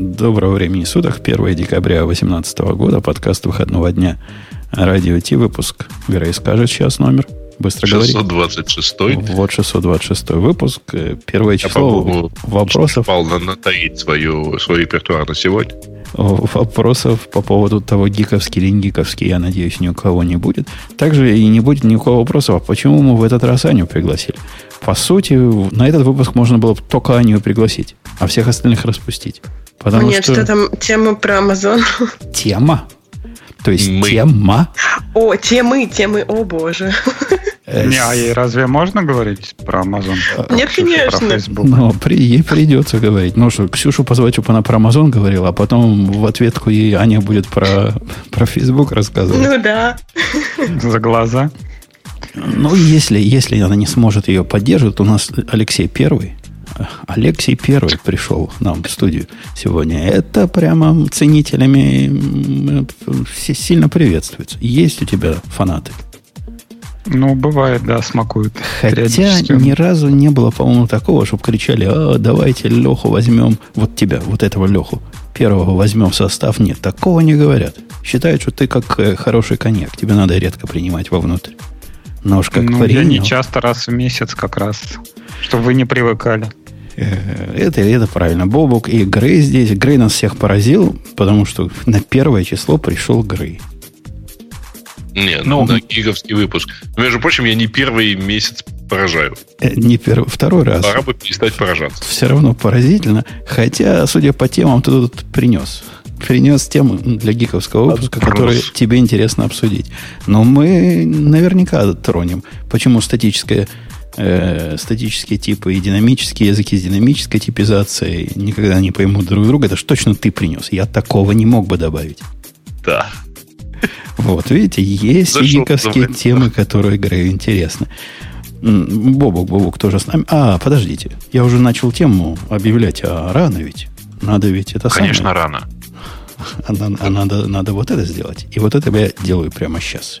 Доброго времени суток, 1 декабря 2018 года, подкаст выходного дня. Радио Ти, выпуск. Грей скажет сейчас номер. Быстро 626. говори. Вот 626 выпуск. Первое число Я, вопросов. Попал на натаить свою, свой репертуар на сегодня. Вопросов по поводу того, гиковский или не гиковский, я надеюсь, ни у кого не будет. Также и не будет никакого вопроса, а почему мы в этот раз Аню пригласили. По сути, на этот выпуск можно было только Аню пригласить, а всех остальных распустить. Потому Нет, что... что там тема про Amazon. Тема? То есть мы. тема? О, темы, темы, о боже. Э, Не, а ей разве можно говорить про Amazon? Нет, конечно. Но при, ей придется говорить. Ну что, Ксюшу позвать, чтобы она про Amazon говорила, а потом в ответку ей Аня будет про, про Facebook рассказывать. Ну да. За глаза. Ну, если, если она не сможет ее поддерживать, у нас Алексей Первый, Алексей Первый пришел нам в студию сегодня. Это прямо ценителями сильно приветствуется. Есть у тебя фанаты? Ну, бывает, да, смакуют. Хотя ни разу не было, по-моему, такого, чтобы кричали, а, давайте Леху возьмем, вот тебя, вот этого Леху, первого возьмем в состав. Нет, такого не говорят. Считают, что ты как э, хороший коньяк, тебе надо редко принимать вовнутрь. Но уж как ну, принял, я не часто, раз в месяц как раз, чтобы вы не привыкали. Э, это, это правильно. Бобук и Грей здесь. Грей нас всех поразил, потому что на первое число пришел Грей. Нет, ну, на гиговский выпуск. Между прочим, я не первый месяц поражаю. Э, не первый, второй раз. Пора бы перестать поражаться. Все равно поразительно. Хотя, судя по темам, ты тут принес. Принес темы для гиковского выпуска, которые тебе интересно обсудить. Но мы наверняка тронем. Почему статическая э, статические типы и динамические языки с динамической типизацией никогда не поймут друг друга. Это ж точно ты принес. Я такого не мог бы добавить. Да. Вот, видите, есть гиковские темы, которые Грею интересны. Бобок, Бобок тоже с нами. А, подождите. Я уже начал тему объявлять, а рано ведь. Надо ведь это Конечно, самое. рано. А, а надо, надо вот это сделать. И вот это я делаю прямо сейчас.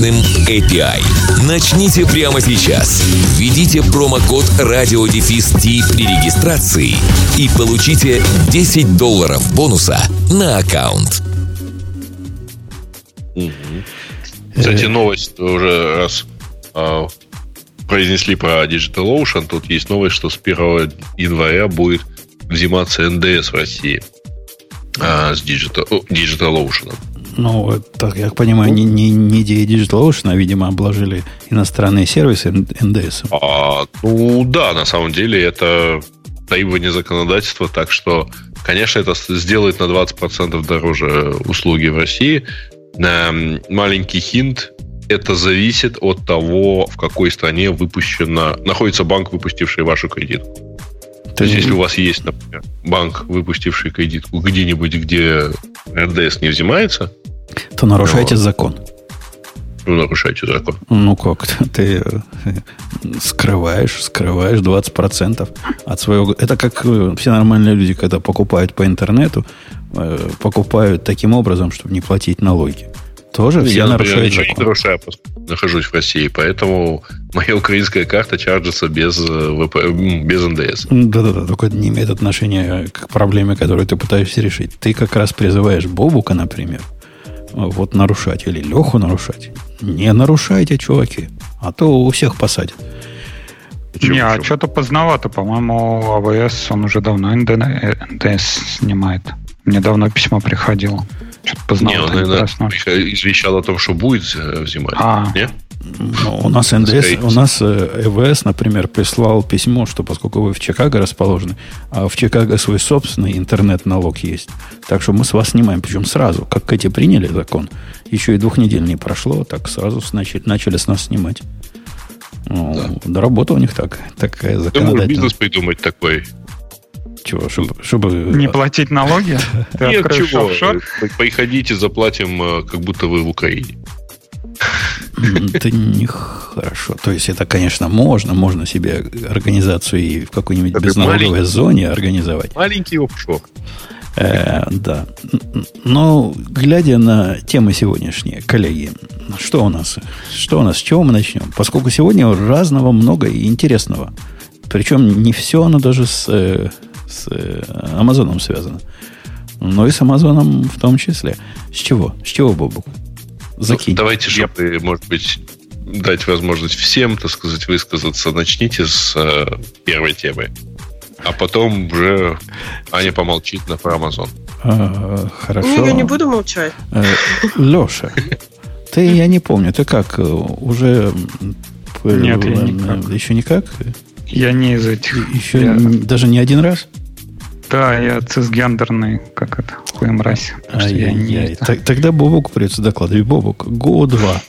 мощным API. Начните прямо сейчас. Введите промокод RadioDefist при регистрации и получите 10 долларов бонуса на аккаунт. Кстати, новость уже раз а, произнесли про DigitalOcean. Тут есть новость, что с 1 января будет взиматься НДС в России а, с Digital, DigitalOcean. Ну, так я понимаю, не, не, не DigitalOcean, а, видимо, обложили иностранные сервисы НДС. А, ну да, на самом деле это требование законодательства, так что, конечно, это сделает на 20% дороже услуги в России. Маленький хинт, это зависит от того, в какой стране выпущена, находится банк, выпустивший вашу кредитку. То есть, если у вас есть, например, банк, выпустивший кредитку где-нибудь, где РДС не взимается, то нарушаете но... закон. Ну, нарушаете закон. Ну как, ты э, скрываешь, скрываешь 20% от своего... Это как э, все нормальные люди, когда покупают по интернету, э, покупают таким образом, чтобы не платить налоги. Тоже все нарушают закон. не нарушаю, просто нахожусь в России, поэтому моя украинская карта чарджится без, без НДС. Да-да-да, только это не имеет отношения к проблеме, которую ты пытаешься решить. Ты как раз призываешь Бобука, например, вот нарушать или Леху нарушать. Не нарушайте, чуваки, а то у всех посадят. Почему, не, а что-то поздновато. По-моему, АВС, он уже давно НДС снимает. Мне давно письмо приходило. Что-то поздновато. Не, он, наверное, извещал о том, что будет взимать. А, Нет? Ну, у нас НДС, у нас ЭВС, например, прислал письмо, что поскольку вы в Чикаго расположены, а в Чикаго свой собственный интернет-налог есть. Так что мы с вас снимаем, причем сразу, как эти приняли закон, еще и двух недель не прошло, так сразу начали, начали с нас снимать. Ну, да. да, работа у них так, такая законодательная. бизнес придумать такой. Чего, чтобы, чтобы... Не платить налоги? Нет, чего. Приходите, заплатим, э, как будто вы в Украине. Это нехорошо. То есть это, конечно, можно. Можно себе организацию и в какой-нибудь безналоговой зоне организовать. Маленький офшор. Э, да. Но глядя на темы сегодняшние, коллеги, что у нас? Что у нас? С чего мы начнем? Поскольку сегодня разного много и интересного. Причем не все оно даже с, э, с э, Амазоном связано. Но и с Амазоном в том числе. С чего? С чего, Бобук? Закинь. Ну, давайте, чтобы, Я... может быть, дать возможность всем, так сказать, высказаться. Начните с э, первой темы. А потом уже Аня помолчит на про Amazon. А, хорошо. Ну, я не буду молчать. Э, Леша, ты, я не помню, ты как, э, уже... Нет, я никак. Еще никак? Я не из этих. Еще я... даже не один раз? Да, я цисгендерный, как это, хуй мразь. Ай-яй-яй. Тогда Бобок придется докладывать. Бобок, Go 2.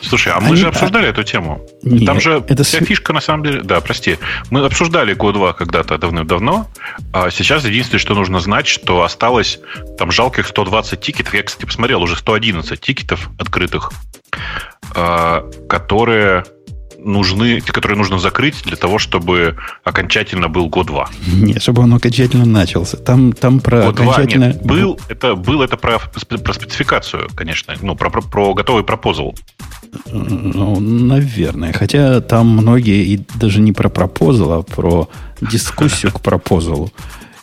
Слушай, а мы Они... же обсуждали а... эту тему. Нет, Там же это вся с... фишка, на самом деле... Да, прости. Мы обсуждали Go 2 когда-то давным-давно, а сейчас единственное, что нужно знать, что осталось там жалких 120 тикетов. Я, кстати, посмотрел, уже 111 тикетов открытых, а, которые нужны, которые нужно закрыть для того, чтобы окончательно был год 2. Нет, чтобы он окончательно начался. Там, там про год окончательно... 2, нет, был, это, был это про, про спецификацию, конечно, ну, про, про, про готовый пропозал. Ну, наверное. Хотя там многие и даже не про пропозал, а про дискуссию к пропозалу.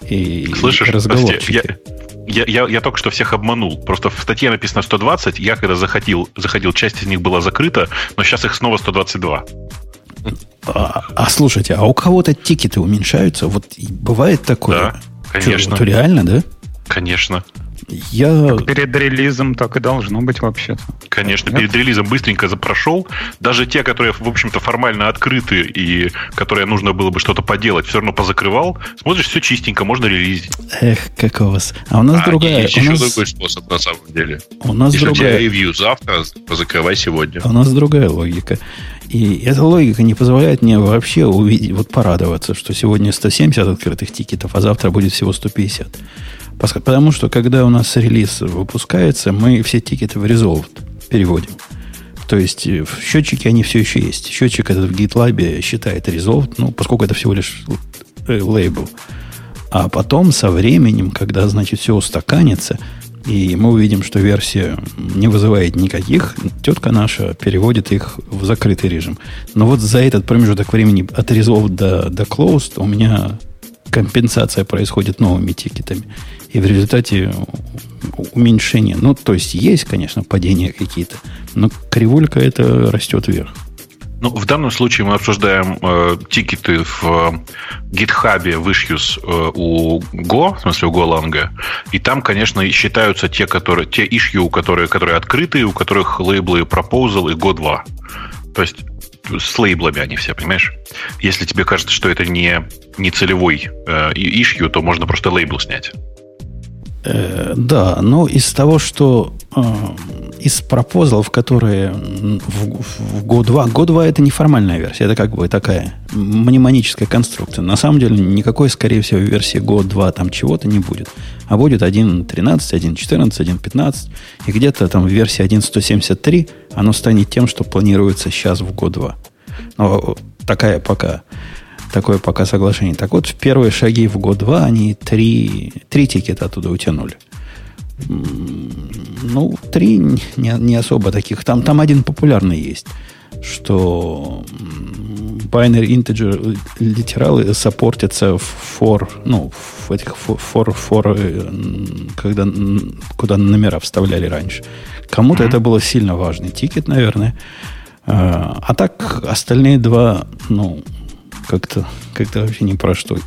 И Слышишь, разговорчики. Я, я, я, только что всех обманул. Просто в статье написано 120. Я когда заходил, заходил, часть из них была закрыта, но сейчас их снова 122. А, а слушайте, а у кого-то тикеты уменьшаются? Вот бывает такое? Да, конечно. Что, реально, да? Конечно. Я... Перед релизом так и должно быть вообще-то. Конечно, Нет? перед релизом быстренько запрошел. Даже те, которые, в общем-то, формально открыты и которые нужно было бы что-то поделать, все равно позакрывал. Смотришь, все чистенько, можно релизить. Эх, как у вас. А у нас а, другая... Есть у еще нас... другой способ, на самом деле. У нас Если другая... у тебя ревью завтра, позакрывай сегодня. У нас другая логика. И эта логика не позволяет мне вообще увидеть, вот порадоваться, что сегодня 170 открытых тикетов, а завтра будет всего 150. Потому что, когда у нас релиз выпускается, мы все тикеты в Resolved переводим. То есть э, в счетчике они все еще есть. Счетчик этот в GitLab считает Resolved, ну, поскольку это всего лишь э, лейбл. А потом, со временем, когда, значит, все устаканится, и мы увидим, что версия не вызывает никаких, тетка наша переводит их в закрытый режим. Но вот за этот промежуток времени от Resolved до, до Closed у меня компенсация происходит новыми тикетами. И в результате уменьшение. Ну, то есть есть, конечно, падения какие-то, но кривулька это растет вверх. Ну, в данном случае мы обсуждаем э, тикеты в э, GitHub в issues э, у Go, в смысле у GoLang. И там, конечно, считаются те, которые, те issue, которые, которые открыты, у которых лейблы Proposal и Go 2. То есть с лейблами они все, понимаешь? Если тебе кажется, что это не, не целевой э, issue, то можно просто лейбл снять. Э, да, но из того, что э, из пропозалов, которые в, в Go 2, Go 2 это неформальная версия, это как бы такая мнемоническая конструкция. На самом деле никакой, скорее всего, версии Go 2 там чего-то не будет. А будет 1.13, 1.14, 1.15. И где-то там в версии 1.173 оно станет тем, что планируется сейчас в Go 2. Но такая пока Такое пока соглашение. Так вот, в первые шаги в год-два они три, три тикета оттуда утянули. Ну, три не, не особо таких. Там, там один популярный есть, что binary integer литералы саппортятся в for, ну, в этих for, for, for э, когда, куда номера вставляли раньше. Кому-то mm-hmm. это было сильно важный тикет, наверное. А, а так остальные два, ну, как-то как вообще не про что.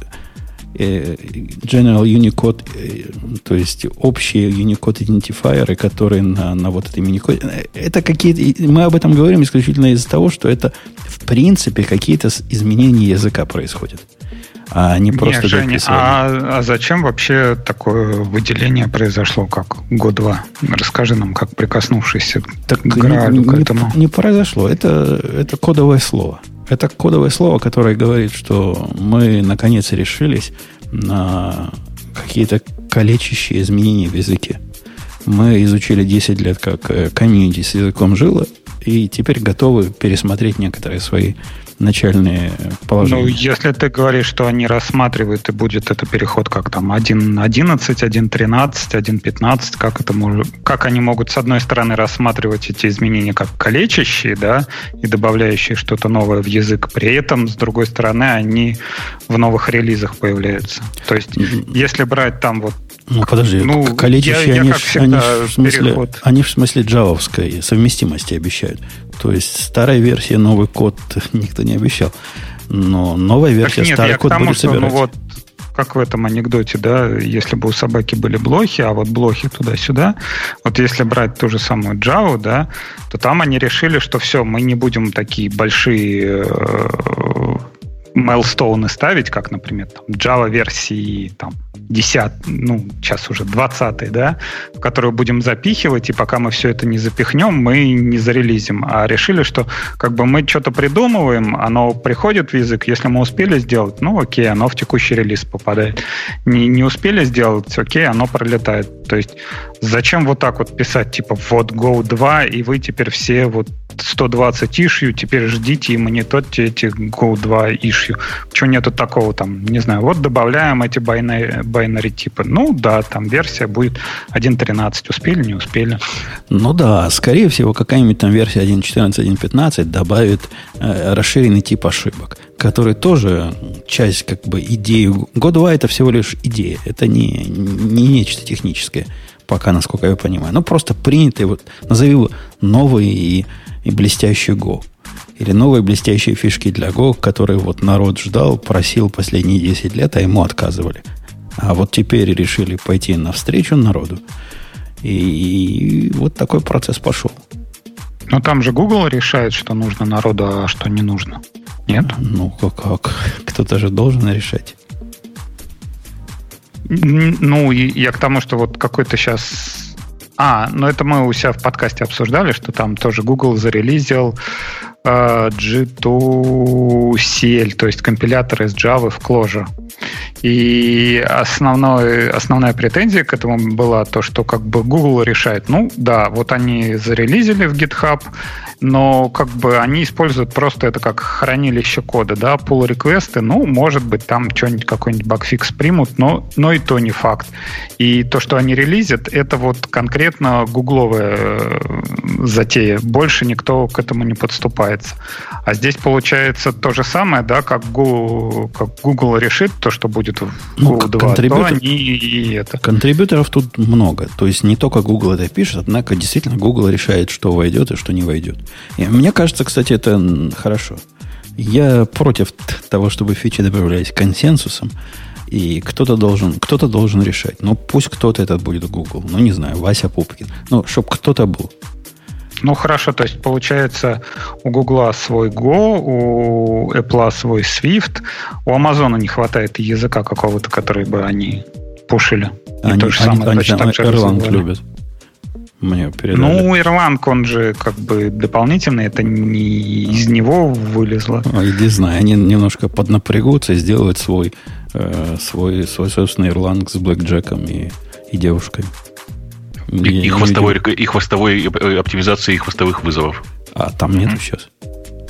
Э, General Unicode, э, то есть общие Unicode идентифайеры, которые на, на вот этом Unicode. Это какие-то... Мы об этом говорим исключительно из-за того, что это в принципе какие-то изменения языка происходят. А не просто Нет, Женя, а, а зачем вообще такое выделение произошло, как год-два? Расскажи нам, как прикоснувшийся так к Граалю не, к этому. Не, не произошло. Это, это кодовое слово. Это кодовое слово, которое говорит, что мы наконец решились на какие-то калечащие изменения в языке. Мы изучили 10 лет, как э, комьюнити с языком жило, и теперь готовы пересмотреть некоторые свои начальные положения. Ну, если ты говоришь, что они рассматривают, и будет это переход как там 1.11, 1.13, 1.15, как, это может, как они могут, с одной стороны, рассматривать эти изменения как калечащие, да, и добавляющие что-то новое в язык, при этом, с другой стороны, они в новых релизах появляются. То есть, если брать там вот ну, подожди, ну, калечащие, я, они, я, они, в смысле, они в смысле джавовской совместимости обещают. То есть старая версия, новый код никто не обещал. Но новая версия, нет, старый код тому, будет что, ну, собирать. Ну, вот, как в этом анекдоте, да, если бы у собаки были блохи, а вот блохи туда-сюда, вот если брать ту же самую Java, да, то там они решили, что все, мы не будем такие большие мейлстоуны ставить, как, например, там, Java версии там, 10, ну, сейчас уже 20, да, в которую будем запихивать, и пока мы все это не запихнем, мы не зарелизим. А решили, что как бы мы что-то придумываем, оно приходит в язык, если мы успели сделать, ну, окей, оно в текущий релиз попадает. Не, не успели сделать, окей, оно пролетает. То есть зачем вот так вот писать, типа, вот Go 2, и вы теперь все вот 120 ишью, теперь ждите и мониторьте эти Go 2 ишью. Почему нету такого там, не знаю, вот добавляем эти binary, binary типы. Ну да, там версия будет 1.13. Успели, не успели. Ну да, скорее всего, какая-нибудь там версия 1.14, 1.15 добавит э, расширенный тип ошибок, который тоже часть как бы идеи. Go 2 это всего лишь идея, это не, не нечто техническое пока, насколько я понимаю. Ну, просто принятый, вот, назови его новый и и блестящий Go. Или новые блестящие фишки для Go, которые вот народ ждал, просил последние 10 лет, а ему отказывали. А вот теперь решили пойти навстречу народу. И, и вот такой процесс пошел. Но там же Google решает, что нужно народу, а что не нужно. Нет? Ну, как, как? Кто-то же должен решать. Ну, я к тому, что вот какой-то сейчас а, ну это мы у себя в подкасте обсуждали, что там тоже Google зарелизил G2CL, то есть компилятор из Java в Clojure. И основной, основная претензия к этому была то, что как бы Google решает, ну да, вот они зарелизили в GitHub, но как бы они используют просто это как хранилище кода, да, pull реквесты ну, может быть, там что-нибудь, какой-нибудь багфикс примут, но, но и то не факт. И то, что они релизят, это вот конкретно гугловая э, затея. Больше никто к этому не подступается. А здесь получается то же самое, да, как Google, как Google решит то, что будет в Google ну, 2, то они и это. Контрибьюторов тут много. То есть не только Google это пишет, однако действительно Google решает, что войдет и что не войдет. И мне кажется, кстати, это хорошо. Я против того, чтобы фичи добавлялись консенсусом, и кто-то должен, кто-то должен решать. Ну, пусть кто-то этот будет Google. Ну, не знаю, Вася Пупкин. Ну, чтобы кто-то был. Ну, хорошо, то есть получается у Google свой Go, у Apple свой Swift, у Amazon не хватает языка какого-то, который бы они пушили. Они, то же они, самое, они, точно они, так же Erlang любят мне передали. Ну, Ирланд, он же как бы дополнительный, это не из него вылезло. Ой, не знаю, они немножко поднапрягутся и сделают свой, э, свой, свой собственный Ирланд с блэкджеком и, и девушкой. И, и, хвостовой, и хвостовой оптимизации и хвостовых вызовов. А там нету сейчас?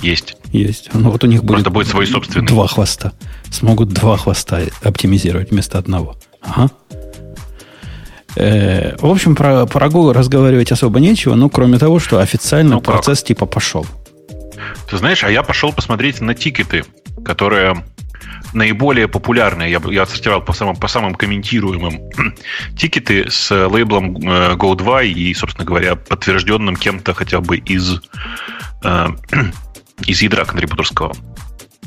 Есть. Есть. Ну вот у них будет, Просто будет свой собственный. Два хвоста. Смогут два хвоста оптимизировать вместо одного. Ага. Э, в общем, про, про Google разговаривать особо нечего, ну, кроме того, что официально ну, процесс как? типа пошел. Ты знаешь, а я пошел посмотреть на тикеты, которые наиболее популярные, я, я отсортировал по самым, по самым комментируемым тикеты с лейблом э, Go2 и, собственно говоря, подтвержденным кем-то хотя бы из, э, из ядра контрибуторского.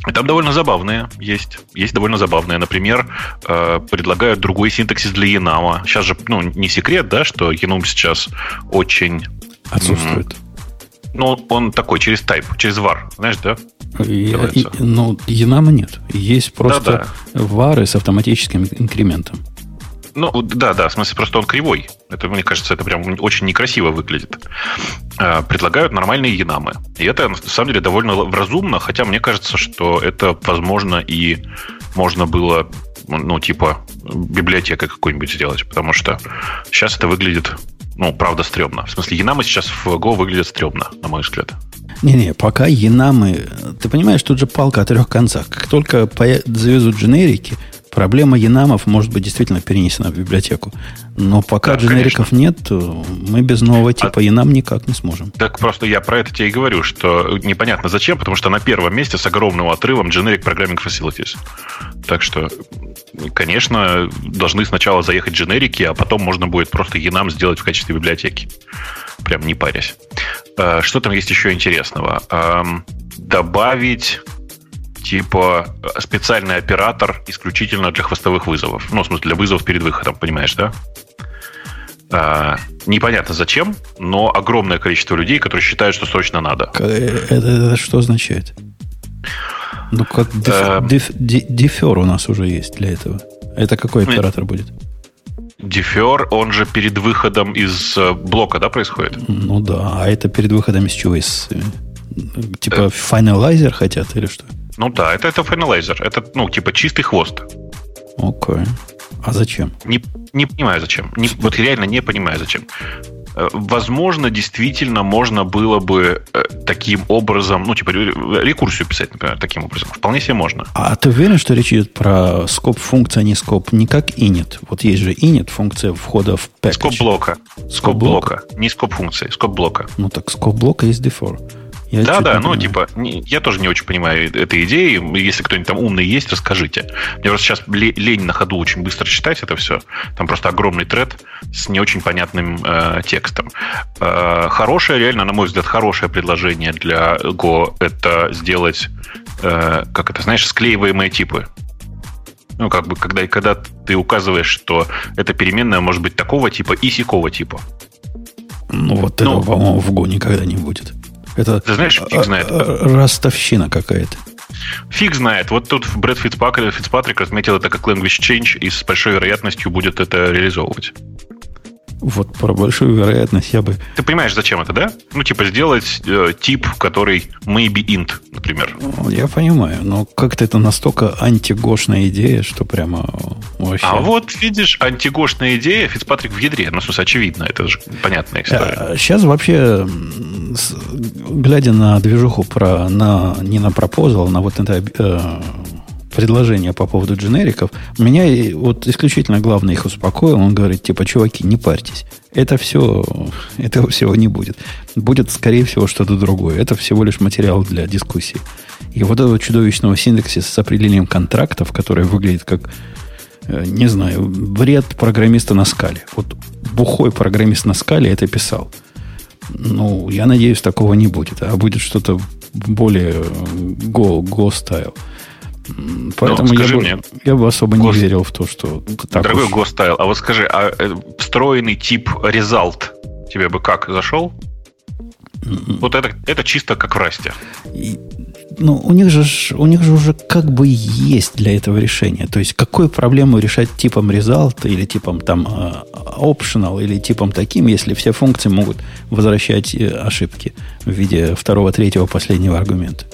И там довольно забавные есть. Есть довольно забавные. Например, э, предлагают другой синтаксис для Enum. Сейчас же, ну, не секрет, да, что Enum сейчас очень... Отсутствует. Ну, он такой, через type, через var, знаешь, да? И, ну, Enum нет. Есть просто да, да. вары с автоматическим инкрементом. Ну, да, да, в смысле, просто он кривой. Это, мне кажется, это прям очень некрасиво выглядит. А, предлагают нормальные янамы. И это, на самом деле, довольно разумно, хотя мне кажется, что это, возможно, и можно было ну, типа, библиотека какой-нибудь сделать, потому что сейчас это выглядит, ну, правда, стрёмно. В смысле, Янамы сейчас в Go выглядят стрёмно, на мой взгляд. Не-не, пока Янамы... Ты понимаешь, тут же палка о трех концах. Как только завезут дженерики, Проблема янамов может быть действительно перенесена в библиотеку. Но пока да, дженериков конечно. нет, мы без нового а типа а, янам никак не сможем. Так просто я про это тебе и говорю, что непонятно зачем, потому что на первом месте с огромным отрывом Generic Programming Facilities. Так что, конечно, должны сначала заехать дженерики, а потом можно будет просто янам сделать в качестве библиотеки. Прям не парясь. А, что там есть еще интересного? Добавить типа специальный оператор исключительно для хвостовых вызовов. Ну, в смысле, для вызовов перед выходом, понимаешь, да? А, непонятно зачем, но огромное количество людей, которые считают, что срочно надо. Это, это что означает? Ну, как деф, дефер у нас уже есть для этого. Это какой оператор будет? Дефер, он же перед выходом из э, блока, да, происходит? Ну да, а это перед выходом из чего? Из, э, типа финалайзер хотят или что? Ну да, это, это финалайзер. Это, ну, типа чистый хвост. Окей. Okay. А зачем? Не, не понимаю, зачем. Не, вот реально не понимаю, зачем. Э, возможно, действительно можно было бы э, таким образом, ну, типа, рекурсию писать, например, таким образом. Вполне себе можно. А ты уверен, что речь идет про скоп функция, а не скоп? Не как init. Вот есть же init, функция входа в package. Скоп блока. Скоп блока. Не скоп функции, скоп блока. Ну, так скоп блока есть defer. Я да, да, ну, типа, не, я тоже не очень понимаю этой идеи. Если кто-нибудь там умный есть, расскажите. Мне просто сейчас лень на ходу очень быстро читать это все. Там просто огромный тред с не очень понятным э, текстом. Э, хорошее, реально, на мой взгляд, хорошее предложение для Go это сделать, э, как это, знаешь, склеиваемые типы. Ну, как бы, когда, когда ты указываешь, что эта переменная может быть такого типа и сякого типа. Ну, вот ну, этого, по-моему, в Go никогда не будет. Это Ты знаешь, фиг знает. Ростовщина какая-то. Фиг знает. Вот тут Брэд Фицпатрик, Фицпатрик разметил это как language change и с большой вероятностью будет это реализовывать. Вот про большую вероятность я бы... Ты понимаешь, зачем это, да? Ну, типа сделать э, тип, который maybe int, например. Я понимаю, но как-то это настолько антигошная идея, что прямо вообще... А вот, видишь, антигошная идея, Фицпатрик в ядре. Ну, в смысле, очевидно, это же понятная история. Сейчас а, вообще, глядя на движуху про, на, не на пропозал, на вот это э, предложения по поводу дженериков, меня вот исключительно главное их успокоил. Он говорит, типа, чуваки, не парьтесь. Это все, этого всего не будет. Будет, скорее всего, что-то другое. Это всего лишь материал для дискуссии. И вот этого чудовищного синтаксиса с определением контрактов, который выглядит как, э, не знаю, вред программиста на скале. Вот бухой программист на скале это писал. Ну, я надеюсь, такого не будет. А будет что-то более go, go style. Поэтому ну, я, бы, мне, я бы особо Гос... не верил в то, что так Дорогой уж... Гостайл, а вот скажи, а э, встроенный тип result тебе бы как зашел? Mm-hmm. Вот это, это чисто как в Расте. И, ну, у них, же, у них же уже как бы есть для этого решение. То есть, какую проблему решать типом result или типом там э, optional или типом таким, если все функции могут возвращать э, ошибки в виде второго, третьего, последнего аргумента.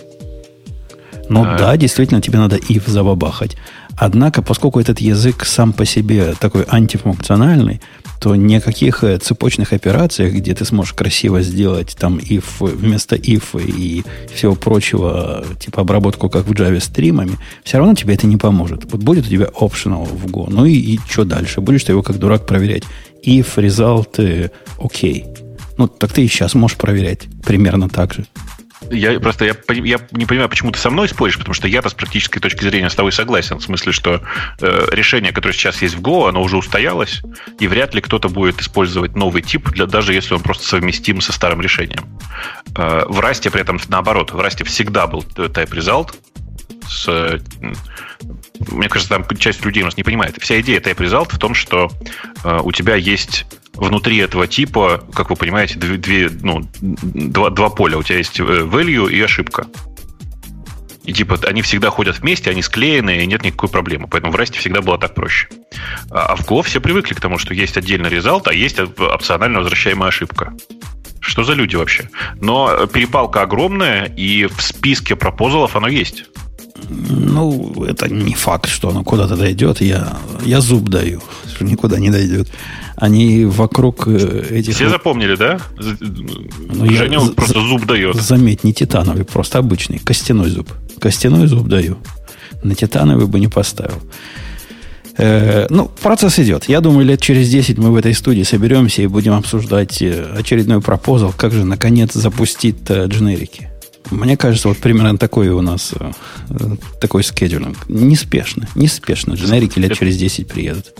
Ну а... да, действительно, тебе надо if забабахать. Однако, поскольку этот язык сам по себе такой антифункциональный, то никаких э, цепочных операций, где ты сможешь красиво сделать там if вместо if и всего прочего, типа обработку, как в Java стримами, все равно тебе это не поможет. Вот будет у тебя optional в Go, ну и, и что дальше? Будешь ты его как дурак проверять. If result окей. Okay. Ну, так ты и сейчас можешь проверять примерно так же. Я просто я, я не понимаю, почему ты со мной споришь, потому что я-то с практической точки зрения с тобой согласен. В смысле, что э, решение, которое сейчас есть в Go, оно уже устоялось, и вряд ли кто-то будет использовать новый тип, для, даже если он просто совместим со старым решением. Э, в Расте при этом наоборот. В Расте всегда был type result, с, мне кажется, там часть людей у нас не понимает. Вся идея type result в том, что э, у тебя есть внутри этого типа, как вы понимаете, две, две, ну, два, два поля. У тебя есть э, value и ошибка. И типа они всегда ходят вместе, они склеены, и нет никакой проблемы. Поэтому в Rust всегда было так проще. А, а в Go все привыкли к тому, что есть отдельный результат, а есть опционально возвращаемая ошибка. Что за люди вообще? Но перепалка огромная, и в списке пропозалов оно есть. Ну, это не факт, что оно куда-то дойдет. Я, я зуб даю, что никуда не дойдет. Они вокруг э, этих... Все запомнили, да? Ну, Женя я, просто за, зуб дает. Заметь, не титановый, просто обычный, костяной зуб. Костяной зуб даю. На титановый бы не поставил. Э, ну, процесс идет. Я думаю, лет через 10 мы в этой студии соберемся и будем обсуждать э, очередной пропозал, как же, наконец, запустить э, дженерики. Мне кажется, вот примерно такой у нас такой скедулинг. Неспешно, неспешно. Дженерики лет через 10 приедут.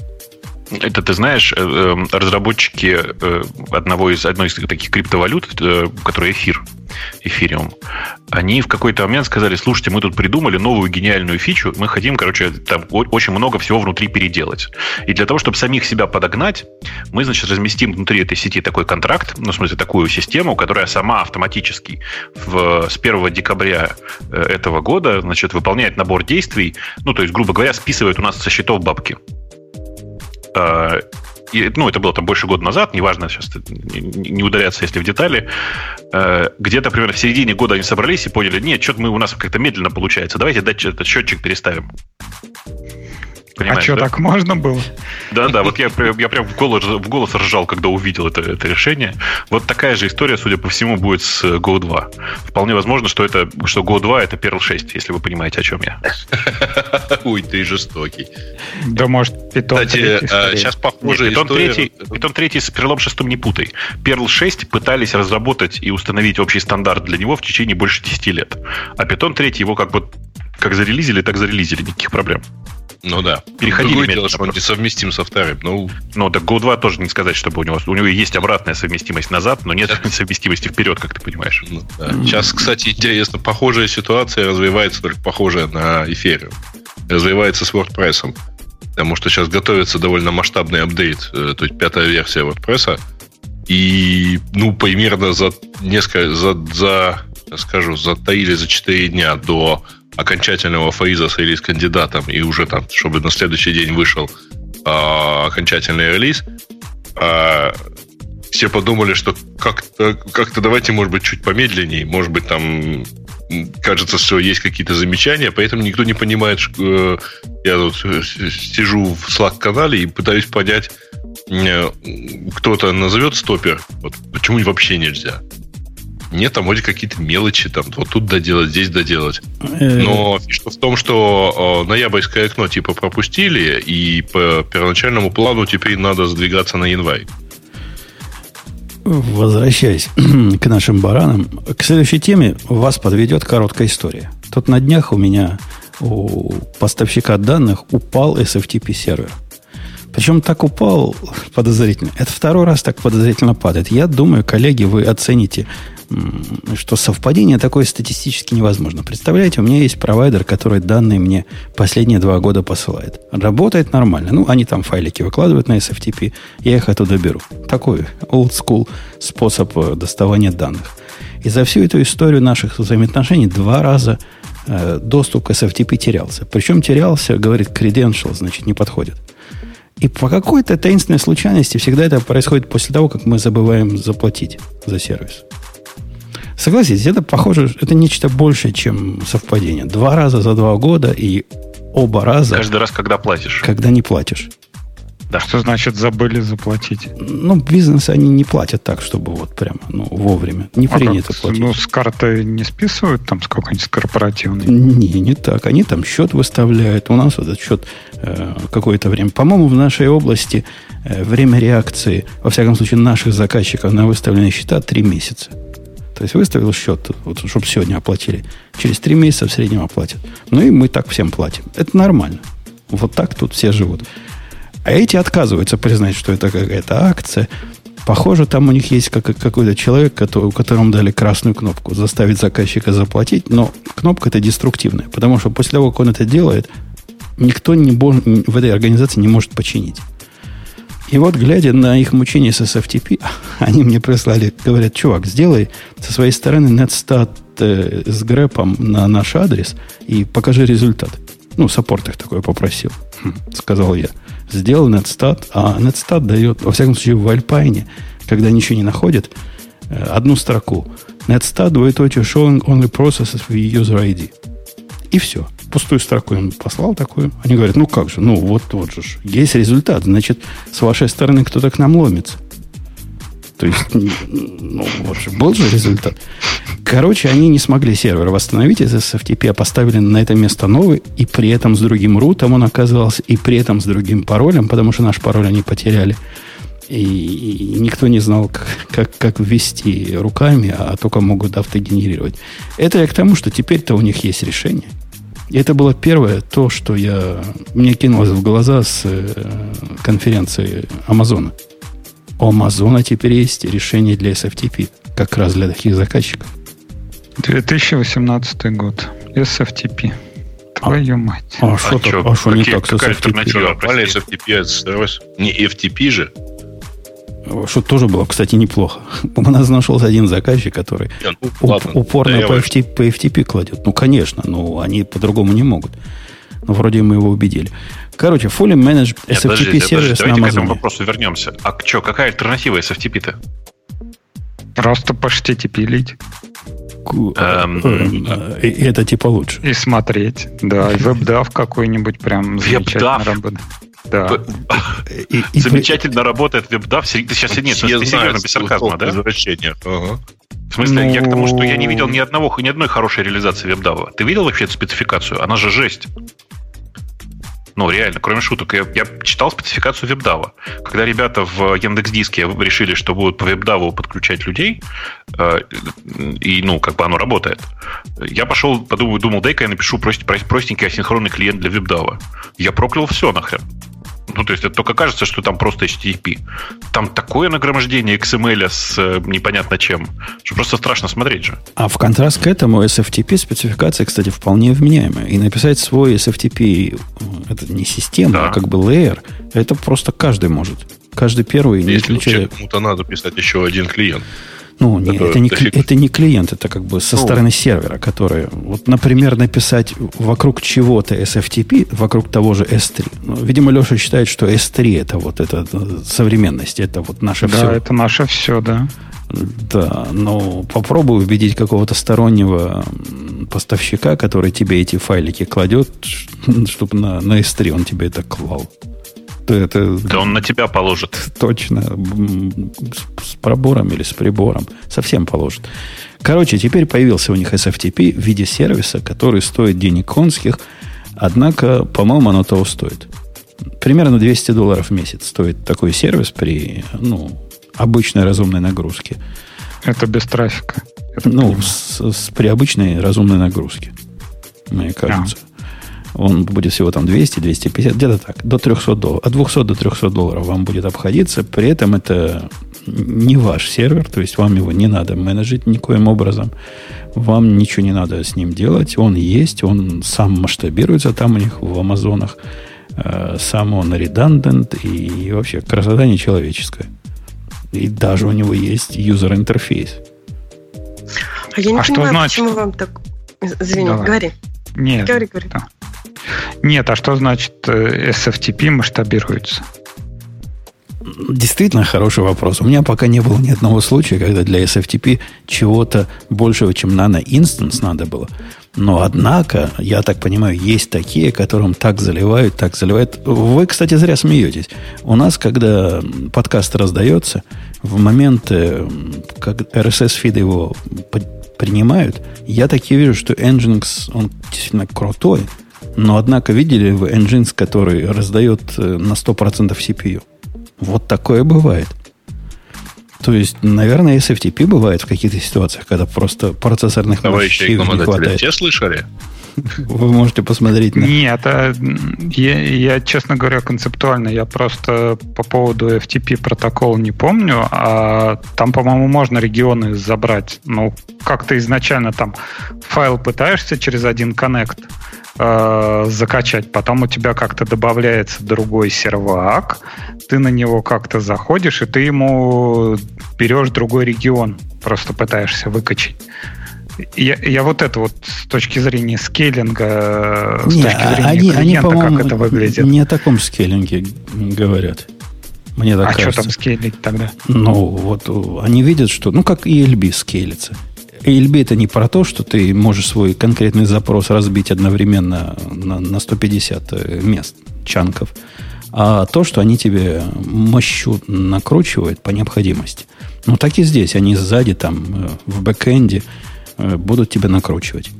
Это ты знаешь, э, эм, разработчики э, одного из, одной из таких криптовалют, э, которая эфир, эфириум, они в какой-то момент сказали, слушайте, мы тут придумали новую гениальную фичу, мы хотим, короче, там очень много всего внутри переделать. И для того, чтобы самих себя подогнать, мы, значит, разместим внутри этой сети такой контракт, ну, в смысле, такую систему, которая сама автоматически в, с 1 декабря этого года, значит, выполняет набор действий, ну, то есть, грубо говоря, списывает у нас со счетов бабки. А, и, ну, это было там больше года назад, неважно сейчас не ударяться, если в детали, а, где-то примерно в середине года они собрались и поняли, нет, что-то мы у нас как-то медленно получается, давайте дать этот счетчик переставим. Понимаешь, а что, да? так можно было? Да, да, вот я, я прям в голос, в голос ржал, когда увидел это, это решение. Вот такая же история, судя по всему, будет с Go 2. Вполне возможно, что, это, что Go 2 это Perl 6, если вы понимаете, о чем я. Ой, ты жестокий. Да, может, Python Кстати, 3. А, сейчас похоже Python история... 3, Python 3 с Perl 6 не путай. Perl 6 пытались разработать и установить общий стандарт для него в течение больше 10 лет. А Python 3 его как бы как зарелизили, так зарелизили, никаких проблем. Ну да. Переходили Другое дело, что он несовместим со вторым. Ну, ну так Go 2 тоже не сказать, чтобы у него... У него есть обратная совместимость назад, но нет совместимости вперед, как ты понимаешь. Ну, да. Сейчас, кстати, интересно, похожая ситуация развивается, только похожая на эфире. Развивается с WordPress. Потому что сейчас готовится довольно масштабный апдейт, э, то есть пятая версия WordPress. И, ну, примерно за несколько, за, за скажу, затаили за 4 дня до окончательного фриза с релиз-кандидатом и уже там, чтобы на следующий день вышел а, окончательный релиз, а, все подумали, что как-то, как-то давайте, может быть, чуть помедленнее, может быть, там кажется, что есть какие-то замечания, поэтому никто не понимает, что э, я тут сижу в Slack-канале и пытаюсь понять, э, кто-то назовет стопер, вот почему вообще нельзя. Нет, там вроде какие-то мелочи, там вот тут доделать, здесь доделать. Э. Но фишка в том, что ноябрьское окно типа пропустили, и по первоначальному плану теперь надо сдвигаться на январь. Возвращаясь к нашим баранам, к следующей теме вас подведет короткая история. Тут на днях у меня у поставщика данных упал SFTP сервер. Причем так упал подозрительно. Это второй раз так подозрительно падает. Я думаю, коллеги, вы оцените что совпадение такое статистически невозможно. Представляете, у меня есть провайдер, который данные мне последние два года посылает. Работает нормально. Ну, они там файлики выкладывают на SFTP, я их оттуда беру. Такой old school способ э, доставания данных. И за всю эту историю наших взаимоотношений два раза э, доступ к SFTP терялся. Причем терялся, говорит, credential, значит, не подходит. И по какой-то таинственной случайности всегда это происходит после того, как мы забываем заплатить за сервис. Согласитесь, это похоже, это нечто большее, чем совпадение. Два раза за два года и оба раза... Каждый раз, когда платишь. Когда не платишь. Да. Что значит забыли заплатить? Ну, бизнесы они не платят так, чтобы вот прямо, ну, вовремя. Не а принято как? платить. Ну, с карты не списывают там с какой-нибудь корпоративной? Не, не так. Они там счет выставляют. У нас этот счет э, какое-то время. По-моему, в нашей области э, время реакции, во всяком случае, наших заказчиков на выставленные счета три месяца. То есть выставил счет, вот, чтобы сегодня оплатили. Через три месяца в среднем оплатят. Ну и мы так всем платим. Это нормально. Вот так тут все живут. А эти отказываются признать, что это какая-то акция. Похоже, там у них есть как, какой-то человек, который, которому дали красную кнопку заставить заказчика заплатить, но кнопка это деструктивная, потому что после того, как он это делает, никто не в этой организации не может починить. И вот, глядя на их мучения с SFTP, они мне прислали, говорят, чувак, сделай со своей стороны netstat э, с грэпом на наш адрес и покажи результат. Ну, саппорт их такое попросил, хм, сказал я. Сделал netstat, а netstat дает, во всяком случае, в Alpine, когда ничего не находит, э, одну строку. Netstat двоеточие showing only processes with user ID. И все. Пустую строку им послал такую. Они говорят, ну как же, ну вот, вот же, есть результат. Значит, с вашей стороны кто-то к нам ломится. То есть, ну, вот же, был же результат. Короче, они не смогли сервер восстановить из SFTP, а поставили на это место новый, и при этом с другим рутом он оказывался, и при этом с другим паролем, потому что наш пароль они потеряли. И никто не знал, как, как, как ввести руками, а только могут автогенерировать. Это я к тому, что теперь-то у них есть решение. И это было первое, то, что я, мне кинулось в глаза с э, конференции Амазона. У Амазона теперь есть решение для SFTP, как раз для таких заказчиков. 2018 год. SFTP. Твою а, мать. А, что, а, а что не так с SFTP? SFTP Не FTP же? Что тоже было, кстати, неплохо. У нас нашелся один заказчик, который Нет, ну, ладно, упорно да по, FTP, по FTP кладет. Ну, конечно, но они по-другому не могут. Но вроде мы его убедили. Короче, Fully Managed Нет, SFTP подождите, сервис подождите, на Amazon. к этому вопросу вернемся. А что, какая альтернатива SFTP-то? Просто по HTTP лить. Эм, и это типа лучше. И смотреть, да. И веб-дав какой-нибудь прям замечательно работает. Да. И, и, Замечательно и... работает веб-дав. Ты сейчас нет, я ты серьезно, без сарказма, да? Возвращение. Ага. В смысле, ну... я к тому, что я не видел ни одного, ни одной хорошей реализации веб-дава. Ты видел вообще эту спецификацию? Она же жесть. Ну, реально, кроме шуток. Я, я читал спецификацию вебдава. Когда ребята в Яндекс.Диске решили, что будут по вебдаву подключать людей, э, и, ну, как бы оно работает, я пошел, подумал, думал, дай-ка я напишу прост, простенький асинхронный клиент для вебдава. Я проклял все нахрен. Ну, то есть это только кажется, что там просто HTTP. Там такое нагромождение XML с э, непонятно чем, что просто страшно смотреть же. А в контраст к этому SFTP спецификация, кстати, вполне вменяемая. И написать свой SFTP, это не система, да. а как бы layer, это просто каждый может. Каждый первый, не Если кому-то надо писать еще один клиент. Ну, не, это, это, не, это не клиент, это как бы со ну, стороны сервера, который, вот, например, написать вокруг чего-то SFTP, вокруг того же S3. Ну, видимо, Леша считает, что S3 это вот это современность, это вот наше да, все. Да, это наше все, да. Да, но попробуй убедить какого-то стороннего поставщика, который тебе эти файлики кладет, чтобы на, на S3 он тебе это клал это... Да он на тебя положит. Точно. С, с пробором или с прибором. Совсем положит. Короче, теперь появился у них SFTP в виде сервиса, который стоит денег конских, однако, по-моему, оно того стоит. Примерно 200 долларов в месяц стоит такой сервис при ну, обычной разумной нагрузке. Это без трафика. Ну, с, с, при обычной разумной нагрузке, мне кажется. А он будет всего там 200, 250, где-то так, до 300 долларов. От 200 до 300 долларов вам будет обходиться. При этом это не ваш сервер, то есть вам его не надо менеджить никоим образом. Вам ничего не надо с ним делать. Он есть, он сам масштабируется там у них в Амазонах. Э, сам он редандент и вообще красота нечеловеческая. И даже у него есть юзер-интерфейс. А я не а понимаю, что значит? почему вам так... Извини, Давай. говори. Нет. Говори, говори. Да. Нет, а что значит э, SFTP масштабируется? Действительно хороший вопрос. У меня пока не было ни одного случая, когда для SFTP чего-то большего, чем нано-инстанс надо было. Но, однако, я так понимаю, есть такие, которым так заливают, так заливают. Вы, кстати, зря смеетесь. У нас, когда подкаст раздается, в момент, как RSS-фиды его принимают, я так и вижу, что Nginx, он действительно крутой, но, однако, видели вы Nginx, который раздает э, на 100% CPU? Вот такое бывает. То есть, наверное, SFTP бывает в каких-то ситуациях, когда просто процессорных Товарищи не хватает. все слышали? Вы можете посмотреть на... Нет, а я, я, честно говоря, концептуально, я просто по поводу FTP протокола не помню, а там, по-моему, можно регионы забрать. Ну, как-то изначально там файл пытаешься через один коннект э, закачать, потом у тебя как-то добавляется другой сервак, ты на него как-то заходишь, и ты ему берешь другой регион, просто пытаешься выкачать. Я, я вот это вот с точки зрения скейлинга, не, с точки зрения они, клиента, они, как это выглядит. Не о таком скейлинге говорят. Мне так а кажется. что там скейлить тогда? Ну, вот они видят, что... Ну, как ELB скейлится. ALB это не про то, что ты можешь свой конкретный запрос разбить одновременно на, на 150 э, мест, чанков, а то, что они тебе мощу накручивают по необходимости. Ну, так и здесь. Они сзади, там, э, в бэкэнде будут тебя накручивать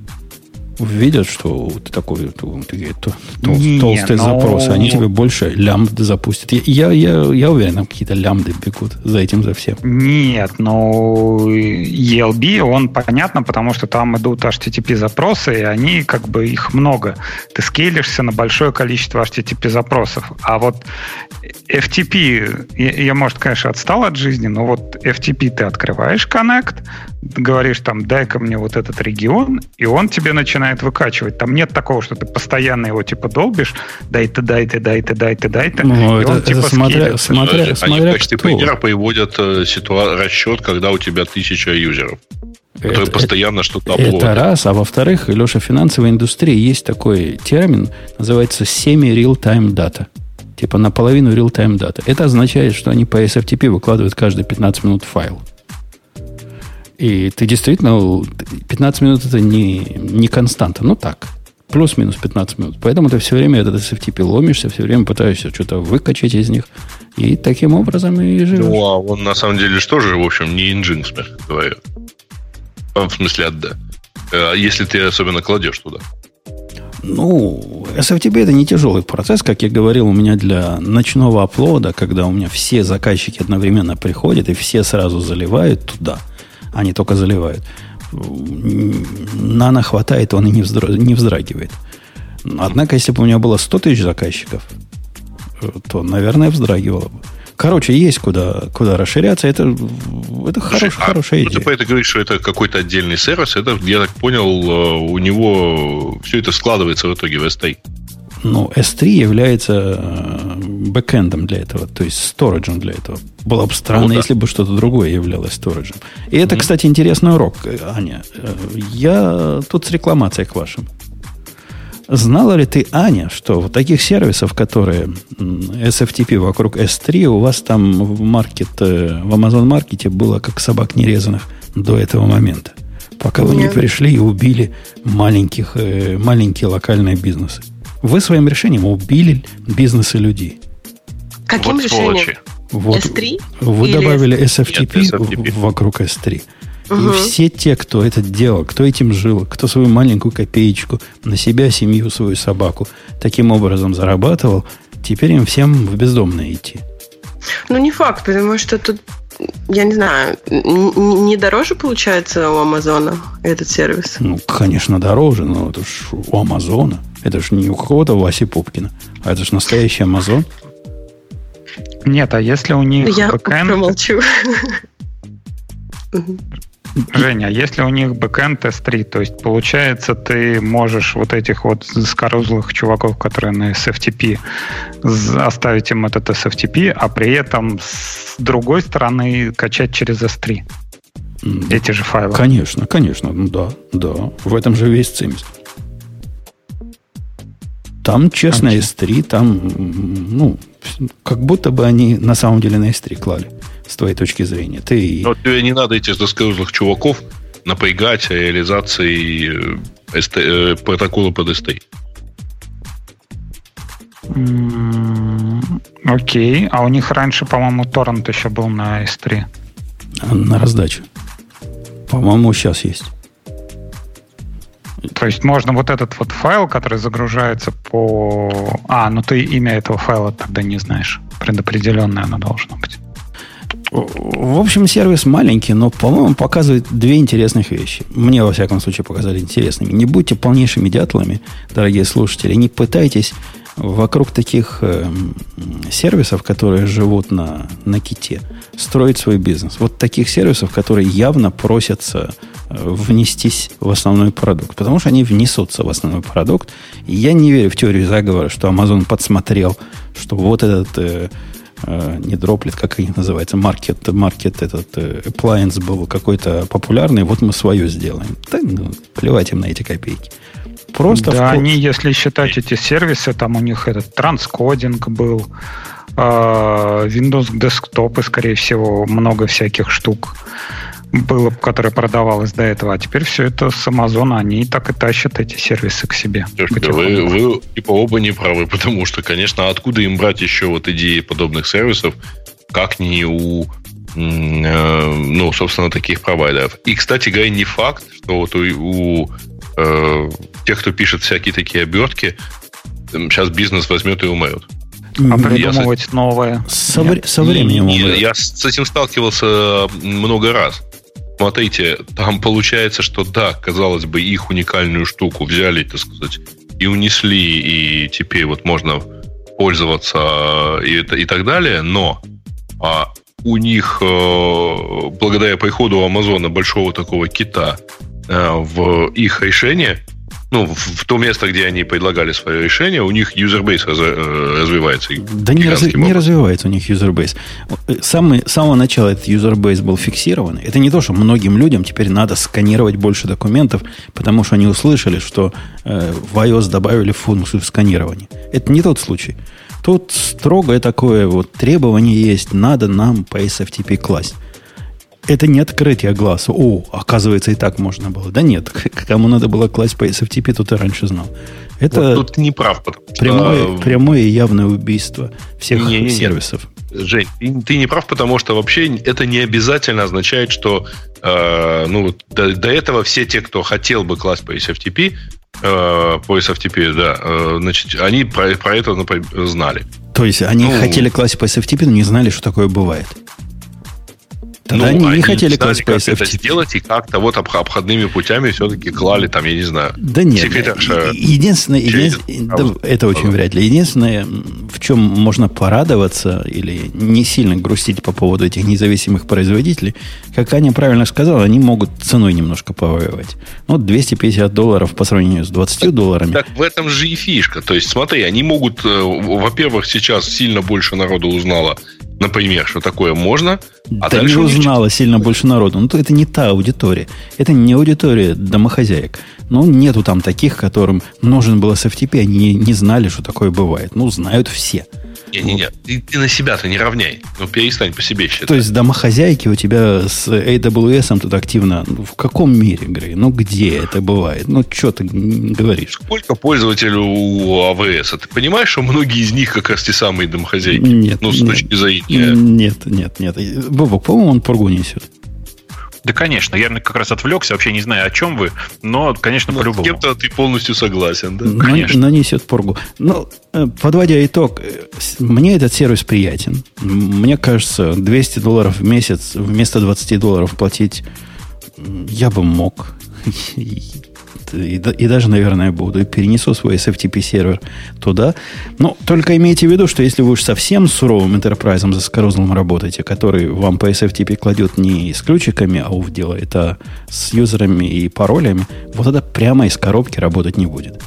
видят, что ты такой тол, тол, не, толстый но... запрос, они тебе больше лямбды запустят. Я, я, я уверен, там какие-то лямбды бегут за этим, за всем. Нет, но ELB, он понятно, потому что там идут HTTP-запросы, и они, как бы, их много. Ты скейлишься на большое количество HTTP-запросов. А вот FTP, я, я, может, конечно, отстал от жизни, но вот FTP ты открываешь Connect, говоришь там, дай-ка мне вот этот регион, и он тебе начинает выкачивать. Там нет такого, что ты постоянно его типа долбишь, дай-ты, дай-ты, дай-ты, дай-ты, дай-ты. Ну, это, он, это типа, смотря, смотря, Они смотря в качестве примера приводят э, ситуа- расчет, когда у тебя тысяча юзеров которые это, постоянно это, что-то обводят. Это раз. А во-вторых, Леша, в финансовой индустрии есть такой термин, называется semi-real-time data. Типа наполовину real-time data. Это означает, что они по SFTP выкладывают каждые 15 минут файл. И ты действительно, 15 минут это не, не константа, ну так, плюс-минус 15 минут. Поэтому ты все время этот SFTP ломишься, все время пытаешься что-то выкачать из них. И таким образом и живешь. Ну, а он на самом деле что же, в общем, не инжин, мягко говоря. В смысле, да. Э, если ты особенно кладешь туда. Ну, SFTP это не тяжелый процесс, как я говорил, у меня для ночного оплода, когда у меня все заказчики одновременно приходят и все сразу заливают туда – они только заливают. Нано хватает, он и не, вздраг, не вздрагивает. Однако, если бы у меня было 100 тысяч заказчиков, то, наверное, вздрагивало бы. Короче, есть куда, куда расширяться. Это, это Слушай, хорош, а хорошая идея. Ты по это говоришь, что это какой-то отдельный сервис. Это, я так понял, э, у него все это складывается в итоге в S3. Ну, S3 является э, бэкэндом для этого, то есть сториджем для этого. Было бы странно, ну, да. если бы что-то другое являлось сториджем. И это, mm-hmm. кстати, интересный урок, Аня. Я тут с рекламацией к вашим. Знала ли ты, Аня, что в таких сервисов, которые SFTP вокруг S3, у вас там в, маркет, э, в Amazon маркете было как собак нерезанных до этого момента? Пока вы не пришли и убили маленьких, э, маленькие локальные бизнесы. Вы своим решением убили бизнесы людей. Каким вот решением? Вот S3? Вы Или... добавили SFTP, Нет, SFTP. вокруг S3. Угу. И все те, кто это делал, кто этим жил, кто свою маленькую копеечку на себя, семью, свою собаку таким образом зарабатывал, теперь им всем в бездомное идти. Ну, не факт, потому что тут, я не знаю, не дороже получается у Амазона этот сервис? Ну, конечно, дороже, но это ж у Амазона. Это же не у какого-то Васи Пупкина, а это же настоящий Амазон. Нет, а если у них Я backend... промолчу. Женя, а если у них backend S3, то есть получается ты можешь вот этих вот скорузлых чуваков, которые на SFTP, оставить им этот SFTP, а при этом с другой стороны качать через S3 эти же файлы. Конечно, конечно, ну да, да. В этом же весь цимис. Там, честно, okay. S3, там, ну, как будто бы они на самом деле на S3 клали, с твоей точки зрения. Ты... Но тебе не надо этих заскорузлых чуваков напрягать реализацией ST, э, протокола под ST. Окей. Okay. А у них раньше, по-моему, торрент еще был на S3. На раздачу. По-моему, сейчас есть. То есть можно вот этот вот файл, который загружается по... А, ну ты имя этого файла тогда не знаешь. Предопределенное оно должно быть. В общем, сервис маленький, но, по-моему, показывает две интересных вещи. Мне, во всяком случае, показали интересными. Не будьте полнейшими дятлами, дорогие слушатели. Не пытайтесь вокруг таких э, сервисов, которые живут на, на ките, строить свой бизнес. Вот таких сервисов, которые явно просятся внестись в основной продукт. Потому что они внесутся в основной продукт. И я не верю в теорию заговора, что Amazon подсмотрел, что вот этот... Э, э, не дроплет, как их называется, маркет, маркет этот э, appliance был какой-то популярный, вот мы свое сделаем. Да, ну, плевать им на эти копейки. Просто да, они, если считать эти сервисы, там у них этот транскодинг был, э, Windows десктопы, скорее всего, много всяких штук. Было, которое продавалось до этого, а теперь все это с Амазона, они и так и тащат эти сервисы к себе. Слушайте, вы, вы типа оба не правы, потому что, конечно, откуда им брать еще вот идеи подобных сервисов, как не у э, ну, собственно, таких провайдеров. И, кстати говоря, не факт, что вот у, у э, тех, кто пишет всякие такие обертки, сейчас бизнес возьмет и умрет. А придумывать я, новое? Со, со временем. Я с этим сталкивался много раз. Смотрите, там получается, что да, казалось бы, их уникальную штуку взяли, так сказать, и унесли, и теперь вот можно пользоваться и, и так далее, но а, у них, э, благодаря приходу Амазона большого такого кита э, в их решение, ну, в, в то место, где они предлагали свое решение, у них userbase раз, э, развивается. Да не, раз, не развивается у них userbase. С самого начала этот userbase был фиксирован. Это не то, что многим людям теперь надо сканировать больше документов, потому что они услышали, что э, в iOS добавили функцию сканирования. Это не тот случай. Тут строгое такое вот требование есть, надо нам по SFTP класть это не открытие глаза. О, оказывается, и так можно было. Да нет, кому надо было класть по SFTP, тут и раньше знал. Это вот тут не прав. Прямое, что... прямое и явное убийство всех не, не, сервисов. Жень, ты, ты не прав, потому что вообще это не обязательно означает, что э, ну, до, до этого все те, кто хотел бы класть по SFTP, э, по SFTP, да, э, значит, они про, про это например, знали. То есть они ну, хотели класть по SFTP, но не знали, что такое бывает. Тогда ну, они не хотели класть как это сделать, и как-то вот обходными путями все-таки клали там, я не знаю. Да нет. Единственное, единственное да, это очень вряд ли. Единственное, в чем можно порадоваться или не сильно грустить по поводу этих независимых производителей, как Аня правильно сказала, они могут ценой немножко повоевать. Ну, 250 долларов по сравнению с 20 долларами. Так в этом же и фишка. То есть, смотри, они могут, э, во-первых, сейчас сильно больше народу узнало например, что такое можно, а да дальше не узнала сильно больше народу. Ну, то это не та аудитория. Это не аудитория домохозяек. Ну, нету там таких, которым нужен был SFTP, они не знали, что такое бывает. Ну, знают все. Не-не-не, ты, ты на себя-то не равняй. Ну, перестань по себе считать. То есть домохозяйки у тебя с AWS тут активно... Ну, в каком мире, Грей? Ну, где это бывает? Ну, что ты говоришь? Сколько пользователей у AWS? А ты понимаешь, что многие из них как раз те самые домохозяйки? Нет. Ну, с нет, точки зрения... Нет, нет, нет. Бобок, по-моему, он пургу несет. Да, конечно. Я как раз отвлекся, вообще не знаю, о чем вы, но, конечно, но ну, по-любому. С кем-то ты полностью согласен, да? Но, конечно. Но несет поргу. Ну, э, подводя итог, э, мне этот сервис приятен. Мне кажется, 200 долларов в месяц вместо 20 долларов платить я бы мог и, и даже, наверное, буду, и перенесу свой SFTP-сервер туда. Но только имейте в виду, что если вы уж совсем суровым enterprise за скорозлом работаете, который вам по SFTP кладет не с ключиками АУФ делает, а с юзерами и паролями, вот это прямо из коробки работать не будет.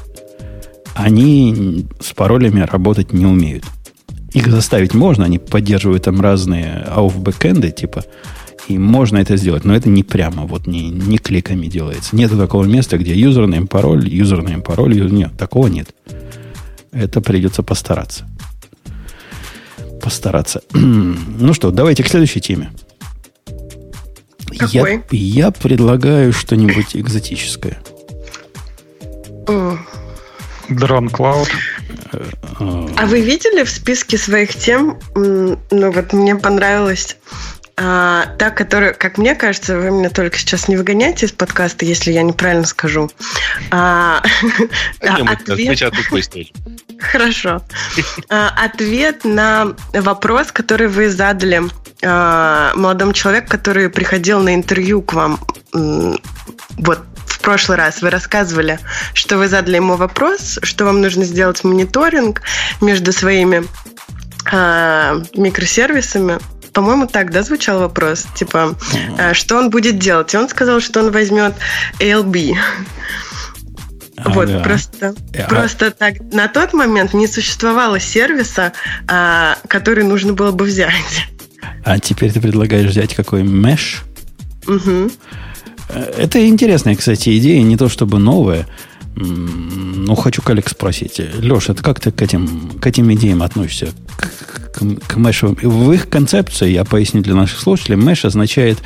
Они с паролями работать не умеют. Их заставить можно, они поддерживают там разные AUF бэкэнды, типа и можно это сделать, но это не прямо, вот не, не кликами делается. Нет такого места, где юзерный пароль, юзерный пароль, юзер... нет, такого нет. Это придется постараться. Постараться. ну что, давайте к следующей теме. Какой? Я, я предлагаю что-нибудь экзотическое. Дрон Клауд. А вы видели в списке своих тем, ну вот мне понравилось а, та, которая, как мне кажется, вы меня только сейчас не выгоняете из подкаста, если я неправильно скажу. А, ответ... Хорошо. А, ответ на вопрос, который вы задали а, молодому человеку, который приходил на интервью к вам вот в прошлый раз вы рассказывали, что вы задали ему вопрос, что вам нужно сделать мониторинг между своими э, микросервисами, по-моему, так, да, звучал вопрос? Типа, mm-hmm. что он будет делать? И он сказал, что он возьмет ALB. Ага. Вот, просто, а... просто так на тот момент не существовало сервиса, а, который нужно было бы взять. А теперь ты предлагаешь взять какой Mesh? Угу. Это интересная, кстати, идея, не то чтобы новая. Ну, хочу коллег спросить. Леша, это как ты к этим, к этим идеям относишься? К, к мешевым? В их концепции, я поясню для наших слушателей, меш означает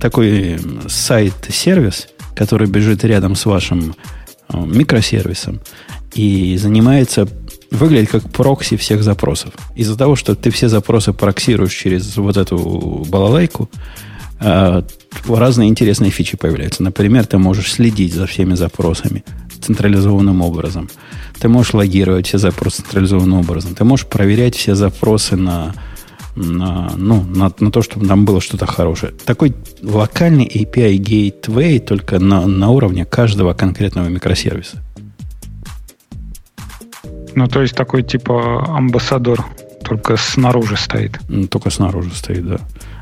такой сайт-сервис, который бежит рядом с вашим э, микросервисом и занимается, выглядит как прокси всех запросов. Из-за того, что ты все запросы проксируешь через вот эту балалайку, разные интересные фичи появляются. Например, ты можешь следить за всеми запросами централизованным образом. Ты можешь логировать все запросы централизованным образом. Ты можешь проверять все запросы на на, ну, на, на то, чтобы нам было что-то хорошее. Такой локальный API Gateway только на, на уровне каждого конкретного микросервиса. Ну, то есть такой типа амбассадор, только снаружи стоит. Только снаружи стоит, да.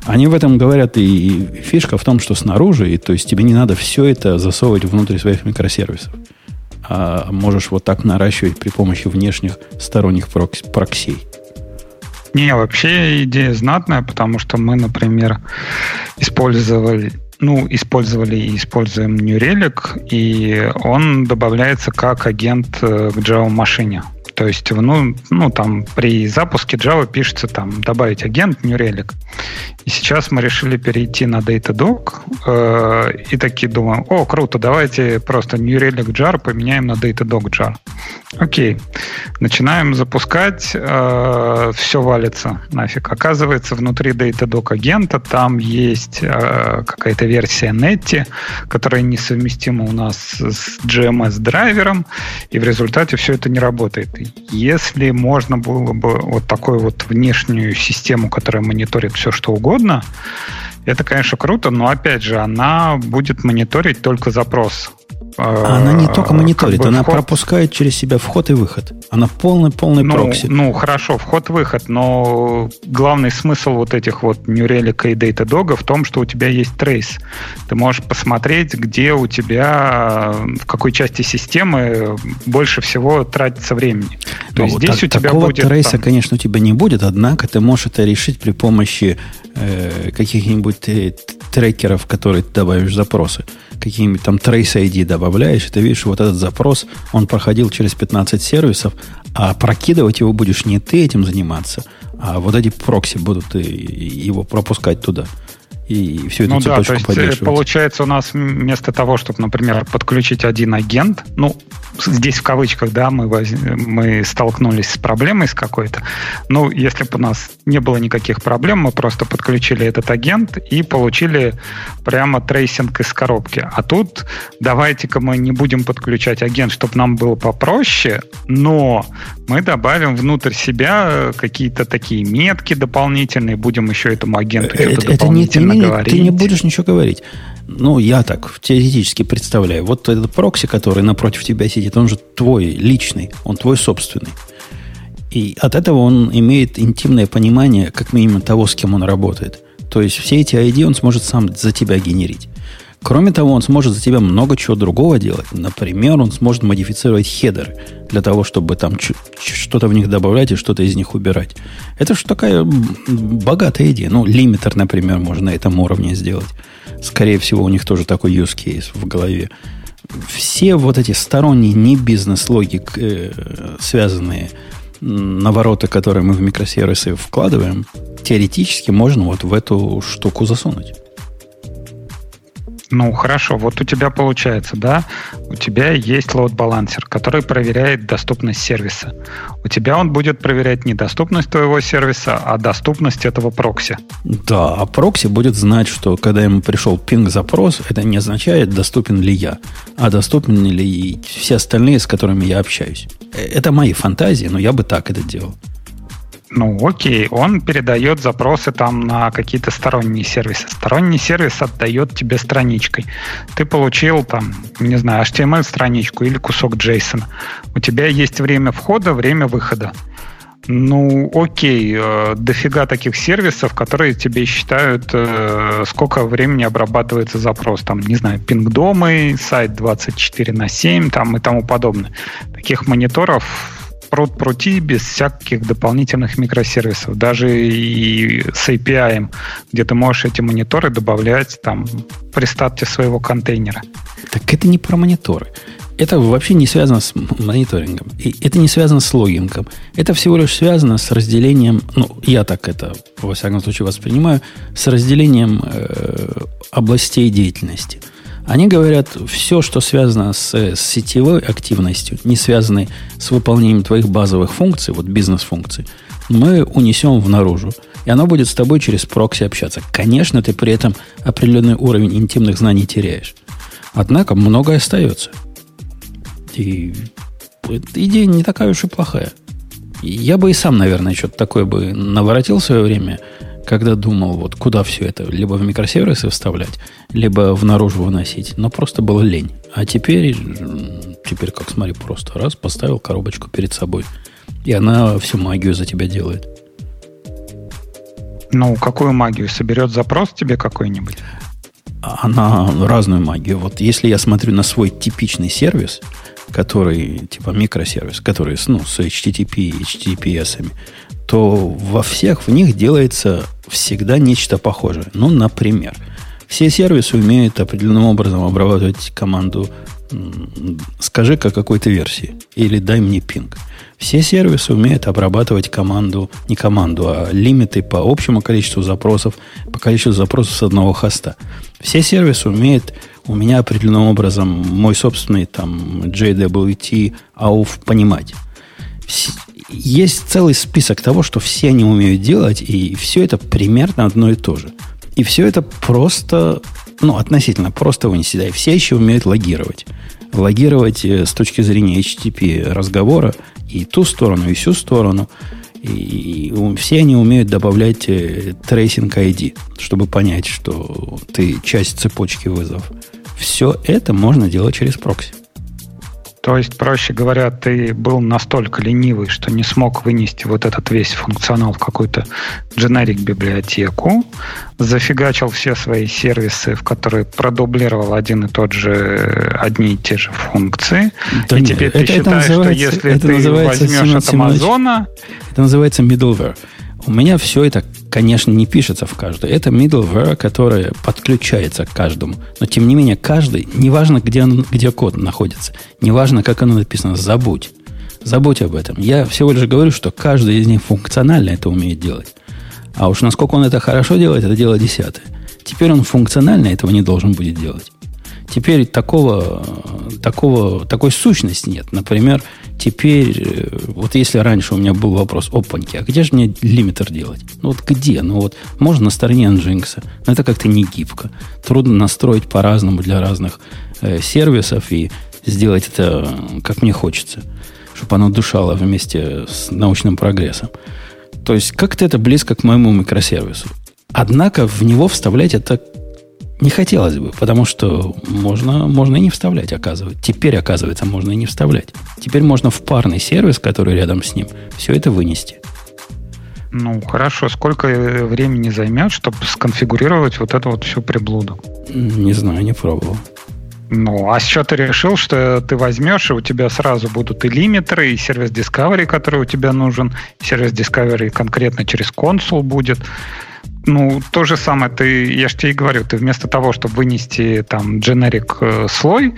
Они в этом говорят, и фишка в том, что снаружи, и, то есть тебе не надо все это засовывать внутрь своих микросервисов. А можешь вот так наращивать при помощи внешних сторонних проксей. Не, вообще идея знатная, потому что мы, например, использовали ну, использовали и используем New Relic, и он добавляется как агент э, к Java машине. То есть, ну, ну, там при запуске Java пишется там добавить агент New Relic. И сейчас мы решили перейти на Datadog э, и такие думаем, о, круто, давайте просто New Relic jar поменяем на Datadog jar. Окей. Начинаем запускать, э, все валится нафиг. Оказывается, внутри Datadog агента там есть э, какая-то версия Netty, которая несовместима у нас с GMS драйвером, и в результате все это не работает. Если можно было бы вот такую вот внешнюю систему, которая мониторит все, что угодно, это, конечно, круто, но, опять же, она будет мониторить только запрос. Она не только мониторит, как бы она вход... пропускает через себя вход и выход. Она полный, полный ну, прокси. Ну, хорошо, вход-выход, но главный смысл вот этих вот New Relic и Datadog в том, что у тебя есть трейс. Ты можешь посмотреть, где у тебя, в какой части системы больше всего тратится времени. То ну, есть здесь так, у тебя такого будет... трейса, там... конечно, у тебя не будет, однако ты можешь это решить при помощи э, каких-нибудь э, трекеров, которые ты добавишь запросы какие-нибудь там Trace ID добавляешь, и ты видишь, вот этот запрос, он проходил через 15 сервисов, а прокидывать его будешь не ты этим заниматься, а вот эти прокси будут его пропускать туда и всю эту ну да, то есть э, получается у нас вместо того, чтобы, например, подключить один агент, ну, здесь в кавычках, да, мы, воз... мы столкнулись с проблемой с какой-то, ну, если бы у нас не было никаких проблем, мы просто подключили этот агент и получили прямо tracing из коробки. А тут давайте-ка мы не будем подключать агент, чтобы нам было попроще, но мы добавим внутрь себя какие-то такие метки дополнительные, будем еще этому агенту это, это дополнительно не, говорить. Ты не будешь ничего говорить. Ну, я так теоретически представляю. Вот этот прокси, который напротив тебя сидит, он же твой личный, он твой собственный. И от этого он имеет интимное понимание, как минимум, того, с кем он работает. То есть все эти ID он сможет сам за тебя генерить. Кроме того, он сможет за тебя много чего другого делать. Например, он сможет модифицировать хедеры для того, чтобы там что-то в них добавлять и что-то из них убирать. Это же такая богатая идея. Ну, лимитер, например, можно на этом уровне сделать. Скорее всего, у них тоже такой use case в голове. Все вот эти сторонние, не бизнес-логик, э, связанные навороты, которые мы в микросервисы вкладываем, теоретически можно вот в эту штуку засунуть. Ну, хорошо, вот у тебя получается, да, у тебя есть лоуд-балансер, который проверяет доступность сервиса. У тебя он будет проверять не доступность твоего сервиса, а доступность этого прокси. Да, а прокси будет знать, что когда ему пришел пинг-запрос, это не означает, доступен ли я, а доступен ли все остальные, с которыми я общаюсь. Э, это мои фантазии, но я бы так это делал ну окей, он передает запросы там на какие-то сторонние сервисы. Сторонний сервис отдает тебе страничкой. Ты получил там, не знаю, HTML-страничку или кусок JSON. У тебя есть время входа, время выхода. Ну, окей, э, дофига таких сервисов, которые тебе считают, э, сколько времени обрабатывается запрос. Там, не знаю, пингдомы, сайт 24 на 7 там, и тому подобное. Таких мониторов прут прути без всяких дополнительных микросервисов. Даже и с API, где ты можешь эти мониторы добавлять там при старте своего контейнера. Так это не про мониторы. это вообще не связано с мониторингом. И это не связано с логингом. Это всего лишь связано с разделением, ну, я так это, во всяком случае, воспринимаю, с разделением э, областей деятельности. Они говорят, все, что связано с, с сетевой активностью, не связанной с выполнением твоих базовых функций, вот бизнес-функций, мы унесем в наружу. И оно будет с тобой через прокси общаться. Конечно, ты при этом определенный уровень интимных знаний теряешь. Однако многое остается. И идея не такая уж и плохая. Я бы и сам, наверное, что-то такое бы наворотил в свое время, когда думал, вот куда все это, либо в микросервисы вставлять, либо в наружу выносить. Но просто было лень. А теперь, теперь как смотри, просто раз, поставил коробочку перед собой. И она всю магию за тебя делает. Ну, какую магию? Соберет запрос тебе какой-нибудь? Она разную магию. Вот если я смотрю на свой типичный сервис, который типа микросервис, который ну, с HTTP и HTTPS, то во всех в них делается всегда нечто похожее. Ну, например, все сервисы умеют определенным образом обрабатывать команду «скажи-ка какой-то версии» или «дай мне пинг». Все сервисы умеют обрабатывать команду, не команду, а лимиты по общему количеству запросов, по количеству запросов с одного хоста. Все сервисы умеют у меня определенным образом мой собственный там JWT AUF понимать. Есть целый список того, что все они умеют делать, и все это примерно одно и то же. И все это просто, ну, относительно просто. Да, и все еще умеют логировать. Логировать э, с точки зрения HTTP разговора и ту сторону, и сю сторону. И, и все они умеют добавлять э, tracing ID, чтобы понять, что ты часть цепочки вызовов. Все это можно делать через прокси. То есть, проще говоря, ты был настолько ленивый, что не смог вынести вот этот весь функционал в какую-то generic библиотеку, зафигачил все свои сервисы, в которые продублировал один и тот же, одни и те же функции. Да и нет, теперь это, ты считаешь, что если это ты возьмешь от Амазона... Это называется middleware. У меня все это, конечно, не пишется в каждую. Это middleware, которое подключается к каждому. Но, тем не менее, каждый, неважно, где, он, где код находится, неважно, как оно написано, забудь. Забудь об этом. Я всего лишь говорю, что каждый из них функционально это умеет делать. А уж насколько он это хорошо делает, это дело десятое. Теперь он функционально этого не должен будет делать. Теперь такого, такого, такой сущности нет. Например, теперь, э, вот если раньше у меня был вопрос, опаньки, а где же мне лимитер делать? Ну вот где? Ну вот можно на стороне Nginx, но это как-то не гибко. Трудно настроить по-разному для разных э, сервисов и сделать это, как мне хочется, чтобы оно дышало вместе с научным прогрессом. То есть как-то это близко к моему микросервису. Однако в него вставлять это не хотелось бы, потому что можно, можно и не вставлять, оказывается. Теперь, оказывается, можно и не вставлять. Теперь можно в парный сервис, который рядом с ним, все это вынести. Ну, хорошо. Сколько времени займет, чтобы сконфигурировать вот эту вот всю приблуду? Не знаю, не пробовал. Ну, а с чего ты решил, что ты возьмешь, и у тебя сразу будут и лимитеры, и сервис Discovery, который у тебя нужен, сервис Discovery конкретно через консул будет ну, то же самое, ты, я же тебе и говорю, ты вместо того, чтобы вынести там generic э, слой,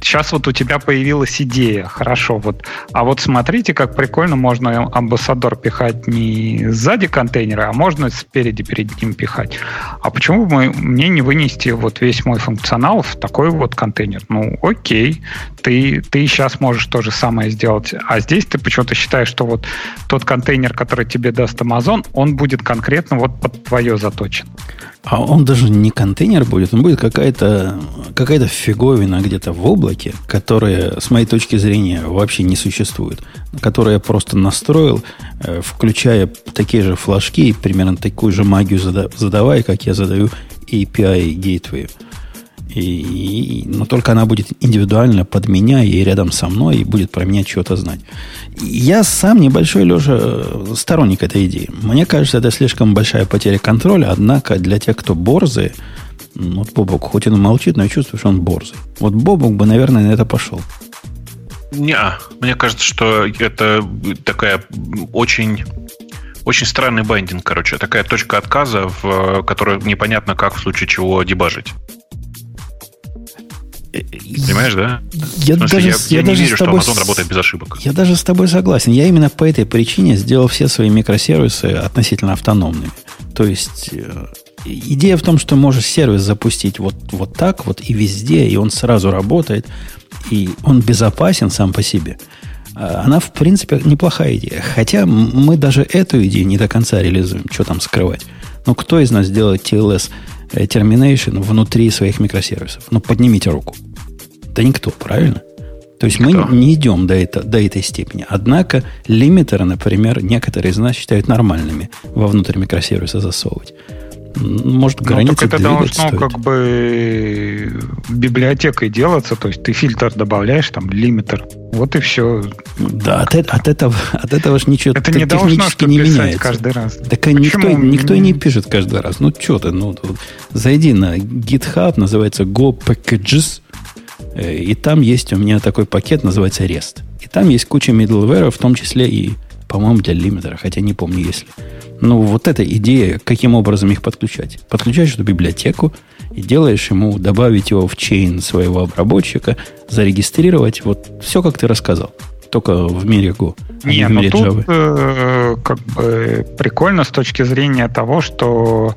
сейчас вот у тебя появилась идея, хорошо, вот, а вот смотрите, как прикольно можно амбассадор пихать не сзади контейнера, а можно спереди перед ним пихать. А почему бы мне не вынести вот весь мой функционал в такой вот контейнер? Ну, окей, ты, ты сейчас можешь то же самое сделать, а здесь ты почему-то считаешь, что вот тот контейнер, который тебе даст Amazon, он будет конкретно вот под твое заточен. А он даже не контейнер будет, он будет какая-то какая фиговина где-то в облаке, которая, с моей точки зрения, вообще не существует. Которую я просто настроил, э, включая такие же флажки, примерно такую же магию задавая, как я задаю API Gateway. И, и, но только она будет индивидуально под меня и рядом со мной, и будет про меня что-то знать. Я сам небольшой, Леша, сторонник этой идеи. Мне кажется, это слишком большая потеря контроля, однако для тех, кто борзый, ну, вот Бобок, хоть он молчит, но я чувствую, что он борзый. Вот Бобок бы, наверное, на это пошел. Не, мне кажется, что это такая очень очень странный байдинг, короче. Такая точка отказа, в которой непонятно, как в случае чего дебажить. Понимаешь, да? Я, даже, я, я, я не даже верю, тобой, что Amazon работает без ошибок. Я даже с тобой согласен. Я именно по этой причине сделал все свои микросервисы относительно автономными. То есть э, идея в том, что можешь сервис запустить вот, вот так вот и везде, и он сразу работает, и он безопасен сам по себе. А она, в принципе, неплохая идея. Хотя мы даже эту идею не до конца реализуем. Что там скрывать? Ну, кто из нас делает TLS э, Termination внутри своих микросервисов? Ну, поднимите руку. Да никто, правильно? То есть никто. мы не идем до, это, до этой степени. Однако лимитеры, например, некоторые из нас считают нормальными во внутрь микросервиса засовывать. Может, ну, границы это должно стоит. как бы библиотекой делаться, то есть ты фильтр добавляешь, там, лимитер, вот и все. Да, от, от этого, от этого же ничего это не должно не меняется. каждый раз. Так никто, никто и не пишет каждый раз. Ну, что ты, ну, зайди на GitHub, называется Go Packages, э, и там есть у меня такой пакет, называется REST. И там есть куча middleware, в том числе и, по-моему, для лимитера, хотя не помню, есть ли. Ну, вот эта идея, каким образом их подключать. Подключаешь эту библиотеку и делаешь ему, добавить его в чейн своего обработчика, зарегистрировать. Вот все, как ты рассказал. Только в мире Go. А не, ну тут э, как бы прикольно с точки зрения того, что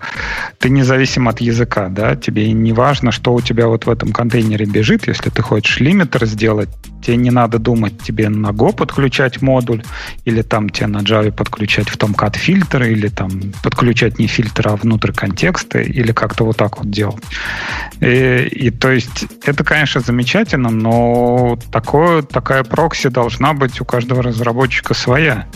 ты независим от языка, да, тебе не важно, что у тебя вот в этом контейнере бежит, если ты хочешь лимитер сделать, тебе не надо думать, тебе на Go подключать модуль, или там тебе на Java подключать в Tomcat фильтры, или там подключать не фильтры, а внутрь контекста, или как-то вот так вот делать. И, и то есть это, конечно, замечательно, но такое, такая прокси должна быть у каждого разработчика своя.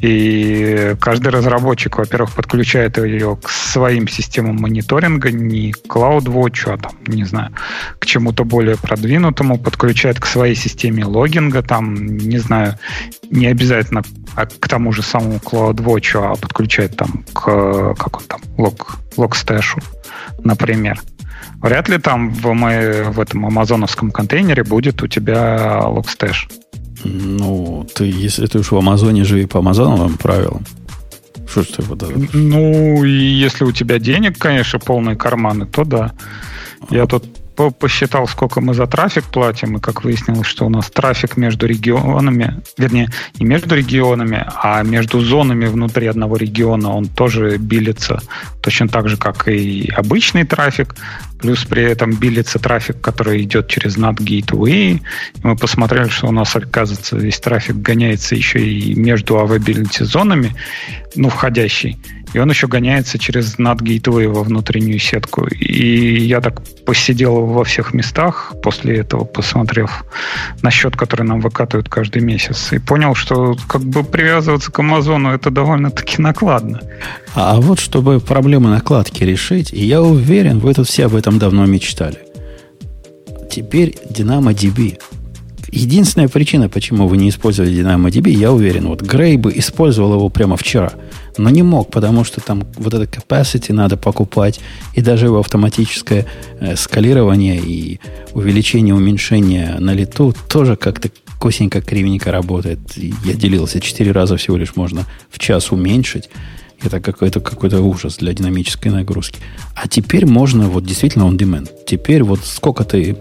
И каждый разработчик, во-первых, подключает ее к своим системам мониторинга, не к CloudWatch, а там, не знаю, к чему-то более продвинутому, подключает к своей системе логинга, там, не знаю, не обязательно а к тому же самому CloudWatch, а подключает там к, как он там, лог, Logstash у, например. Вряд ли там в, в этом амазоновском контейнере будет у тебя Logstash. Ну, ты, если ты уж в Амазоне живи по амазоновым правилам, что ж ты вот это? Ну, если у тебя денег, конечно, полные карманы, то да. Я тут посчитал, сколько мы за трафик платим, и как выяснилось, что у нас трафик между регионами, вернее, не между регионами, а между зонами внутри одного региона, он тоже билится точно так же, как и обычный трафик. Плюс при этом билится трафик, который идет через NAT Gateway. И мы посмотрели, что у нас, оказывается, весь трафик гоняется еще и между availability зонами, ну, входящий. И он еще гоняется через NAT Gateway во внутреннюю сетку. И я так посидел во всех местах после этого, посмотрев на счет, который нам выкатывают каждый месяц, и понял, что как бы привязываться к Амазону это довольно-таки накладно. А вот чтобы проблему накладки решить, и я уверен, вы тут все об этом давно мечтали. Теперь DynamoDB. Единственная причина, почему вы не использовали DynamoDB, я уверен, вот Грей бы использовал его прямо вчера, но не мог, потому что там вот это capacity надо покупать, и даже его автоматическое э, скалирование и увеличение, уменьшение на лету тоже как-то косенько, кривенько работает. Я делился, четыре раза всего лишь можно в час уменьшить. Это какой-то какой ужас для динамической нагрузки. А теперь можно вот действительно on demand. Теперь вот сколько ты,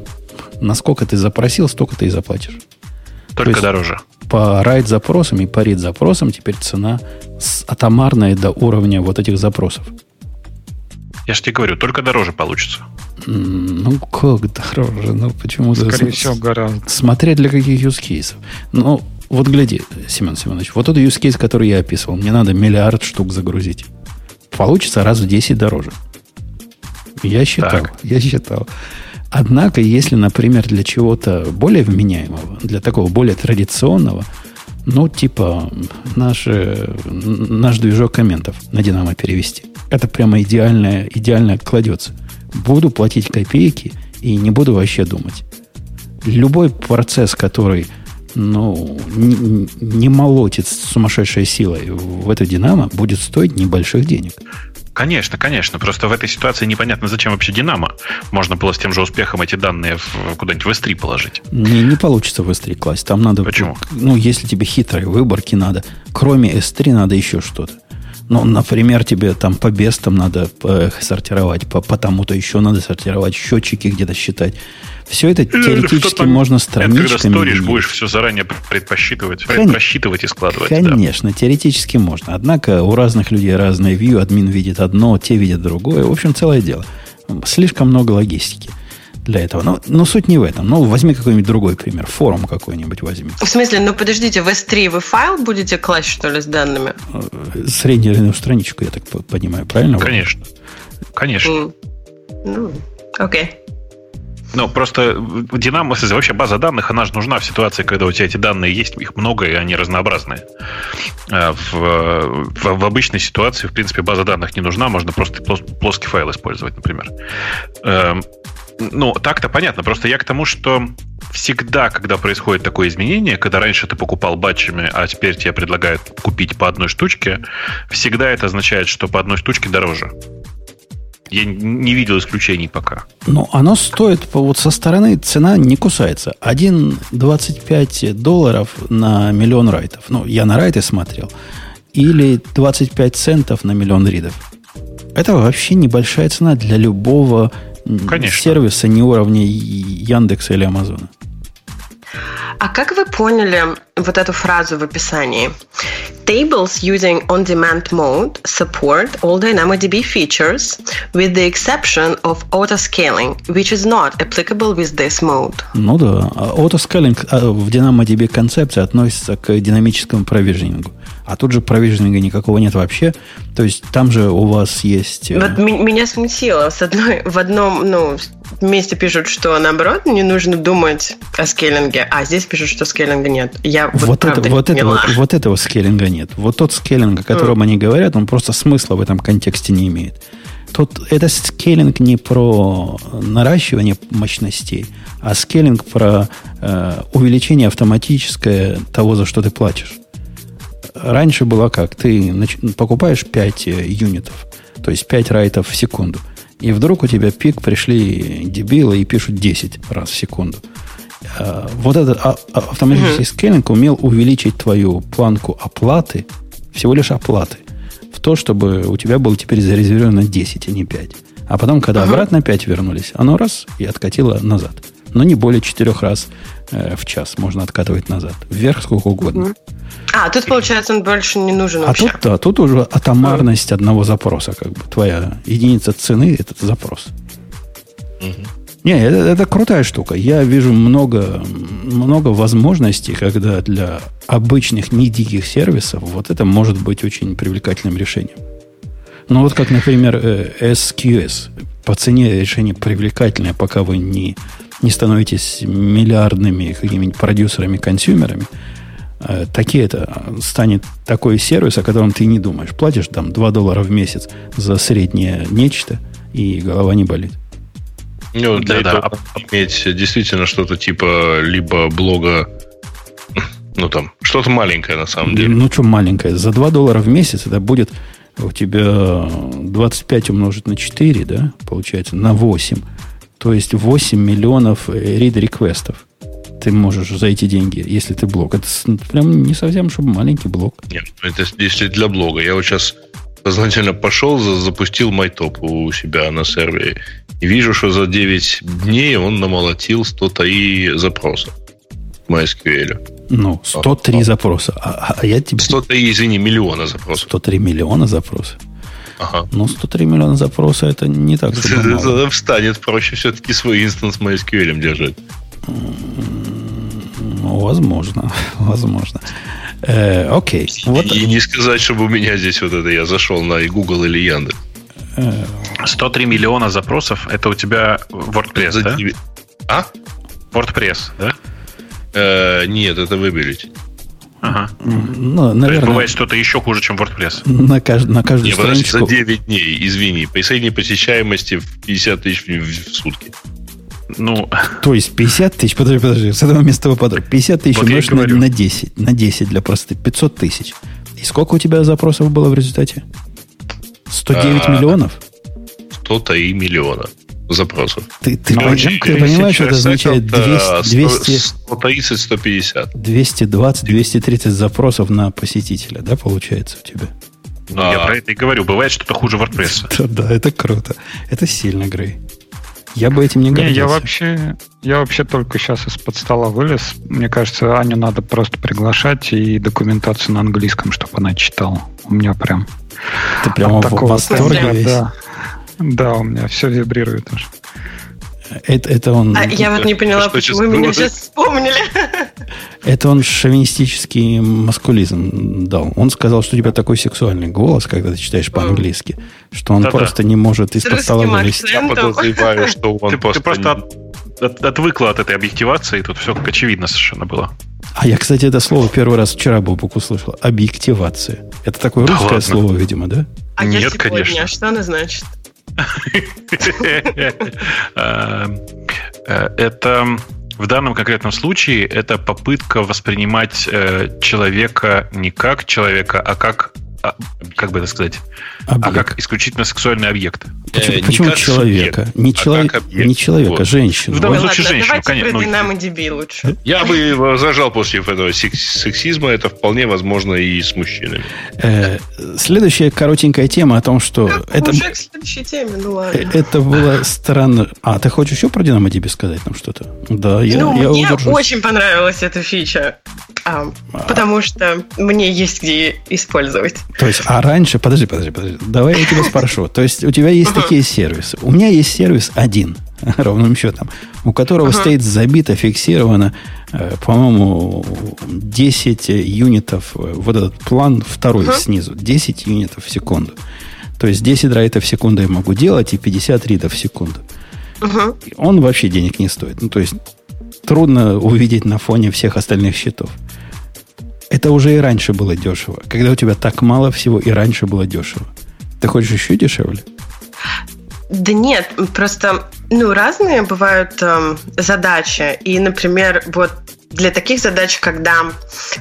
насколько ты запросил, столько ты и заплатишь. Только дороже. По райд запросам и по рид запросам теперь цена атомарная до уровня вот этих запросов. Я же тебе говорю, только дороже получится. Ну, как дороже? Ну, почему-то... Скорее всего, гораздо. Смотря для каких use cases. Ну, вот гляди, Семен Семенович, вот тот use case, который я описывал, мне надо миллиард штук загрузить. Получится раз в 10 дороже. Я считал, так. я считал. Однако, если, например, для чего-то более вменяемого, для такого более традиционного, ну, типа наш, наш движок комментов на Динамо перевести. Это прямо идеально, идеально кладется. Буду платить копейки и не буду вообще думать. Любой процесс, который ну, не, не молотит сумасшедшей силой в эту Динамо, будет стоить небольших денег. Конечно, конечно. Просто в этой ситуации непонятно, зачем вообще Динамо. Можно было с тем же успехом эти данные куда-нибудь в S3 положить. Не, не получится в S3 класть. Там надо... Почему? Ну, если тебе хитрые выборки надо, кроме S3 надо еще что-то. Ну, например, тебе там по бестам надо э, сортировать, по, по тому-то еще надо сортировать, счетчики где-то считать. Все это теоретически там, можно страничками... Когда сторишь, будешь все заранее предпосчитывать, Кон... просчитывать и складывать. Конечно, да. теоретически можно. Однако у разных людей разное view, админ видит одно, те видят другое. В общем, целое дело. Слишком много логистики для этого. Но, но суть не в этом. Ну, возьми какой-нибудь другой пример. Форум какой-нибудь возьми. В смысле, ну подождите, в S3 вы файл будете класть, что ли, с данными? Э, среднюю страничку, я так понимаю, правильно? Конечно. Конечно. Ну, окей. Ну, просто Динамо, вообще база данных, она же нужна в ситуации, когда у тебя эти данные есть, их много, и они разнообразные. А в, в, в обычной ситуации, в принципе, база данных не нужна, можно просто плоский файл использовать, например. Ну, так-то понятно. Просто я к тому, что всегда, когда происходит такое изменение, когда раньше ты покупал батчами, а теперь тебе предлагают купить по одной штучке, всегда это означает, что по одной штучке дороже. Я не видел исключений пока. Ну, оно стоит, вот со стороны цена не кусается. 1,25 долларов на миллион райтов. Ну, я на райты смотрел. Или 25 центов на миллион ридов. Это вообще небольшая цена для любого Конечно. сервиса не уровня Яндекса или Амазона. А как вы поняли вот эту фразу в описании? Tables using on-demand mode support all DynamoDB features with the exception of autoscaling, which is not applicable with this mode. Ну да, autoscaling а, в DynamoDB концепции относится к динамическому провижнингу. А тут же провижнинга никакого нет вообще. То есть там же у вас есть... Э, вот меня смутило. С одной, в одном ну, месте пишут, что наоборот не нужно думать о скейлинге, а здесь пишут, что скейлинга нет. Я вот, вот, это, вот, этого, вот этого скейлинга нет. Вот тот скейлинг, о котором mm. они говорят, он просто смысла в этом контексте не имеет. Тут это скейлинг не про наращивание мощностей, а скейлинг про э, увеличение автоматическое того, за что ты платишь раньше было как? Ты покупаешь 5 э, юнитов, то есть 5 райтов в секунду. И вдруг у тебя пик пришли дебилы и пишут 10 раз в секунду. А, вот этот а, а, автоматический mm-hmm. скейлинг умел увеличить твою планку оплаты, всего лишь оплаты, в то, чтобы у тебя было теперь зарезервировано 10, а не 5. А потом, когда ага. обратно 5 вернулись, оно раз и откатило назад. Но не более 4 раз э, в час можно откатывать назад. Вверх сколько угодно. А, тут, получается, он больше не нужен а вообще. А тут, да, тут уже атомарность одного запроса. Как бы твоя единица цены – это запрос. Mm-hmm. Не, это, это крутая штука. Я вижу много, много возможностей, когда для обычных, не диких сервисов вот это может быть очень привлекательным решением. Ну, вот как, например, SQS. Э, По цене решение привлекательное, пока вы не, не становитесь миллиардными какими-нибудь продюсерами-консюмерами – Э, такие это станет такой сервис, о котором ты не думаешь. Платишь там 2 доллара в месяц за среднее нечто, и голова не болит. Ну, для да, этого да. иметь действительно что-то типа либо блога, ну там, что-то маленькое на самом деле. Ну, что маленькое? За 2 доллара в месяц это будет у тебя 25 умножить на 4, да, получается, на 8. То есть 8 миллионов рид-реквестов ты можешь за эти деньги, если ты блог. Это прям не совсем, чтобы маленький блог. Нет, это если для блога. Я вот сейчас сознательно пошел, запустил MyTop у себя на сервере. И вижу, что за 9 дней он намолотил 103 запроса MySQL. Ну, 103 а, запроса. А, а я тебе... 103, извини, миллиона запросов. 103 миллиона запросов. Ага. Ну, 103 миллиона запросов это не так, чтобы. Встанет проще все-таки свой инстанс MySQL держать. Ну, возможно, возможно. Э, окей. Вот. И не сказать, чтобы у меня здесь вот это я зашел на и Google или Яндекс. 103 миллиона запросов. Это у тебя WordPress, За... да? А? WordPress, да? Э, нет, это выберите. Ага. Ну, наверное, бывает что-то еще хуже, чем WordPress. На, кажд, на каждую Не, страничку... за 9 дней, извини. При средней посещаемости в 50 тысяч в сутки. Ну, то есть 50 тысяч, подожди, подожди, с этого места выпадает. 50 тысяч вот умножить на, на 10, на 10 для простых, 500 тысяч. И сколько у тебя запросов было в результате? 109 а, миллионов? 103 миллиона запросов. Ты, ты, пон, ты понимаешь, что это означает 200, 130-150. 220-230 запросов на посетителя, да, получается у тебя? Ну, а... я про это и говорю. Бывает что-то хуже WordPress. Да, это круто. Это сильно, Грей. Я бы этим не гордился. Не, я вообще, я вообще только сейчас из-под стола вылез. Мне кажется, Аню надо просто приглашать и документацию на английском, чтобы она читала. У меня прям... Ты прямо в восторге. Да. да, у меня все вибрирует уже. Это, это он... А я вот не поняла, что почему вы меня сейчас вспомнили. Это он шовинистический маскулизм дал. Он сказал, что у тебя такой сексуальный голос, когда ты читаешь по-английски, что он Да-да. просто не может из-под стола вылезти. Я подозреваю, что он ты, просто... Ты просто от, от, отвыкла от этой объективации, и тут все как очевидно совершенно было. А я, кстати, это слово первый раз вчера Бобук услышал. Объективация. Это такое да русское ладно. слово, видимо, да? А Нет, я сегодня, конечно. а что оно значит? Э, это в данном конкретном случае это попытка воспринимать э, человека не как человека, а как а, как бы это сказать, объект. а как исключительно сексуальный объект. Почему, э, почему человека? Субъект, не, а человек, не человека, вот. женщину. В данном случае ладно, женщину, конечно. Ну, лучше. Я бы возражал после этого сексизма. Это вполне возможно и с мужчинами. Э, следующая коротенькая тема о том, что... Как это, к следующей теме, ну ладно. Э, это было странно... А, ты хочешь еще про DynamoDB сказать нам что-то? Да, я, ну, я мне удержусь. очень понравилась эта фича. А, а. Потому что мне есть где использовать. То есть, а раньше, подожди, подожди, подожди, давай я тебя спрошу. То есть, у тебя есть такие сервисы. У меня есть сервис один, ровным счетом, у которого стоит забито, фиксировано, э, по-моему, 10 юнитов, вот этот план второй снизу, 10 юнитов в секунду. То есть 10 райтов в секунду я могу делать и 50 ридов в секунду. Он вообще денег не стоит. Ну, то есть трудно увидеть на фоне всех остальных счетов. Это уже и раньше было дешево. Когда у тебя так мало всего, и раньше было дешево. Ты хочешь еще дешевле? Да нет, просто ну, разные бывают э, задачи. И, например, вот для таких задач, когда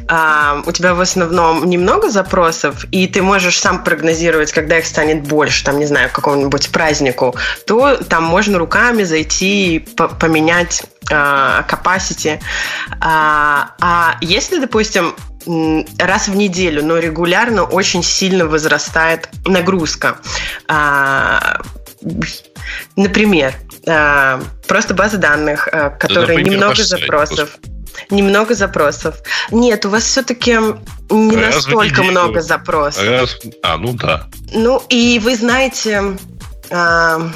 э, у тебя в основном немного запросов, и ты можешь сам прогнозировать, когда их станет больше, там, не знаю, к какому-нибудь празднику, то там можно руками зайти и поменять э, capacity. А, а если, допустим, раз в неделю, но регулярно очень сильно возрастает нагрузка. А, например, а, просто база данных, а, которые да, немного запросов. Немного запросов. Нет, у вас все-таки не раз настолько много запросов. Раз... А, ну да. Ну, и вы знаете, а,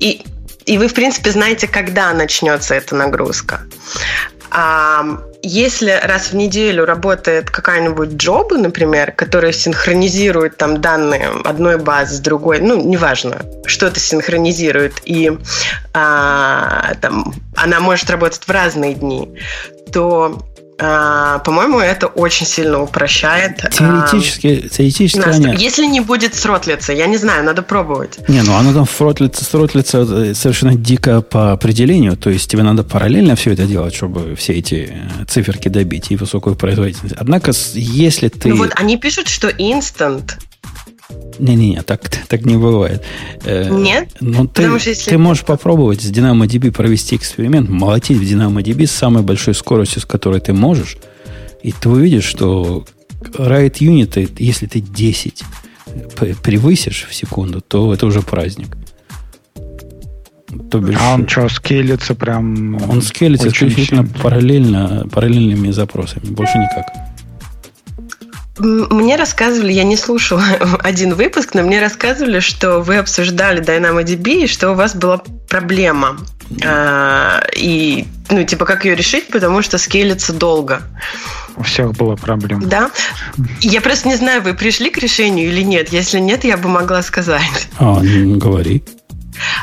и, и вы, в принципе, знаете, когда начнется эта нагрузка. А, если раз в неделю работает какая-нибудь джоба, например, которая синхронизирует там данные одной базы с другой, ну, неважно, что-то синхронизирует, и а, там, она может работать в разные дни, то по-моему, это очень сильно упрощает. А, теоретически, а, теоретически Аня... Если не будет сротлиться, я не знаю, надо пробовать. Не, ну оно там фротлится, сротлится э, совершенно дико по определению, то есть тебе надо параллельно все это делать, чтобы все эти э, циферки добить и высокую производительность. Однако, если ты... Ну вот они пишут, что instant не-не-не, так, так не бывает. Э, Нет? Но ну, ты, Потому что если... ты можешь попробовать с DynamoDB провести эксперимент, молотить в DynamoDB с самой большой скоростью, с которой ты можешь, и ты увидишь, что write юниты, если ты 10 превысишь в секунду, то это уже праздник. То бишь, а он что, скейлится прям... Он скейлится исключительно параллельно, параллельными запросами, больше никак. Мне рассказывали, я не слушала один выпуск, но мне рассказывали, что вы обсуждали DynamoDB и что у вас была проблема. А, и, ну, типа, как ее решить, потому что скейлится долго. У всех была проблема. Да? Я просто не знаю, вы пришли к решению или нет. Если нет, я бы могла сказать. А, говори.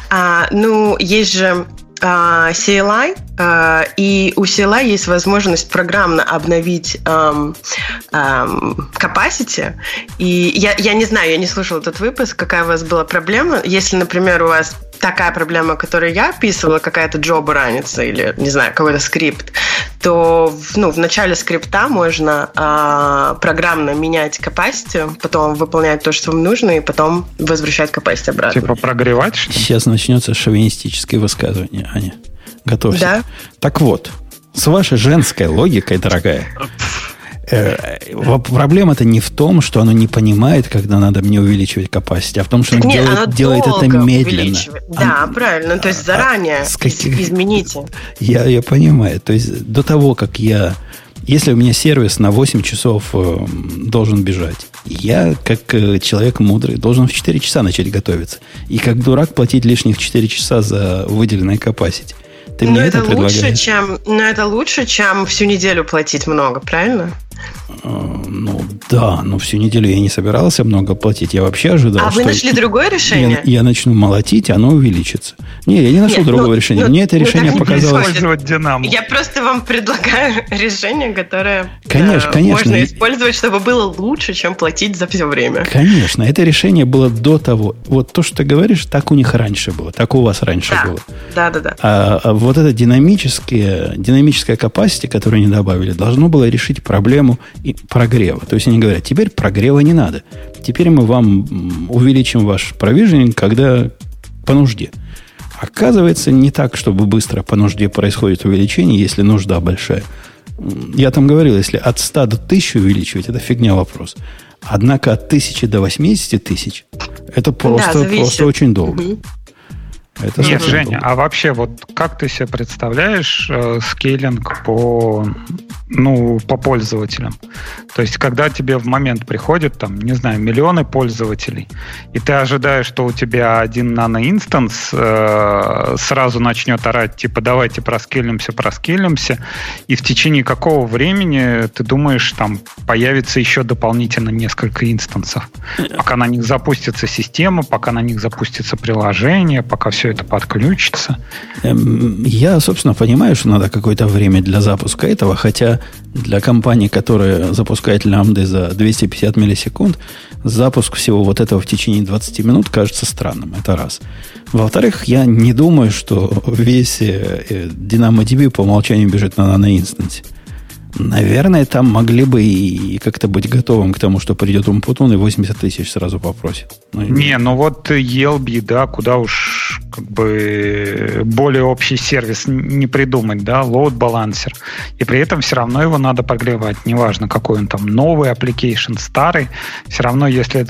А, ну, есть же CLI, а, и у CLI есть возможность программно обновить um, um, capacity. И я, я не знаю, я не слушала этот выпуск, какая у вас была проблема. Если, например, у вас такая проблема, которую я описывала, какая-то джоба ранится или, не знаю, какой-то скрипт, то ну, в начале скрипта можно э, программно менять capacity, потом выполнять то, что вам нужно, и потом возвращать capacity обратно. Типа прогревать? Что Сейчас начнется шовинистическое высказывание, Аня. Готовься. Да? Так вот, с вашей женской логикой, дорогая, проблема-то не в том, что оно не понимает, когда надо мне увеличивать capacity, а в том, что оно Нет, делает, делает это медленно. Да, оно, правильно. То есть а, заранее а, каких... измените. Я, я понимаю. То есть до того, как я... Если у меня сервис на 8 часов э, должен бежать, я, как э, человек мудрый, должен в 4 часа начать готовиться. И как дурак платить лишних 4 часа за выделенное capacity. Ты мне это, это лучше, чем, но это лучше, чем всю неделю платить много, правильно? А, ну да, но всю неделю я не собирался много платить. Я вообще ожидал, а что... вы нашли другое решение? Я, я начну молотить, оно увеличится. Не, я не нашел Нет, другого ну, решения. Ну, Мне это ну, решение показалось... Использовать Динамо. Я просто вам предлагаю решение, которое конечно, да, конечно. можно использовать, чтобы было лучше, чем платить за все время. Конечно, это решение было до того. Вот то, что ты говоришь, так у них раньше было, так у вас раньше да. было. Да, да, да. А, а вот это динамическое, динамическое capacity, которое они добавили, должно было решить проблему прогрева. То есть они говорят, теперь прогрева не надо. Теперь мы вам увеличим ваш провиженинг, когда по нужде. Оказывается, не так, чтобы быстро по нужде происходит увеличение, если нужда большая. Я там говорил, если от 100 до 1000 увеличивать, это фигня вопрос. Однако от 1000 до 80 тысяч, это просто, да, просто очень долго. Угу. Это Нет, Женя, а вообще вот как ты себе представляешь э, скейлинг по, ну, по пользователям? То есть, когда тебе в момент приходит, там, не знаю, миллионы пользователей, и ты ожидаешь, что у тебя один наноинстанс э, сразу начнет орать, типа, давайте проскейлимся, проскейлимся, и в течение какого времени, ты думаешь, там появится еще дополнительно несколько инстансов? Пока на них запустится система, пока на них запустится приложение, пока все все это подключится. Эм, я, собственно, понимаю, что надо какое-то время для запуска этого, хотя для компании, которая запускает лямбды за 250 миллисекунд, запуск всего вот этого в течение 20 минут кажется странным. Это раз. Во-вторых, я не думаю, что весь э, DynamoDB по умолчанию бежит на наноинстансе. Наверное, там могли бы и как-то быть готовым к тому, что придет Умпутун и 80 тысяч сразу попросит. Ну, не, ну вот ELB, да, куда уж как бы более общий сервис не придумать, да, load балансер. И при этом все равно его надо прогревать. Неважно, какой он там новый application, старый. Все равно, если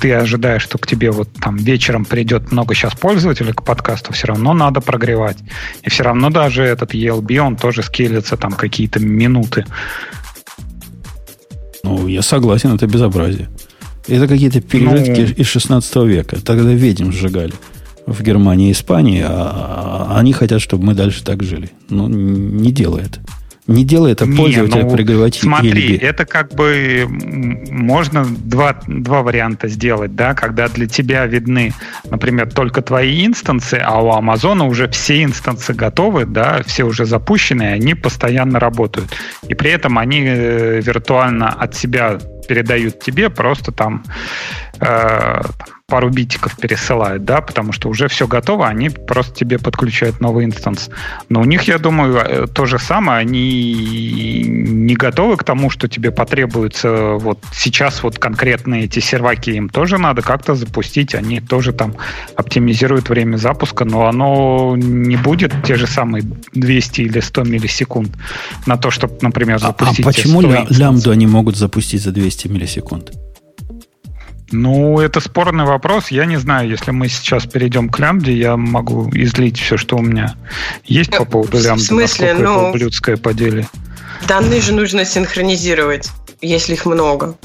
ты ожидаешь, что к тебе вот там вечером придет много сейчас пользователей к подкасту, все равно надо прогревать. И все равно даже этот ELB, он тоже скелится там какие-то минуты. Ну, я согласен, это безобразие. Это какие-то пережитки ну, из 16 века. Тогда ведьм сжигали в Германии и Испании, а, а они хотят, чтобы мы дальше так жили. Ну, не делает. Не делай это пользователя ну, прерогатив. Смотри, ELB. это как бы можно два, два варианта сделать, да, когда для тебя видны, например, только твои инстансы, а у Амазона уже все инстансы готовы, да, все уже запущены, и они постоянно работают. И при этом они э, виртуально от себя передают тебе просто там э, пару битиков пересылают, да, потому что уже все готово, они просто тебе подключают новый инстанс. Но у них, я думаю, э, то же самое, они не готовы к тому, что тебе потребуется вот сейчас вот конкретные эти серваки, им тоже надо как-то запустить, они тоже там оптимизируют время запуска, но оно не будет те же самые 200 или 100 миллисекунд на то, чтобы, например, запустить... А, а почему лямбду они могут запустить за 200 миллисекунд? Ну, это спорный вопрос. Я не знаю, если мы сейчас перейдем к лямбде, я могу излить все, что у меня есть по поводу лямбды, в смысле? ну, ублюдское по деле. Данные же нужно синхронизировать, если их много.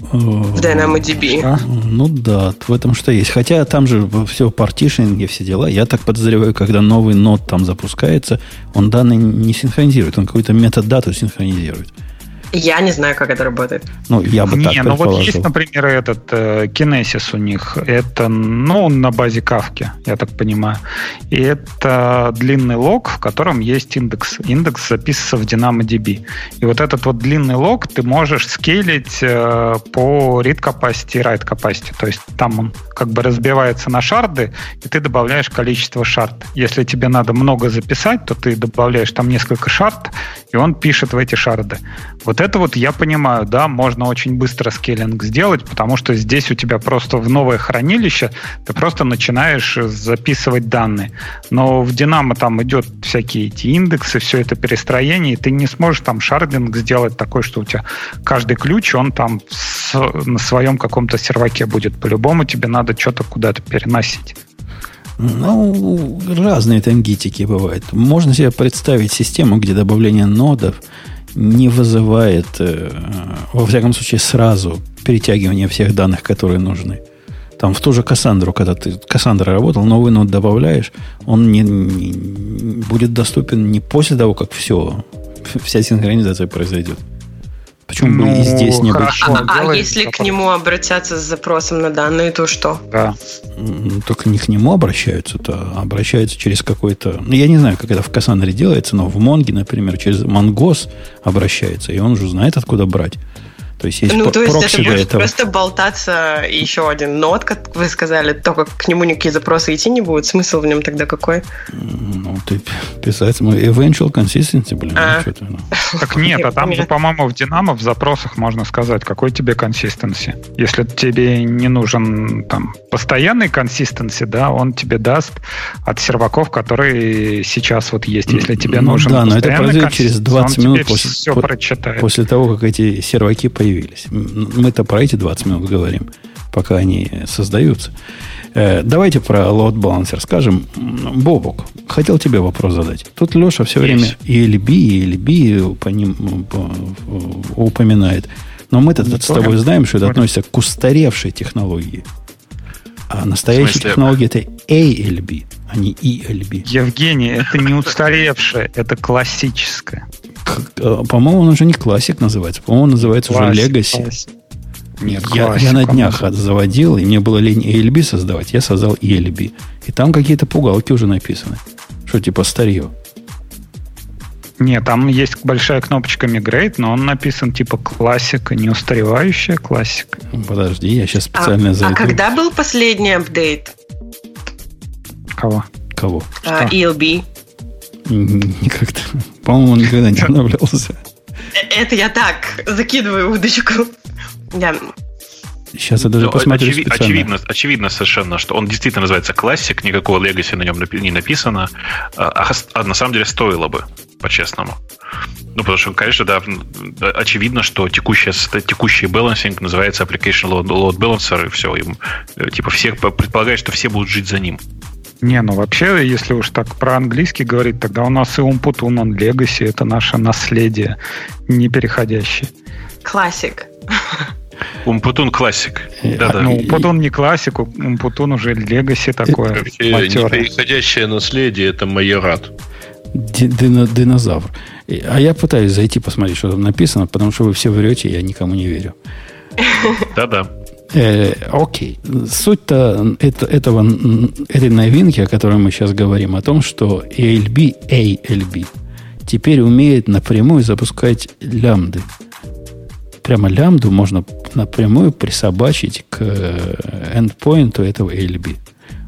В DynamoDB. А? Ну да, в этом что есть. Хотя там же все партишинги, все дела. Я так подозреваю, когда новый нод там запускается, он данные не синхронизирует, он какую-то метадату синхронизирует. Я не знаю, как это работает. Ну, я бы не, так ну вот есть, например, этот э, Kinesis у них. Это, ну, на базе кавки, я так понимаю. И это длинный лог, в котором есть индекс. Индекс записывается в DynamoDB. И вот этот вот длинный лог ты можешь скейлить э, по read capacity и write capacity. То есть там он как бы разбивается на шарды, и ты добавляешь количество шард. Если тебе надо много записать, то ты добавляешь там несколько шард, и он пишет в эти шарды. Вот это вот я понимаю, да, можно очень быстро скейлинг сделать, потому что здесь у тебя просто в новое хранилище ты просто начинаешь записывать данные. Но в Динамо там идет всякие эти индексы, все это перестроение, и ты не сможешь там шардинг сделать такой, что у тебя каждый ключ, он там с, на своем каком-то серваке будет. По-любому тебе надо что-то куда-то переносить. Ну, разные тангитики бывают. Можно себе представить систему, где добавление нодов не вызывает, э, во всяком случае, сразу перетягивание всех данных, которые нужны. Там в ту же Кассандру, когда ты Кассандра работал, новый нод добавляешь, он не, не, будет доступен не после того, как все, вся синхронизация произойдет. Почему ну, бы и здесь не хорошо, быть? А, а если к нему обратятся с запросом на данные, то что? Да. Только не к нему обращаются, то обращаются через какой-то... Ну, я не знаю, как это в Кассандре делается, но в Монге, например, через Монгос обращается, и он уже знает, откуда брать. То есть есть ну, то есть это будет этого. просто болтаться еще один нот, как вы сказали, только к нему никакие запросы идти не будут. Смысл в нем тогда какой? Ну, ты писать мы eventual consistency, блин, ну, а. ну, ну. Так нет, а там же, по-моему, в Динамо в запросах можно сказать, какой тебе consistency. Если тебе не нужен там постоянный consistency, да, он тебе даст от серваков, которые сейчас вот есть. Если тебе ну, нужен Да, но это произойдет через 20 минут после, все по, после того, как эти серваки появятся появились. Мы-то про эти 20 минут говорим, пока они создаются. Э, давайте про load balancer скажем. Бобок, хотел тебе вопрос задать. Тут Леша все время ELB, ELB по ним упоминает. Но мы-то с тобой знаем, что это относится к устаревшей технологии. А настоящая технология это ALB, а не ELB. Евгений, это не устаревшая, это классическая. Э, по-моему, он уже не классик называется. По-моему, он называется классик, уже Legacy. Нет, я, я на днях заводил, и мне было лень ELB создавать. Я создал ELB. И там какие-то пугалки уже написаны. Что типа старье. Нет, там есть большая кнопочка Migrate, но он написан типа классика, не устаревающая классика. Подожди, я сейчас специально а, зайду. А когда был последний апдейт? Кого? Кого? А, ELB. Никогда. По-моему, он никогда не обновлялся. Это я так закидываю удочку. Да. Сейчас я даже Но посмотрю очеви- очевидно, очевидно совершенно, что он действительно называется классик, никакого легаси на нем не написано, а, а на самом деле стоило бы, по-честному. Ну, потому что, конечно, да, очевидно, что текущий, текущий балансинг называется Application Load, Load Balancer, и все, им, э, типа, все предполагают, что все будут жить за ним. Не, ну вообще, если уж так про английский говорить, тогда у нас и Умпутун, он Legacy, это наше наследие, не переходящее. Классик. Умпутун классик. Да, да. Ну, Умпутун не классик, Умпутун уже Legacy такое. Переходящее наследие это майорат. Динозавр. А я пытаюсь зайти посмотреть, что там написано, потому что вы все врете, я никому не верю. Да-да. Э, окей. Суть-то это, этого, этой новинки, о которой мы сейчас говорим, о том, что ALB, ALB теперь умеет напрямую запускать лямды. Прямо лямду можно напрямую присобачить к эндпоинту этого ALB.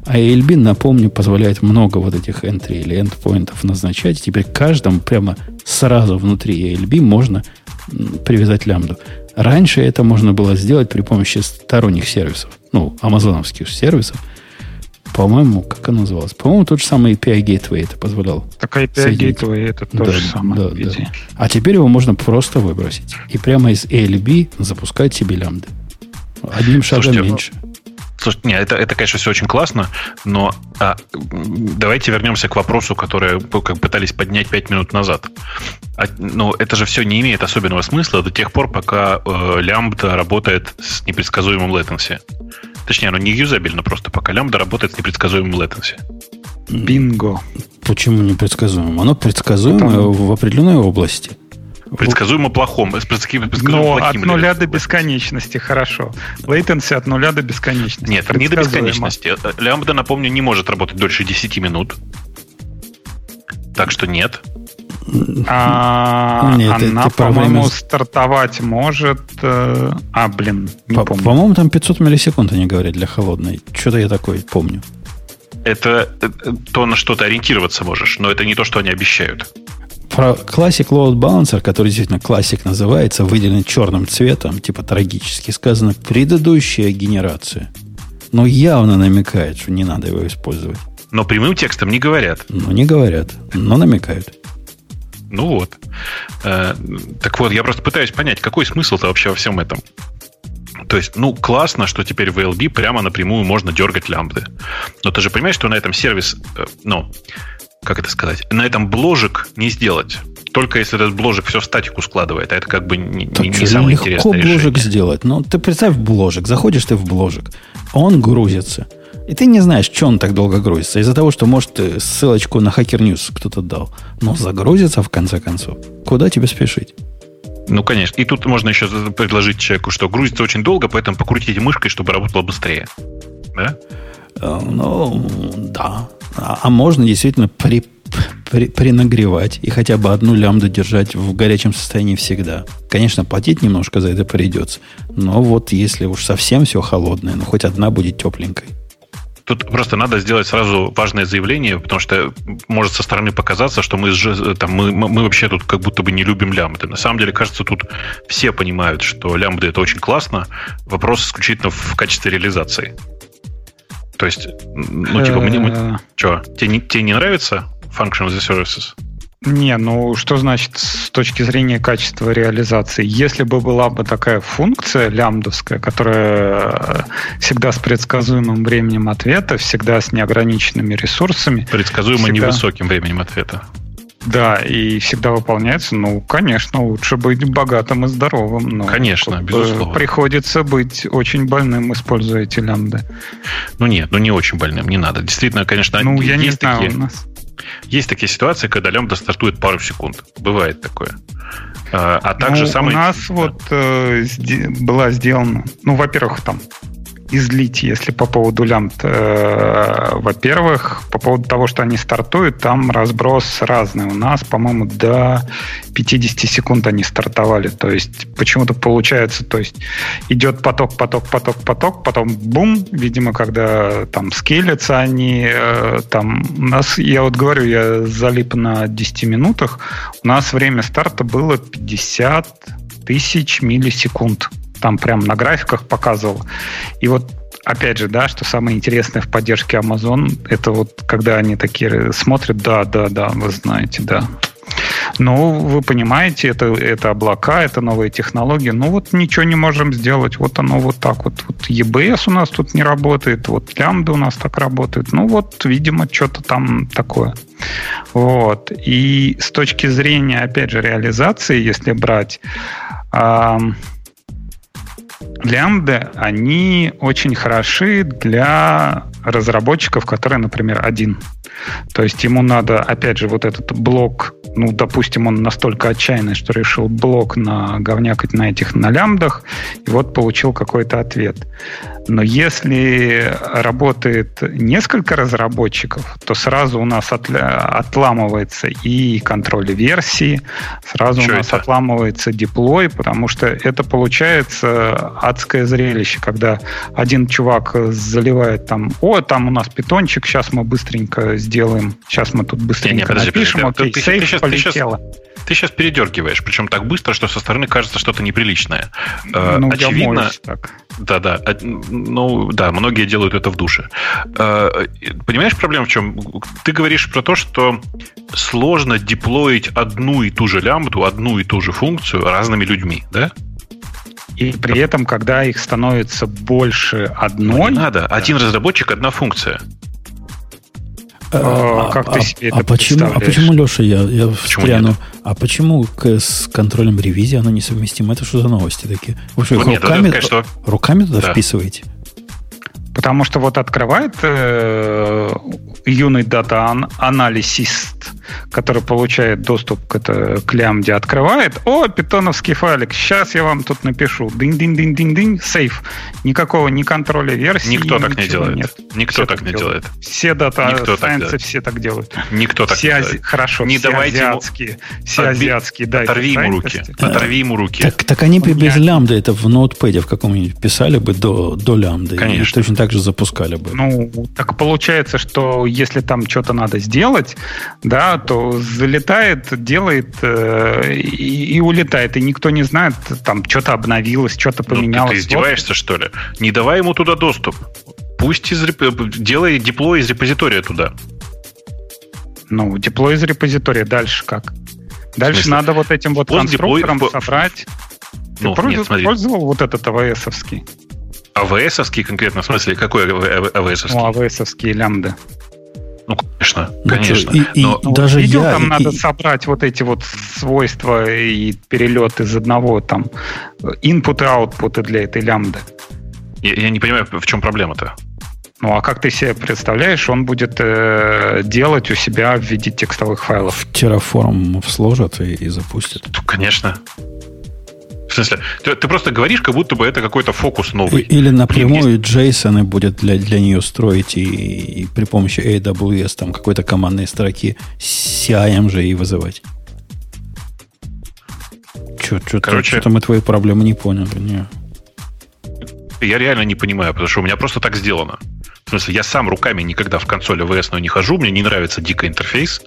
А ALB, напомню, позволяет много вот этих entry или endpointов назначать. Теперь каждому прямо сразу внутри ALB можно привязать лямду. Раньше это можно было сделать при помощи сторонних сервисов, ну, амазоновских сервисов. По-моему, как оно называлось? По-моему, тот же самый API Gateway это позволял. Так API соединить. Gateway это то да, же самое. Да, да. А теперь его можно просто выбросить. И прямо из ALB запускать себе лямды. Одним шагом Слушайте, меньше. Слушай, нет, это, это, конечно, все очень классно, но а, давайте вернемся к вопросу, который как пытались поднять 5 минут назад. А, ну, это же все не имеет особенного смысла до тех пор, пока э, лямбда работает с непредсказуемым latency. Точнее, оно не юзабельно просто, пока лямбда работает с непредсказуемым latency. Бинго. Почему непредсказуемым? Оно предсказуемо Потому... в определенной области. Предсказуемо плохом. Предсказуемо Но от нуля до бесконечности, хорошо. Latency от нуля до бесконечности. Нет, не до бесконечности. Лямбда, напомню, не может работать дольше 10 минут. Так что нет. А, Нет, она, по-моему, время... стартовать может... Э, а, блин, не по- помню. По-моему, там 500 миллисекунд они говорят для холодной. Что-то я такое помню. Это то, на что ты ориентироваться можешь, но это не то, что они обещают. Про Classic Load Balancer, который действительно классик называется, выделен черным цветом, типа трагически сказано, предыдущая генерация. Но явно намекает, что не надо его использовать. Но прямым текстом не говорят. Ну, не говорят, но намекают. Ну вот. Э, так вот, я просто пытаюсь понять, какой смысл-то вообще во всем этом? То есть, ну, классно, что теперь в LB прямо напрямую можно дергать лямбды. Но ты же понимаешь, что на этом сервис, э, ну, как это сказать, на этом бложек не сделать. Только если этот бложек все в статику складывает, а это как бы не, не, не самое легко интересное бложек решение. сделать. Ну, ты представь бложек, заходишь ты в бложек, он грузится. И ты не знаешь, что он так долго грузится. Из-за того, что, может, ссылочку на Hacker News кто-то дал. Но загрузится в конце концов. Куда тебе спешить? Ну, конечно. И тут можно еще предложить человеку, что грузится очень долго, поэтому покрутите мышкой, чтобы работало быстрее. Да? Э, ну, да. А, а можно действительно при, при, принагревать и хотя бы одну лямбду держать в горячем состоянии всегда. Конечно, платить немножко за это придется. Но вот если уж совсем все холодное, ну хоть одна будет тепленькой. Тут просто надо сделать сразу важное заявление, потому что может со стороны показаться, что мы, там, мы, мы вообще тут как будто бы не любим лямбды. На самом деле, кажется, тут все понимают, что лямбды это очень классно. Вопрос исключительно в качестве реализации. То есть, ну, типа, мне... Э. Что, тебе, тебе не нравится Function as a Services? Не, ну что значит с точки зрения качества реализации? Если бы была бы такая функция лямбдовская, которая э, всегда с предсказуемым временем ответа, всегда с неограниченными ресурсами. Предсказуемо всегда... невысоким временем ответа. Да, и всегда выполняется. Ну, конечно, лучше быть богатым и здоровым. Но конечно, безусловно. Приходится быть очень больным, используя эти лямбды. Ну нет, ну не очень больным, не надо. Действительно, конечно, ну, я есть не знаю, такие... у нас есть такие ситуации, когда лямбда стартует пару секунд. Бывает такое. А, а также ну, самое... У нас да. вот э, была сделана, ну, во-первых, там излить, если по поводу лямбд. Э, во-первых, по поводу того, что они стартуют, там разброс разный. У нас, по-моему, до 50 секунд они стартовали. То есть почему-то получается, то есть идет поток, поток, поток, поток, потом бум, видимо, когда там скейлятся они, э, там у нас, я вот говорю, я залип на 10 минутах, у нас время старта было 50 тысяч миллисекунд там прям на графиках показывал. И вот опять же, да, что самое интересное в поддержке Amazon, это вот когда они такие смотрят, да, да, да, вы знаете, да. Ну, вы понимаете, это, это облака, это новые технологии. Ну, вот ничего не можем сделать. Вот оно вот так вот. Вот EBS у нас тут не работает, вот лямбда у нас так работает. Ну, вот, видимо, что-то там такое. Вот. И с точки зрения, опять же, реализации, если брать... лямбды, они очень хороши для разработчиков, которые, например, один. То есть ему надо, опять же, вот этот блок, ну, допустим, он настолько отчаянный, что решил блок на говнякать на этих на лямбдах, и вот получил какой-то ответ. Но если работает несколько разработчиков, то сразу у нас отламывается и контроль версии, сразу Что у нас это? отламывается деплой, потому что это получается адское зрелище, когда один чувак заливает там, о, там у нас питончик, сейчас мы быстренько сделаем, сейчас мы тут быстренько не, не, подожди, напишем, подожди, окей, ты, сейф ты, сейчас, полетело. Ты сейчас, ты сейчас передергиваешь, причем так быстро, что со стороны кажется что-то неприличное. Э, ну, Очевидно, так. Да, да. Ну, да, многие делают это в душе. Э, понимаешь, проблема в чем? Ты говоришь про то, что сложно деплоить одну и ту же лямбду, одну и ту же функцию разными людьми, да? И при этом, когда их становится больше одной... Не надо. Один разработчик, одна функция. А, как ты себе а, это почему, а почему, Леша, я, я встряну, а почему с контролем ревизии оно несовместимо? Это что за новости такие? Вы что, ну, руками, нет, конечно, руками туда да. вписываете? Потому что вот открывает э, юный дата-анализист, который получает доступ к, это, к лямбде, открывает, о, питоновский файлик, сейчас я вам тут напишу, динь-динь-динь-динь-динь, сейф. Никакого ни контроля версии, Никто так не делает. Нет. Никто все так, так не делает. Все дата сайенсы все так делают. Никто так все не делает. Хорошо, не все азиатские, ему... все азиатские, да. Оторви ему руки, оторви ему руки. Так, так они без лямбда это в ноутпэде в каком-нибудь писали бы до, до лямбды. Конечно. И точно также запускали бы. Ну, так получается, что если там что-то надо сделать, да, то залетает, делает э, и, и улетает, и никто не знает, там что-то обновилось, что-то поменялось. Ну, ты, ты издеваешься, что ли? Не давай ему туда доступ. Пусть из, делай диплой из репозитория туда. Ну, диплой из репозитория. Дальше как? Дальше надо вот этим вот конструктором собрать. Ты ну, нет, смотри. пользовал вот этот АВСовский? АВСовский конкретно? В смысле, какой АВСовский? Ну, АВСовские лямбды. Ну, конечно, ну, конечно. И, и, Но, ну, даже видел, я, там и, надо и... собрать вот эти вот свойства и перелет из одного там инпуты, аутпуты для этой лямбды. Я, я не понимаю, в чем проблема-то. Ну а как ты себе представляешь, он будет э, делать у себя в виде текстовых файлов? В Terraform сложат и, и запустят. Ну, конечно. В смысле, ты, ты просто говоришь, как будто бы это какой-то фокус новый. Или напрямую JSON будет для, для нее строить и, и при помощи AWS там какой-то командной строки CIM же и вызывать. Что-то, что-то мы твои проблемы не поняли. Не. Я реально не понимаю, потому что у меня просто так сделано. Смысле, я сам руками никогда в консоль AWS не хожу, мне не нравится дикий интерфейс.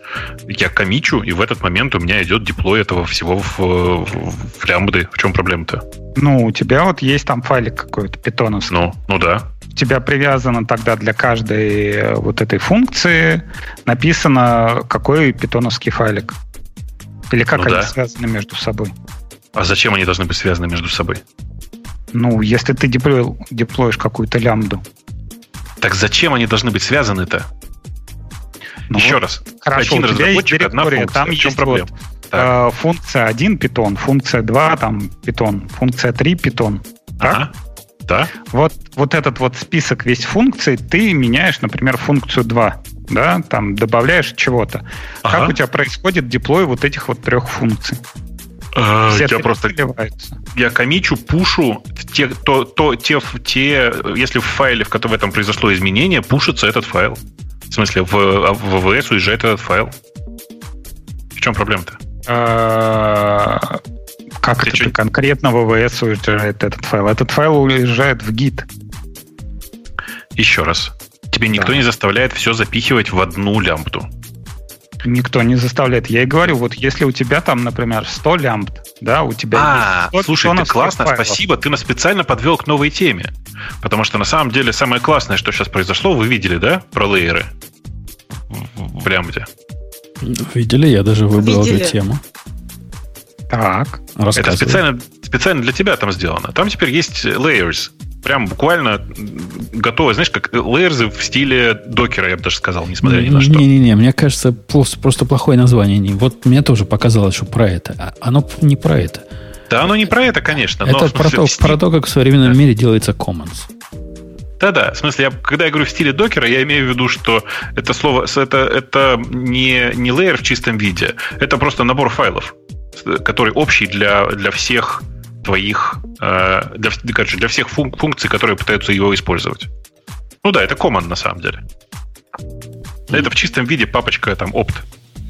Я комичу, и в этот момент у меня идет диплой этого всего в, в, в лямбды. В чем проблема-то? Ну, у тебя вот есть там файлик какой-то питоновский. Ну, ну да. У тебя привязано тогда для каждой э, вот этой функции написано, какой питоновский файлик. Или как ну, они да. связаны между собой. А зачем они должны быть связаны между собой? Ну, если ты деплоил, деплоишь какую-то лямбду. Так зачем они должны быть связаны-то? Ну, Еще вот, раз. Хорошо, Один у тебя есть функция. Там В чем есть проблема? Вот, э, функция 1 питон, функция 2 там питон, функция 3 питон. Так? Ага. Да. Вот, вот этот вот список весь функций ты меняешь, например, функцию 2 да, там добавляешь чего-то. Ага. Как у тебя происходит деплой вот этих вот трех функций? Все я просто я комичу, пушу те, то, то, те, те, если в файле, в котором в этом произошло изменение, пушится этот файл. В смысле, в, а, в ВВС уезжает этот файл. В чем проблема-то? А, как Ты это что? конкретно в ВВС уезжает этот файл? Этот файл уезжает в гид. Еще раз. Тебе никто да. не заставляет все запихивать в одну лямбду. Никто не заставляет. Я и говорю, вот если у тебя там, например, 100 лямбд, да, у тебя а, есть 100 слушай, ты классно, файлов. спасибо, ты нас специально подвел к новой теме. Потому что на самом деле самое классное, что сейчас произошло, вы видели, да, про лейеры в, в лямбде? Видели, я даже выбрал видели. эту тему. Так. Это специально, специально для тебя там сделано. Там теперь есть layers прям буквально готовы, знаешь, как лейерзы в стиле докера, я бы даже сказал, несмотря ни на что. Не-не-не, мне кажется, просто, плохое название. Вот мне тоже показалось, что про это. А оно не про это. Да, оно не про это, конечно. Это но, про, то, про то, как в современном да. мире делается commons. Да-да, в смысле, я, когда я говорю в стиле докера, я имею в виду, что это слово, это, это не, не лейер в чистом виде, это просто набор файлов, который общий для, для всех твоих, э, для, короче, для всех функ- функций, которые пытаются его использовать. Ну да, это command на самом деле. Это в чистом виде папочка там опт.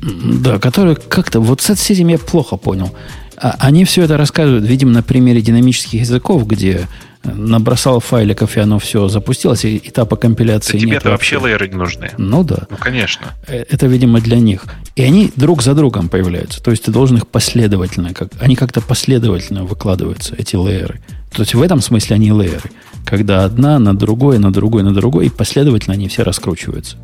Да, который как-то... Вот с этим я плохо понял. А, они все это рассказывают, видимо, на примере динамических языков, где набросал файликов, и оно все запустилось, и этапа компиляции да тебе-то вообще лейеры не нужны. Ну да. Ну, конечно. Э, это, видимо, для них. И они друг за другом появляются. То есть ты должен их последовательно, как, они как-то последовательно выкладываются, эти лейеры. То есть в этом смысле они лейеры. Когда одна на другой, на другой, на другой, и последовательно они все раскручиваются.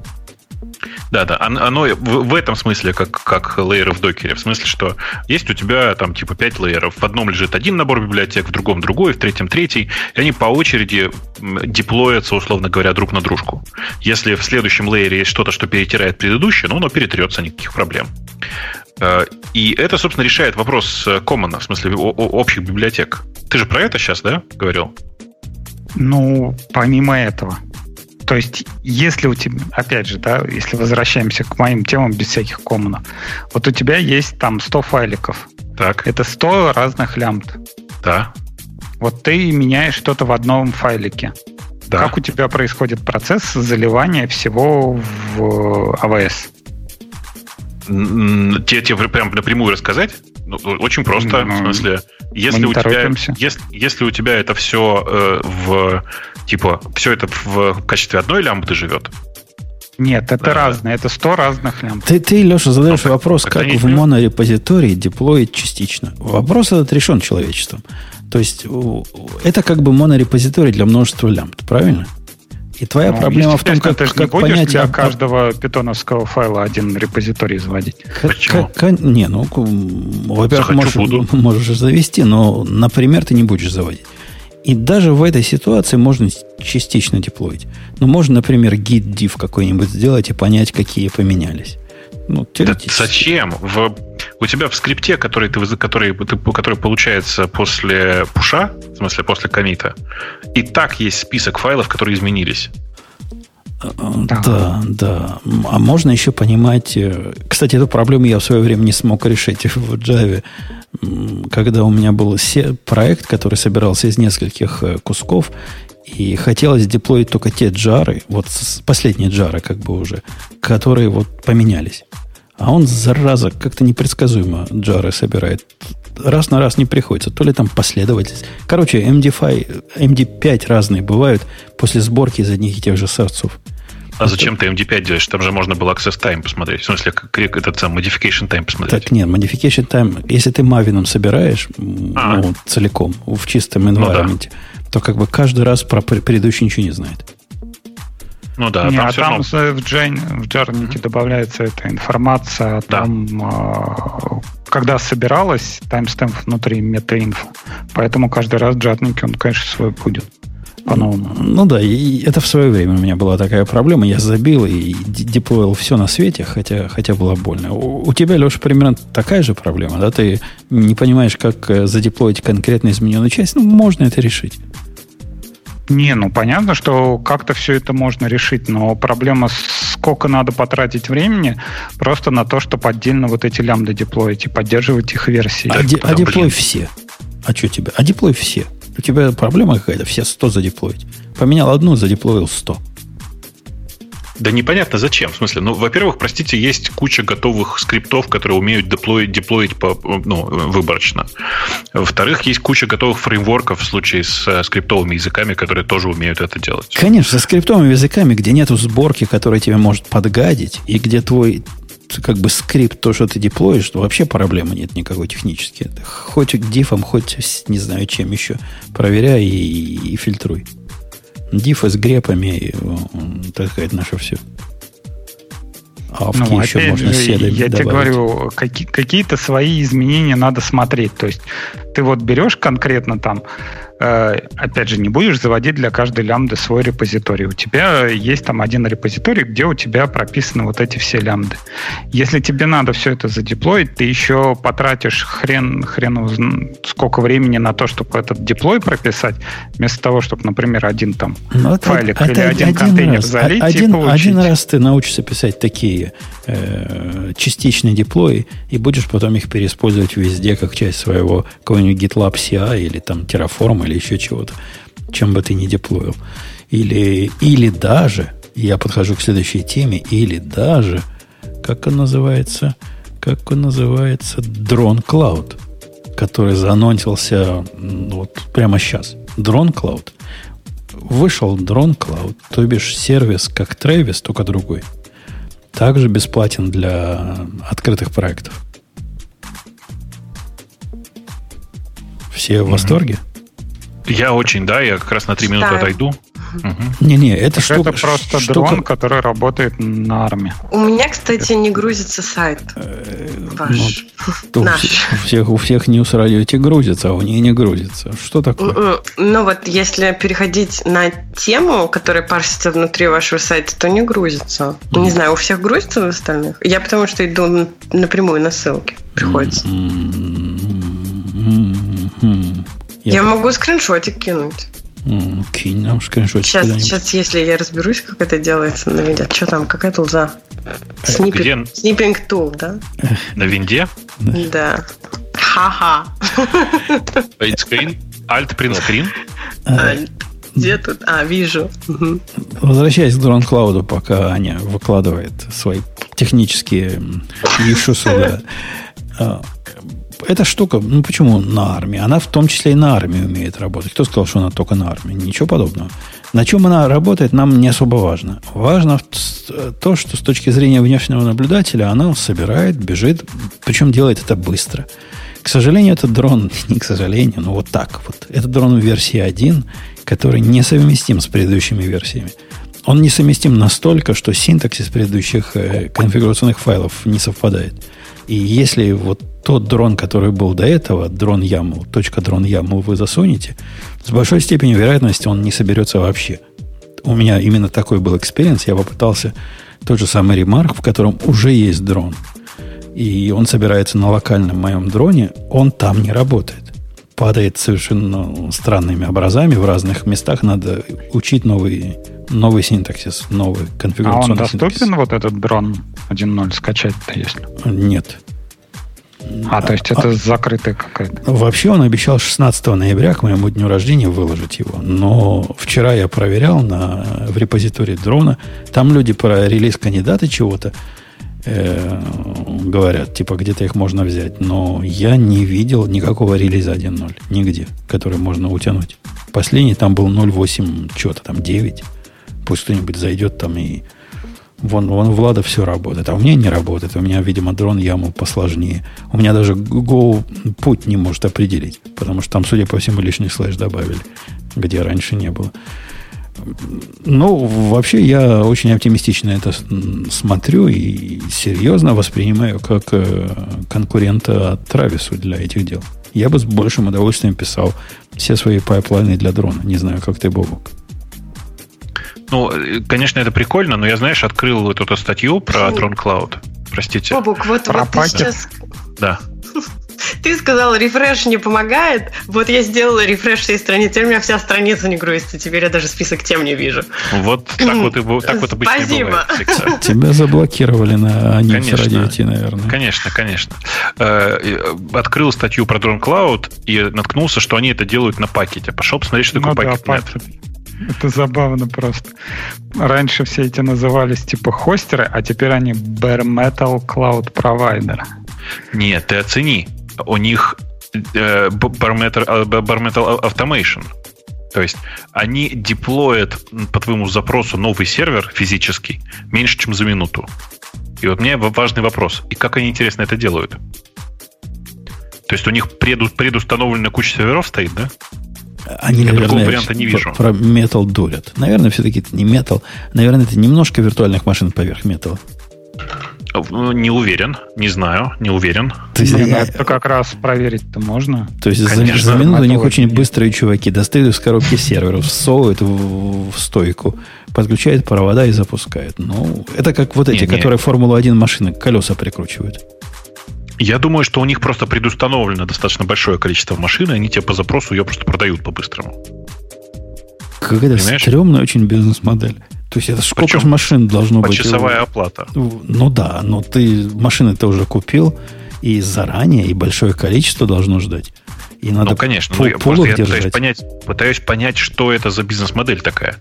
Да, да, оно в, этом смысле как, как лейеры в докере. В смысле, что есть у тебя там типа 5 лейеров. В одном лежит один набор библиотек, в другом другой, в третьем третий. И они по очереди деплоятся, условно говоря, друг на дружку. Если в следующем лейере есть что-то, что перетирает предыдущее, ну, оно перетрется, никаких проблем. Э, и это, собственно, решает вопрос коммона, в смысле общих библиотек. Ты же про это сейчас, да, говорил? Ну, помимо этого. То есть, если у тебя, опять же, да, если возвращаемся к моим темам без всяких коммунов, вот у тебя есть там 100 файликов. Так. Это 100 разных лямбд. Да. Вот ты меняешь что-то в одном файлике. Да. Как у тебя происходит процесс заливания всего в AWS? Тебе, тебе прям напрямую рассказать? Ну, очень просто, ну, в смысле, если у тебя, если, если у тебя это все э, в типа все это в качестве одной лямбды живет, нет, это да. разные, это сто разных лямбд. Ты, ты Леша, задаешь ну, вопрос, как в монорепозитории деплоить частично. Вопрос этот решен человечеством. То есть это как бы монорепозиторий для множества лямбд, правильно? И твоя ну, проблема в том, как, ты как понять... для каждого питоновского файла один репозиторий заводить. Почему? Как, не, ну, во-первых, можешь, можешь завести, но, например, ты не будешь заводить. И даже в этой ситуации можно частично деплоить. Ну, можно, например, git diff какой-нибудь сделать и понять, какие поменялись. Ну, да зачем? В, у тебя в скрипте, который, ты, который, ты, который получается после пуша, в смысле после комита, и так есть список файлов, которые изменились. Да. да, да. А можно еще понимать... Э, кстати, эту проблему я в свое время не смог решить в Java. Когда у меня был проект, который собирался из нескольких э, кусков, и хотелось деплоить только те джары, вот последние джары как бы уже, которые вот поменялись. А он, зараза, как-то непредсказуемо джары собирает. Раз на раз не приходится. То ли там последовательность. Короче, MD5, MD5 разные бывают после сборки из одних и тех же сорцов. А зачем ты MD5 делаешь? Там же можно было Access Time посмотреть. В смысле, как этот сам Modification Time посмотреть. Так нет, Modification Time, если ты Мавином собираешь а. ну, целиком, в чистом environment, ну, да. то как бы каждый раз про предыдущий ничего не знает. Ну да, Не, там а там равно... в, Джейн, в Джарнике mm-hmm. добавляется эта информация о да. том, а, когда собиралась таймстемп внутри метаинфо. Поэтому каждый раз в Джарнике он, конечно, свой будет по-новому. Ну да, и это в свое время у меня была такая проблема. Я забил и деплоил все на свете, хотя, хотя было больно. У, у тебя, Леша, примерно такая же проблема, да? Ты не понимаешь, как э, задеплоить конкретно измененную часть. Ну, можно это решить. Не, ну понятно, что как-то все это можно решить, но проблема, сколько надо потратить времени просто на то, чтобы отдельно вот эти лямбды деплоить и поддерживать их версии. А, де, а деплой все. А что тебе? А деплой все. У тебя проблема какая-то, все 100 задеплоить. Поменял одну, задеплоил 100. Да непонятно зачем. В смысле, ну, во-первых, простите, есть куча готовых скриптов, которые умеют деплоить, деплоить по, ну, выборочно. Во-вторых, есть куча готовых фреймворков в случае с э, скриптовыми языками, которые тоже умеют это делать. Конечно, со скриптовыми языками, где нету сборки, которая тебе может подгадить, и где твой как бы скрипт, то, что ты деплоишь, вообще проблемы нет никакой технически. Хоть дифом, хоть не знаю чем еще. Проверяй и, и фильтруй. Дифы с грепами, так сказать, наше все. А ну, еще можно же, Я добавить. тебе говорю, какие, какие-то свои изменения надо смотреть. То есть ты вот берешь конкретно там Э, опять же, не будешь заводить для каждой лямбды свой репозиторий. У тебя есть там один репозиторий, где у тебя прописаны вот эти все лямбды. Если тебе надо все это задеплоить, ты еще потратишь хрен, хрен сколько времени на то, чтобы этот деплой прописать, вместо того, чтобы, например, один там ну, файлик это, или это один, один контейнер раз, залить один, и получить. Один раз ты научишься писать такие э, частичные деплои, и будешь потом их переиспользовать везде, как часть своего какого-нибудь GitLab CI или там Terraform или или еще чего-то, чем бы ты ни деплоил. Или, или даже, я подхожу к следующей теме, или даже, как он называется, как он называется, Cloud, который заанонсился вот прямо сейчас. Cloud. Вышел Cloud, то бишь сервис как Travis, только другой. Также бесплатен для открытых проектов. Все в восторге? Я очень, да, я как раз на три минуты отойду. Не-не, это штука... Это просто штука... дрон, который работает на армии. У меня, кстати, не грузится сайт э, ваш. Ну, Наш. У всех, у всех News Radio эти грузятся, а у нее не грузится. Что такое? Ну вот, если переходить на тему, которая парсится внутри вашего сайта, то не грузится. Не знаю, у всех грузится в остальных? Я потому что иду напрямую на ссылки. Приходится. Я, я могу скриншотик кинуть. Mm, кинь нам скриншотик. Сейчас, сейчас, если я разберусь, как это делается на винде. Что там, какая тулза? Сниппинг, сниппинг тул, да? На винде? Да. Ха-ха. Скрин? Alt print screen? Где тут? А, вижу. Возвращаясь к Drone Cloud, пока Аня выкладывает свои технические ишусы, да. Эта штука, ну почему на армии? Она в том числе и на армии умеет работать. Кто сказал, что она только на армии? Ничего подобного. На чем она работает, нам не особо важно. Важно то, что с точки зрения внешнего наблюдателя она собирает, бежит, причем делает это быстро. К сожалению, этот дрон, не к сожалению, но вот так вот. Это дрон в версии 1, который несовместим с предыдущими версиями. Он несовместим настолько, что синтаксис предыдущих э, конфигурационных файлов не совпадает. И если вот тот дрон, который был до этого, drone YAML, точка drone YAML вы засунете, с большой степенью вероятности он не соберется вообще. У меня именно такой был experience. Я попытался тот же самый ремарк, в котором уже есть дрон. И он собирается на локальном моем дроне, он там не работает. Падает совершенно странными образами в разных местах. Надо учить новый, новый синтаксис, новый конфигурационный А он доступен, синтаксис. вот этот дрон 1.0, скачать-то если? Нет. А, то есть это а, закрытая какая-то? Вообще он обещал 16 ноября к моему дню рождения выложить его. Но вчера я проверял на, в репозитории дрона. Там люди про релиз кандидаты чего-то э, говорят, типа где-то их можно взять. Но я не видел никакого релиза 1.0 нигде, который можно утянуть. Последний там был 0.8, что-то там 9. Пусть кто-нибудь зайдет там и Вон, вон у Влада все работает, а у меня не работает. У меня, видимо, дрон яму посложнее. У меня даже Go путь не может определить, потому что там, судя по всему, лишний слэш добавили, где раньше не было. Ну, вообще, я очень оптимистично это смотрю и серьезно воспринимаю как э, конкурента Травису для этих дел. Я бы с большим удовольствием писал все свои пайплайны для дрона. Не знаю, как ты, Бобук. Ну, конечно, это прикольно, но я, знаешь, открыл вот эту статью про Drone Cloud. Простите. Бобук, вот, вот ты сейчас... Да. Ты сказал, refresh не помогает. Вот я сделала refresh всей страницы, у меня вся страница не грузится. Теперь я даже список тем не вижу. Вот так вот, и, так вот обычно Спасибо. бывает. Тебя заблокировали на nginx Radio T, наверное. Конечно, конечно. Э, открыл статью про Drone Cloud и наткнулся, что они это делают на пакете. Пошел посмотреть, что такое ну, пакет. Да, это забавно просто. Раньше все эти назывались типа хостеры, а теперь они Bare Metal Cloud Provider. Нет, ты оцени. У них э, Bare, Metal, э, Automation. То есть они деплоят по твоему запросу новый сервер физический меньше, чем за минуту. И вот мне важный вопрос. И как они, интересно, это делают? То есть у них преду, предустановлена куча серверов стоит, да? Они, Я наверное, варианта не вижу. Про, метал дурят. Наверное, все-таки это не метал. Наверное, это немножко виртуальных машин поверх металла. Ну, не уверен, не знаю, не уверен. То есть, я, это как раз проверить-то можно. То есть Конечно, за, за минуту у них очень быстрые чуваки достают из коробки серверов, всовывают в, в стойку, подключают провода и запускают. Ну, это как вот эти, не, которые Формулу-1 машины колеса прикручивают. Я думаю, что у них просто предустановлено достаточно большое количество машин, и они тебе по запросу ее просто продают по-быстрому. Какая-то стрёмная очень бизнес-модель. То есть это сколько же машин должно быть? Часовая оплата. Ну да, но ты машины ты уже купил, и заранее, и большое количество должно ждать. И надо ну, конечно. Пол, ну, я, просто я пытаюсь понять, пытаюсь понять, что это за бизнес-модель такая.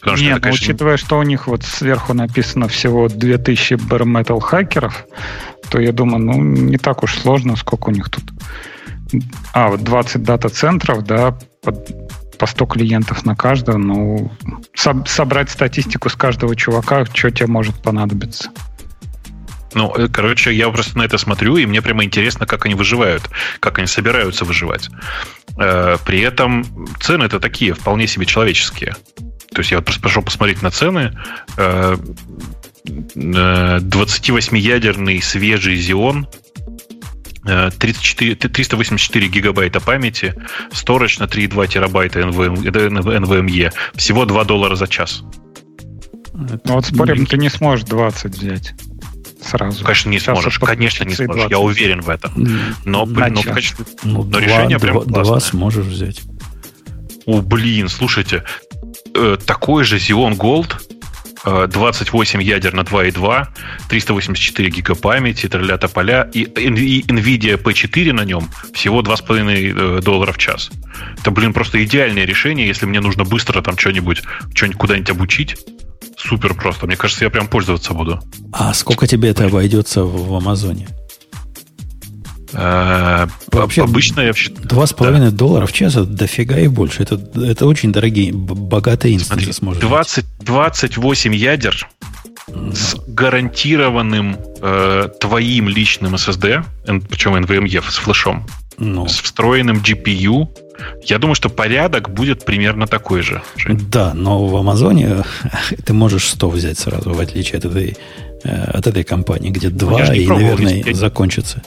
Потому что Нет, это, ну, конечно... учитывая, что у них вот сверху написано всего 2000 bare metal хакеров, то я думаю, ну, не так уж сложно, сколько у них тут. А, вот 20 дата-центров, да, под, по 100 клиентов на каждого, ну, со- собрать статистику с каждого чувака, что тебе может понадобиться. Ну, э, короче, я просто на это смотрю, и мне прямо интересно, как они выживают, как они собираются выживать. Э, при этом цены это такие, вполне себе человеческие. То есть я вот просто пошел посмотреть на цены. 28-ядерный э, свежий Xeon 34, 384 гигабайта памяти, сторож на 3,2 терабайта NVMe. Всего 2 доллара за час. Ну вот спорим, ты не сможешь 20 взять сразу. Конечно, не Сейчас сможешь. Конечно, не сможешь. 20. Я уверен в этом. Но, блин, но, качестве, ну, но два, решение два, прям классное. Два сможешь взять. О, блин, слушайте. Э, такой же Xeon Gold 28 э, ядер на 2.2, 384 гига памяти, тролля поля и, и NVIDIA P4 на нем всего 2,5 э, доллара в час. Это, блин, просто идеальное решение, если мне нужно быстро там что-нибудь, что-нибудь куда-нибудь обучить супер просто. Мне кажется, я прям пользоваться буду. А сколько тебе это обойдется в Амазоне? Э, вообще, обычно я вообще... Два с половиной доллара в час это дофига и больше. Это, это очень дорогие, богатые инстансы сможет 20, 28 ядер с гарантированным э, твоим личным SSD, причем NVMe с флешом, ну. с встроенным GPU. Я думаю, что порядок будет примерно такой же. Да, но в Амазоне ты можешь 100 взять сразу, в отличие от этой, э, от этой компании, где 2 и, наверное, я... закончится.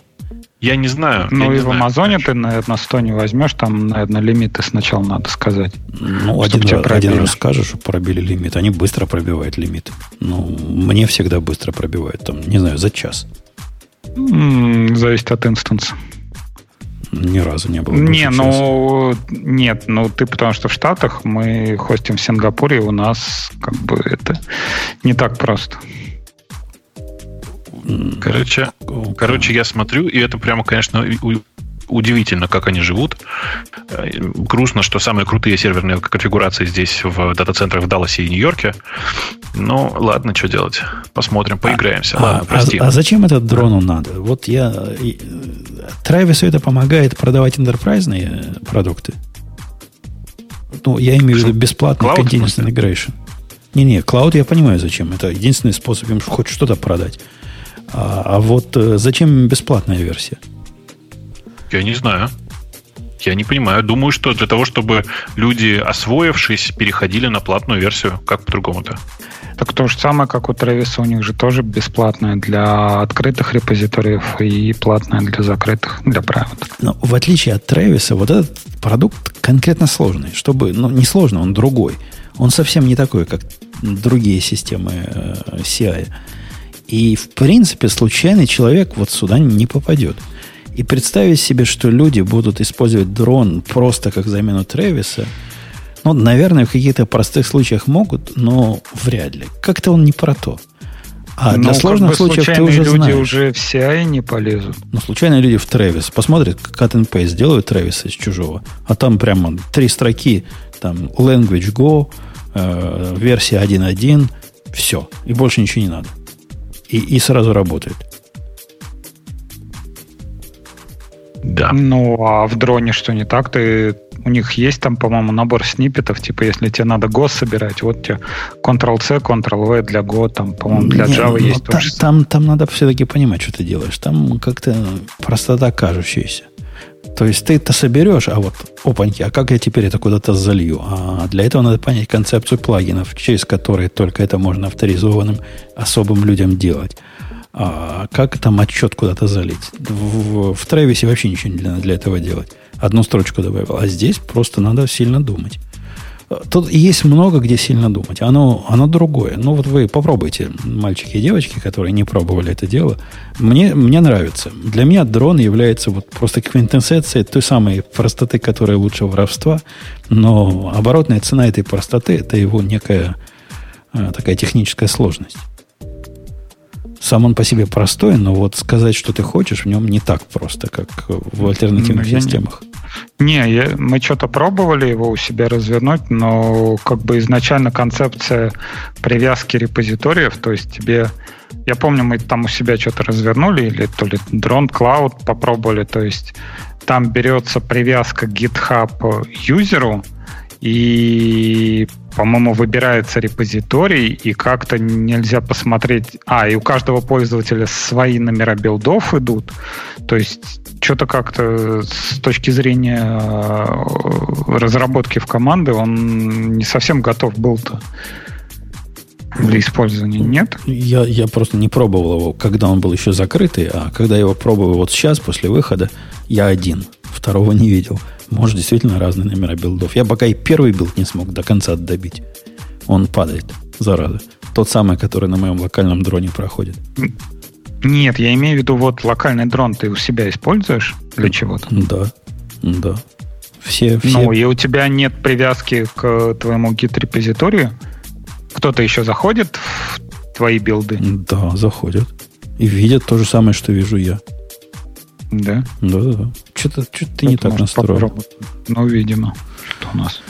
Я не знаю. Ну и в знаю, Амазоне ты, наверное, 100 не возьмешь, там, наверное, лимиты сначала надо сказать. Ну, один, раз, один раз скажешь, что пробили лимит. Они быстро пробивают лимит. Ну, мне всегда быстро пробивают, там, не знаю, за час. зависит от инстанса. Ни разу не было. Не, ну нет, ну ты потому что в Штатах мы хостим в Сингапуре, у нас как бы это не так просто. Короче, короче, я смотрю, и это прямо, конечно, удивительно, как они живут. Э, грустно, что самые крутые серверные конфигурации здесь в дата-центрах в Далласе и Нью-Йорке. Ну, ладно, что делать. Посмотрим, поиграемся. А, ладно, а, прости. А, а зачем этот дрону надо? Вот я... Трэвису это помогает продавать интерпрайзные продукты? Ну, я имею в виду бесплатный Cloud, Continuous Integration. Не-не, клауд я понимаю, зачем. Это единственный способ им хоть что-то продать. А, а вот э, зачем бесплатная версия? Я не знаю. Я не понимаю. Думаю, что для того, чтобы люди, освоившись, переходили на платную версию. Как по-другому-то? Так то же самое, как у Travis, у них же тоже бесплатная для открытых репозиториев и платная для закрытых, для private. Но в отличие от Travis, вот этот продукт конкретно сложный. Чтобы, ну, не сложно, он другой. Он совсем не такой, как другие системы э, CI. И, в принципе, случайный человек вот сюда не попадет. И представить себе, что люди будут использовать дрон просто как замену Тревиса, ну, наверное, в каких-то простых случаях могут, но вряд ли. Как-то он не про то. А ну, для сложных как бы случаев ты уже люди знаешь. уже в CI не полезут. Ну, случайные люди в Travis посмотрят, как and paste делают Travis из чужого, а там прямо три строки, там language go, э, версия 1.1, все, и больше ничего не надо и, и сразу работает. Да. Ну, а в дроне что не так? Ты, у них есть там, по-моему, набор сниппетов, типа, если тебе надо Go собирать, вот тебе Ctrl-C, Ctrl-V для Go, там, по-моему, для Java не, есть там, тоже. Там, там надо все-таки понимать, что ты делаешь. Там как-то простота кажущаяся. То есть ты это соберешь, а вот, опаньки, а как я теперь это куда-то залью? А для этого надо понять концепцию плагинов, через которые только это можно авторизованным особым людям делать. А как там отчет куда-то залить? В, в, в Travis вообще ничего не надо для этого делать. Одну строчку добавил. А здесь просто надо сильно думать. Тут есть много где сильно думать. Оно, оно другое. Ну, вот вы попробуйте, мальчики и девочки, которые не пробовали это дело. Мне, мне нравится. Для меня дрон является вот просто квинтэссенцией той самой простоты, которая лучше воровства. Но оборотная цена этой простоты – это его некая а, такая техническая сложность. Сам он по себе простой, но вот сказать, что ты хочешь, в нем не так просто, как в альтернативных ну, системах. Не, я, мы что-то пробовали его у себя развернуть, но как бы изначально концепция привязки репозиториев, то есть тебе... Я помню, мы там у себя что-то развернули, или то ли Cloud попробовали, то есть там берется привязка GitHub юзеру, и, по-моему, выбирается репозиторий, и как-то нельзя посмотреть... А, и у каждого пользователя свои номера билдов идут. То есть что-то как-то с точки зрения э, разработки в команды он не совсем готов был-то для использования, нет? Я, я просто не пробовал его, когда он был еще закрытый, а когда я его пробую вот сейчас, после выхода, я один. Второго не видел. Может, действительно разные номера билдов. Я пока и первый билд не смог до конца добить. Он падает, зараза. Тот самый, который на моем локальном дроне проходит. Нет, я имею в виду, вот локальный дрон ты у себя используешь для чего-то? Да, да. Все, все... Ну, и у тебя нет привязки к твоему git -репозиторию? Кто-то еще заходит в твои билды? Да, заходят. И видят то же самое, что вижу я. Да? Да, да, да. Что-то, что-то ты не так настроил. Ну, видимо, что у нас.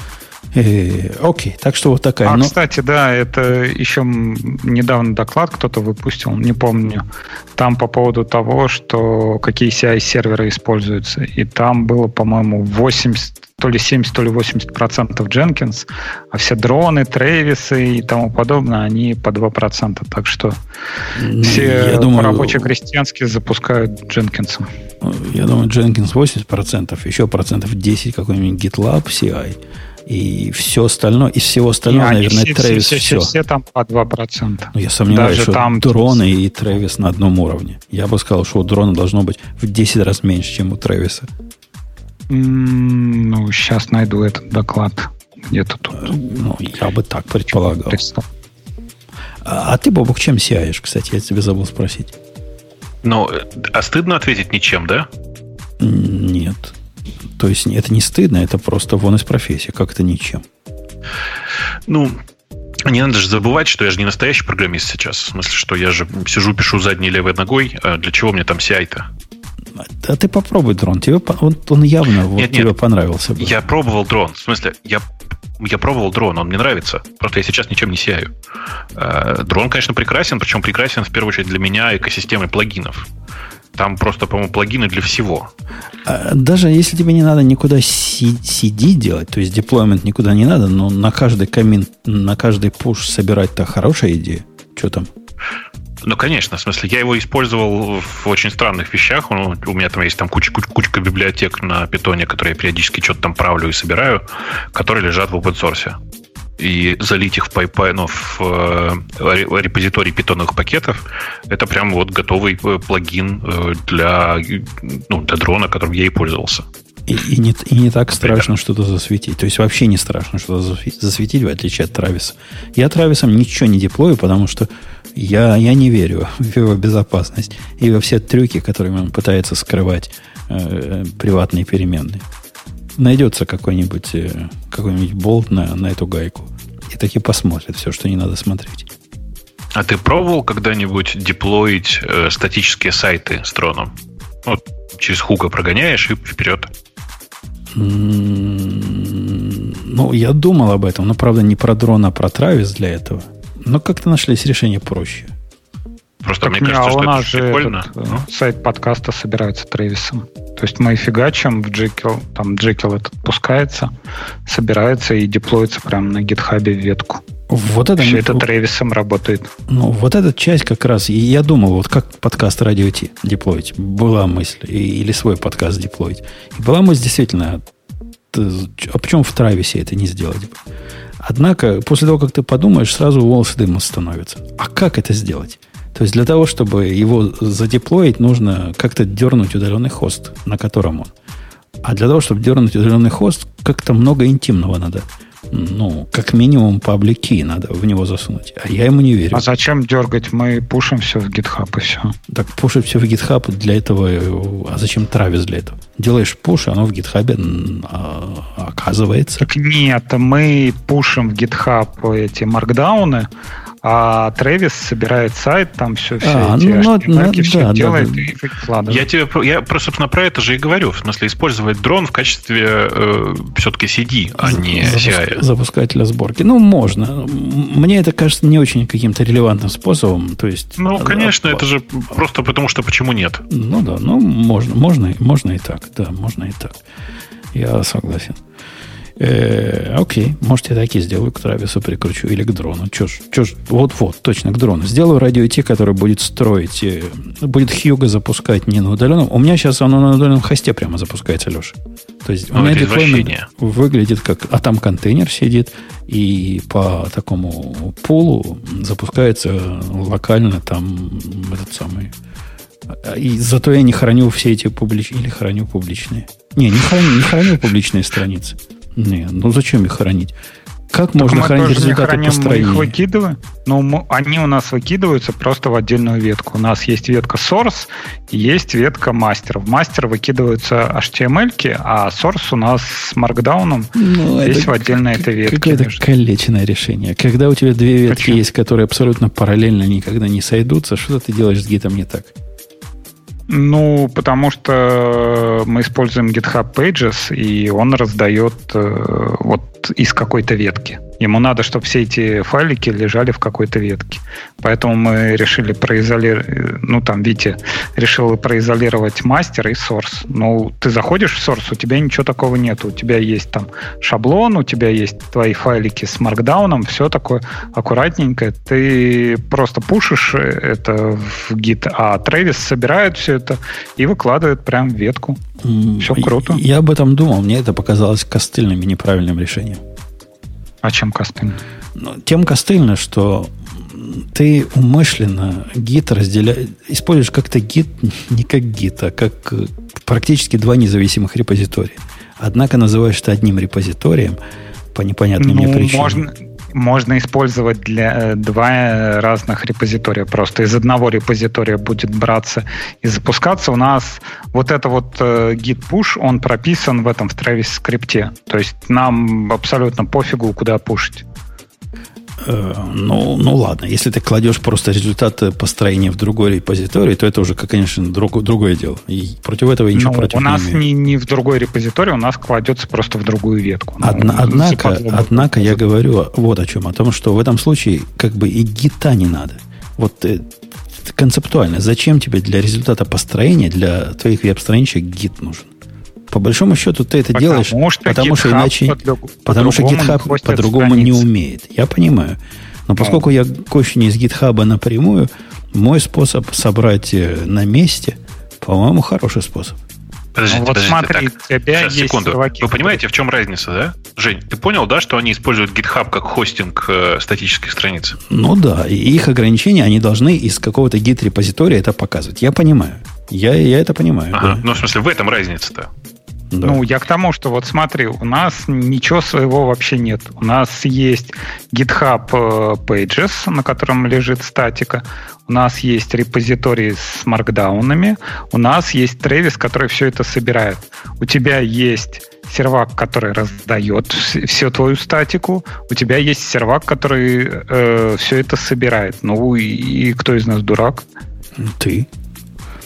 Э, окей, так что вот такая. А, но... кстати, да, это еще недавно доклад кто-то выпустил, не помню. Там по поводу того, что какие CI-серверы используются. И там было, по-моему, 80, то ли 70, то ли 80 процентов Jenkins, а все дроны, Трейвисы и тому подобное, они по 2 процента. Так что все я думаю, рабочие крестьянские запускают Jenkins. Я думаю, Jenkins 80 процентов, еще процентов 10 какой-нибудь GitLab CI и все остальное, из всего остального, не, наверное, все, Travis все, все. Все, все там по 2%. Ну, я сомневаюсь, Даже что там... дроны и Travis на одном уровне. Я бы сказал, что у дрона должно быть в 10 раз меньше, чем у Travis. ну, сейчас найду этот доклад. Где-то тут. Ну, я бы так предполагал. А, а ты, Бобок, чем сияешь, кстати? Я тебе забыл спросить. Ну, а стыдно ответить ничем, да? Нет. То есть это не стыдно, это просто вон из профессии. Как это ничем? Ну, не надо же забывать, что я же не настоящий программист сейчас. В смысле, что я же сижу, пишу задней левой ногой. А для чего мне там CI-то? А ты попробуй дрон. Тебе, он, он явно вот, нет, тебе нет, понравился. Бы. Я пробовал дрон. В смысле, я, я пробовал дрон, он мне нравится. Просто я сейчас ничем не сияю. А, дрон, конечно, прекрасен, причем прекрасен в первую очередь для меня экосистемой плагинов. Там просто, по-моему, плагины для всего. А, даже если тебе не надо никуда CD делать, то есть деплоймент никуда не надо, но на каждый коммент, на каждый пуш собирать-то хорошая идея. Что там? Ну, конечно, в смысле, я его использовал в очень странных вещах. Ну, у меня там есть там куча, куча, кучка библиотек на питоне, которые я периодически что-то там правлю и собираю, которые лежат в open source и залить их в PyPy, ну, в э, репозиторий питоновых пакетов, это прям вот готовый э, плагин э, для, ну, для дрона, которым я и пользовался. И, и, не, и не так страшно что-то засветить. То есть вообще не страшно что-то засветить, в отличие от Трависа. Я Трависом ничего не деплою, потому что я, я не верю в его безопасность и во все трюки, которыми он пытается скрывать э, приватные переменные найдется какой-нибудь э, какой-нибудь болт на, на эту гайку. И таки посмотрит все, что не надо смотреть. А ты пробовал когда-нибудь деплоить э, статические сайты с троном? Вот через хука прогоняешь и вперед. Ну, я думал об этом, но, правда, не про дрон, а про Травис для этого. Но как-то нашлись решение проще. Просто так мне кажется, а что это прикольно. Этот, ну? Сайт подкаста собирается Трэвисом. То есть мы фигачим в Jekyll, там Jekyll этот пускается, собирается и деплоится прямо на гитхабе ветку. Вот это Все это Тревисом работает. Ну, вот эта часть как раз, и я думал, вот как подкаст Радио Ти деплоить. Была мысль. или свой подкаст деплоить. И была мысль действительно, а почему в Трависе это не сделать? Однако, после того, как ты подумаешь, сразу волосы дымом становятся. А как это сделать? То есть для того, чтобы его задеплоить, нужно как-то дернуть удаленный хост, на котором он. А для того, чтобы дернуть удаленный хост, как-то много интимного надо. Ну, как минимум key надо в него засунуть. А я ему не верю. А зачем дергать? Мы пушим все в GitHub и все. Так пушить все в GitHub для этого... А зачем Travis для этого? Делаешь пуш, оно в GitHub а, оказывается. Так нет, мы пушим в GitHub эти маркдауны, а Трэвис собирает сайт, там все, все а, эти ну, HTML, ну, все да, делает да, да. и выкладывает. Я тебе, я, просто, собственно, про это же и говорю. В смысле, использовать дрон в качестве э, все-таки CD, а не CI. Запускателя сборки. Ну, можно. Мне это кажется не очень каким-то релевантным способом. То есть, ну, э, конечно, а, это же просто потому, что почему нет. Ну да, ну можно, можно, можно и так. Да, можно и так. Я согласен. Э, окей, может, я так и сделаю, к Травису прикручу или к дрону. Че ж, че ж, вот-вот, точно, к дрону. Сделаю радио Ти, который будет строить, э, будет Хьюга запускать не на удаленном. У меня сейчас оно на удаленном хосте прямо запускается, Леша. То есть у меня деплоймент выглядит как... А там контейнер сидит, и по такому пулу запускается локально там этот самый... И зато я не храню все эти публичные... Или храню публичные. Не, не храню, не храню публичные страницы. Не, ну зачем их хранить? Как так можно хранить результаты храним, построения? Мы их выкидываем, но мы, они у нас выкидываются просто в отдельную ветку. У нас есть ветка source, есть ветка master. В master выкидываются HTML, а source у нас с markdown ну, здесь в отдельной этой ветке. Какое-то калеченное решение. Когда у тебя две ветки Почему? есть, которые абсолютно параллельно никогда не сойдутся, что ты делаешь с гитом не так? Ну, потому что мы используем GitHub Pages, и он раздает э, вот из какой-то ветки. Ему надо, чтобы все эти файлики лежали в какой-то ветке. Поэтому мы решили произолировать, ну там, Витя решил произолировать мастер и source. Ну, ты заходишь в source, у тебя ничего такого нет. У тебя есть там шаблон, у тебя есть твои файлики с маркдауном, все такое аккуратненькое. Ты просто пушишь это в Git, а Travis собирает все это и выкладывает прям в ветку. Все круто. Я об этом думал, мне это показалось костыльным и неправильным решением. А чем костыльно? Ну, тем костыльно, что ты умышленно гид разделяешь, используешь как-то гид не как гид, а как э, практически два независимых репозитория. Однако называешь это одним репозиторием по непонятным ну, мне причинам. Можно, можно использовать для э, два разных репозитория. Просто из одного репозитория будет браться и запускаться. У нас вот это вот э, git push, он прописан в этом в Travis скрипте. То есть нам абсолютно пофигу, куда пушить. Э, ну, ну ладно, если ты кладешь просто результаты построения в другой репозиторий, то это уже, конечно, друг, другое дело. И против этого я ничего ну, против у нас не, не, не в другой репозиторий, у нас кладется просто в другую ветку. Ну, Одна, однако, однако я говорю вот о чем, о том, что в этом случае как бы и гита не надо. Вот э, концептуально, зачем тебе для результата построения, для твоих веб-страничек гид нужен? По большому счету ты это потому делаешь, что потому что иначе, по потому что GitHub по-другому не умеет. Я понимаю. Но поскольку ну. я кощу не из GitHub напрямую, мой способ собрать э, на месте, по-моему, хороший способ. Подождите, ну, вот подождите, смотри, так. тебя Сейчас, есть секунду. Вы понимаете, в чем разница, да? Жень, ты понял, да, что они используют GitHub как хостинг э, статических страниц? Ну да, и их ограничения, они должны из какого-то гид-репозитория это показывать. Я понимаю. Я, я это понимаю. Ага. Да. Ну, в смысле, в этом разница-то. Да. Ну, я к тому, что вот смотри, у нас ничего своего вообще нет. У нас есть GitHub э, Pages, на котором лежит статика. У нас есть репозиторий с маркдаунами. У нас есть Travis, который все это собирает. У тебя есть сервак, который раздает всю твою статику. У тебя есть сервак, который э, все это собирает. Ну и, и кто из нас дурак? Ты.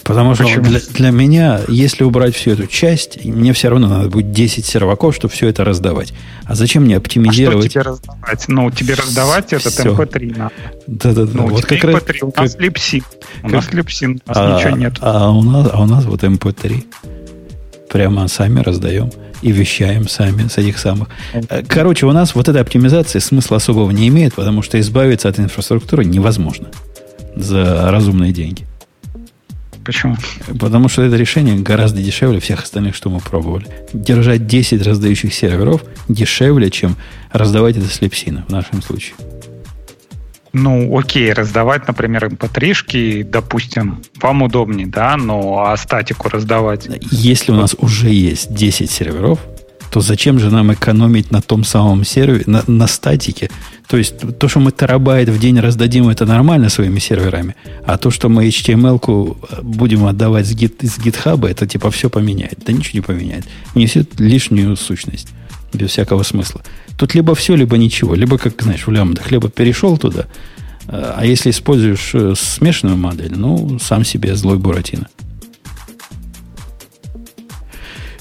Потому что для, для меня, если убрать всю эту часть, мне все равно надо будет 10 серваков, чтобы все это раздавать. А зачем мне оптимизировать? А что тебе раздавать? Ну, тебе раздавать этот все. MP3 надо. Да-да-да. Ну, вот как MP3, раз, у нас как... липсин. У нас липсин, у нас а, ничего нет. А у нас, а у нас вот MP3. Прямо сами раздаем и вещаем сами с этих самых. Э, короче, у нас вот эта оптимизация смысла особого не имеет, потому что избавиться от инфраструктуры невозможно за разумные деньги. Почему? Потому что это решение гораздо дешевле всех остальных, что мы пробовали. Держать 10 раздающих серверов дешевле, чем раздавать это с лепсина в нашем случае. Ну, окей, раздавать, например, mp3 допустим, вам удобнее, да, но а статику раздавать? Если у нас уже есть 10 серверов, то зачем же нам экономить на том самом сервере, на, на статике? То есть то, что мы терабайт в день раздадим, это нормально своими серверами, а то, что мы HTML-ку будем отдавать с, гит, с GitHub, это типа все поменяет. Да ничего не поменяет. Несет лишнюю сущность без всякого смысла. Тут либо все, либо ничего. Либо, как знаешь, в лямбдах, либо перешел туда, а если используешь э, смешанную модель, ну, сам себе злой Буратино.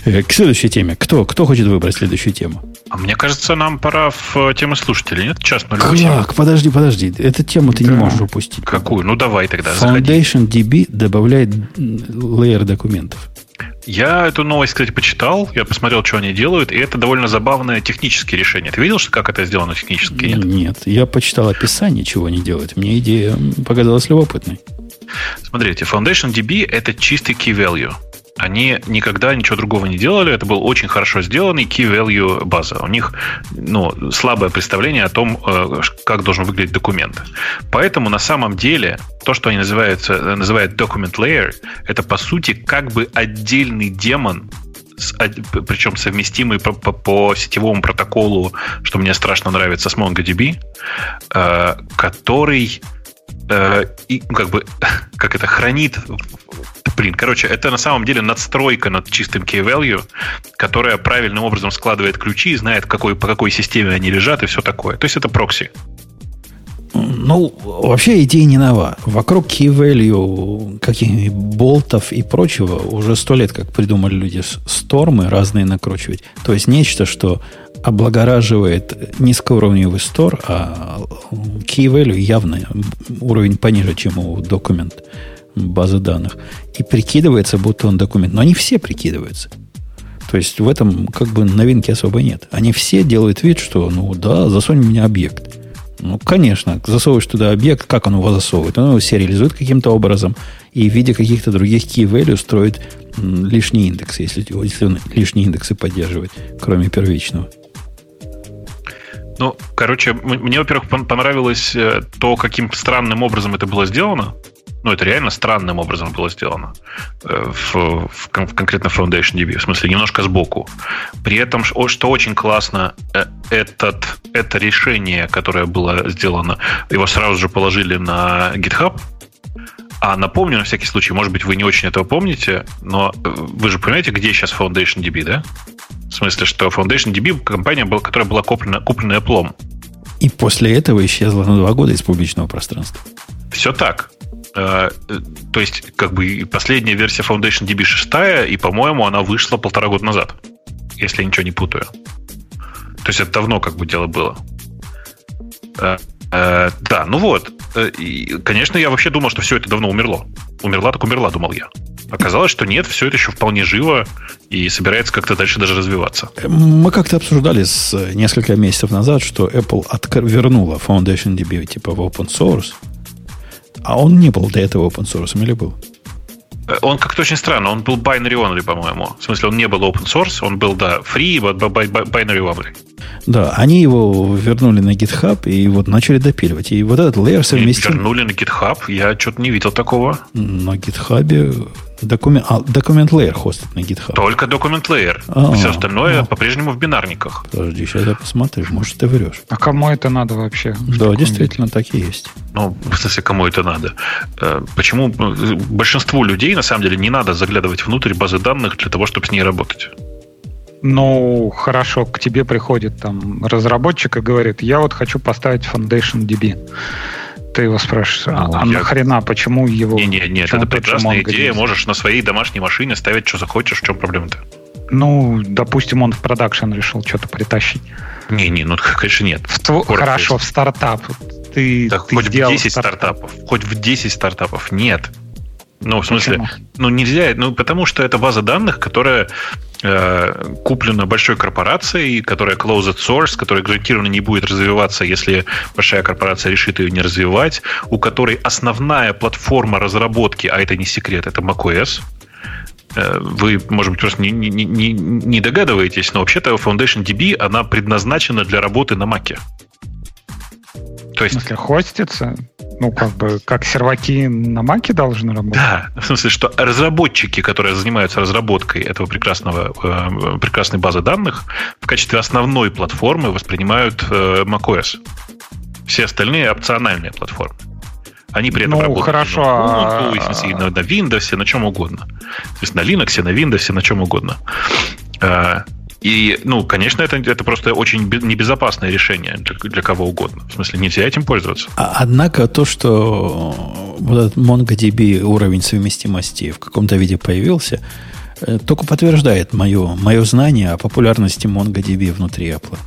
К следующей теме. Кто, кто хочет выбрать следующую тему? А мне кажется, нам пора в э, тему слушателей, нет? Час 08. Как? Подожди, подожди. Эту тему ты да. не можешь упустить. Какую? Ну, давай тогда, Foundation заходи. DB добавляет лейер документов. Я эту новость, кстати, почитал, я посмотрел, что они делают, и это довольно забавное техническое решение. Ты видел, что как это сделано технически? Нет, нет я почитал описание, чего они делают. Мне идея показалась любопытной. Смотрите, Foundation DB – это чистый key value они никогда ничего другого не делали. Это был очень хорошо сделанный key value база. У них ну, слабое представление о том, э, как должен выглядеть документ. Поэтому на самом деле то, что они называют, называют document layer, это по сути как бы отдельный демон причем совместимый по, по, по сетевому протоколу, что мне страшно нравится, с MongoDB, э, который э, и, ну, как бы, как это, хранит блин, короче, это на самом деле надстройка над чистым key value, которая правильным образом складывает ключи, знает, какой, по какой системе они лежат и все такое. То есть это прокси. Ну, вообще идея не нова. Вокруг key value, каких-нибудь болтов и прочего уже сто лет как придумали люди стормы разные накручивать. То есть нечто, что облагораживает низкоуровневый стор, а key value явно уровень пониже, чем у документ базы данных. И прикидывается, будто он документ. Но они все прикидываются. То есть в этом как бы новинки особо нет. Они все делают вид, что ну да, засунь мне объект. Ну, конечно, засовываешь туда объект, как он его засовывает? Он его сериализует каким-то образом и в виде каких-то других key value строит лишний индекс, если, если он лишние индексы поддерживает, кроме первичного. Ну, короче, мне, во-первых, понравилось э, то, каким странным образом это было сделано. Ну, это реально странным образом было сделано э, в, в, в конкретно Foundation DB, в смысле немножко сбоку. При этом, что очень классно, э, этот, это решение, которое было сделано, его сразу же положили на GitHub, а напомню, на всякий случай, может быть, вы не очень этого помните, но вы же понимаете, где сейчас Foundation DB, да? В смысле, что Foundation DB компания, была, которая была куплена, куплена Apple. И после этого исчезла на два года из публичного пространства. Все так. Э, то есть, как бы последняя версия Foundation DB 6, и, по-моему, она вышла полтора года назад, если я ничего не путаю. То есть это давно как бы дело было. Э, э, да, ну вот. И, конечно, я вообще думал, что все это давно умерло. Умерла, так умерла, думал я. Оказалось, что нет, все это еще вполне живо и собирается как-то дальше даже развиваться. Мы как-то обсуждали с несколько месяцев назад, что Apple откр- вернула Foundation DB типа в open source. А он не был до этого open source или был? Он как-то очень странно. Он был binary only, по-моему. В смысле, он не был open source, он был, да, free, binary only. Да, они его вернули на GitHub и вот начали допиливать. И вот этот layer совместим... Вернули на GitHub? Я что-то не видел такого. На GitHub Документ, а, документ layer хостит на GitHub. Только документ layer. А, Все остальное а. по-прежнему в бинарниках. Подожди, сейчас я посмотрю. Может, ты врешь. А кому это надо вообще? Да, действительно, так и есть. Ну, в смысле, кому это надо? Э, почему ну, большинству людей, на самом деле, не надо заглядывать внутрь базы данных для того, чтобы с ней работать? Ну, хорошо, к тебе приходит там разработчик и говорит, я вот хочу поставить Foundation DB ты его спрашиваешь, а, а я... нахрена, почему его... Не, не, нет, это прекрасная идея, можешь на своей домашней машине ставить, что захочешь, в чем проблема-то? Ну, допустим, он в продакшн решил что-то притащить. Не-не, ну, конечно, нет. В тв... Хорошо, в стартап. Ты, так ты хоть в 10 стартап. стартапов. Хоть в 10 стартапов. Нет. Ну, в смысле, Почему? ну нельзя, ну потому что это база данных, которая э, куплена большой корпорацией, которая closed source, которая гарантированно не будет развиваться, если большая корпорация решит ее не развивать, у которой основная платформа разработки, а это не секрет, это macOS. Э, вы, может быть, просто не, не, не, не догадываетесь, но вообще-то Foundation DB, она предназначена для работы на Mac. То есть... В смысле, хостится? Ну, как бы, как серваки на маке должны работать? Да, в смысле, что разработчики, которые занимаются разработкой этого прекрасного, э, прекрасной базы данных, в качестве основной платформы воспринимают э, macOS. Все остальные опциональные платформы. Они при этом ну, работают хорошо, на, Ubuntu, а... на, на Windows, на чем угодно. То есть на Linux, на Windows, на чем угодно. И, ну, конечно, это, это просто очень небезопасное решение для, для кого угодно. В смысле, нельзя этим пользоваться. А, однако то, что вот этот MongoDB уровень совместимости в каком-то виде появился, э, только подтверждает мое, мое знание о популярности MongoDB внутри Apple.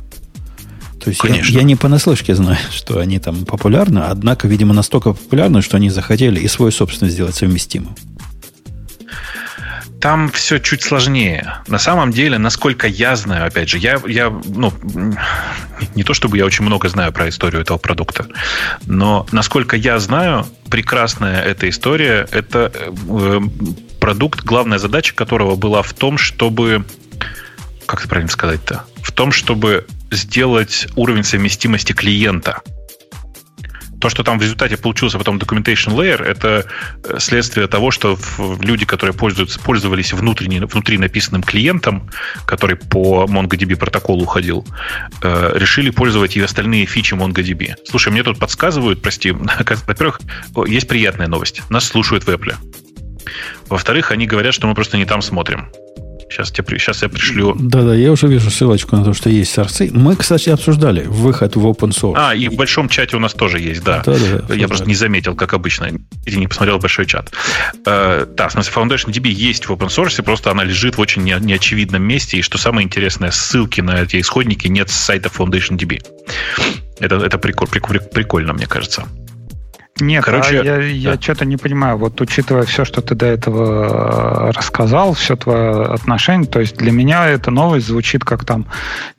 То есть я, я не понаслышке знаю, что они там популярны, однако, видимо, настолько популярны, что они захотели и свой собственный сделать совместимым. Там все чуть сложнее. На самом деле, насколько я знаю, опять же, я, я ну, не то чтобы я очень много знаю про историю этого продукта, но насколько я знаю, прекрасная эта история, это э, продукт, главная задача которого была в том, чтобы, как это правильно сказать-то, в том, чтобы сделать уровень совместимости клиента – то, что там в результате получился потом documentation layer, это э, следствие того, что люди, которые пользуются, пользовались внутренне, внутри написанным клиентом, который по MongoDB протоколу уходил, э, решили пользовать и остальные фичи MongoDB. Слушай, мне тут подсказывают, прости, во-первых, есть приятная новость. Нас слушают в Apple. Во-вторых, они говорят, что мы просто не там смотрим. Сейчас, тебе, сейчас я пришлю. Да-да, я уже вижу ссылочку на то, что есть сорцы. Мы, кстати, обсуждали выход в open source. А, и в большом чате у нас тоже есть, да. да, да я просто не заметил, как обычно. Или не посмотрел большой чат. Э, да, в смысле, Foundation DB есть в open source, просто она лежит в очень не, неочевидном месте. И что самое интересное, ссылки на эти исходники нет с сайта Foundation DB. Это, это прикол, прикол, прикольно, мне кажется. Нет, Короче, а я, я да. что-то не понимаю. Вот учитывая все, что ты до этого э, рассказал, все твое отношение, то есть для меня эта новость звучит как там,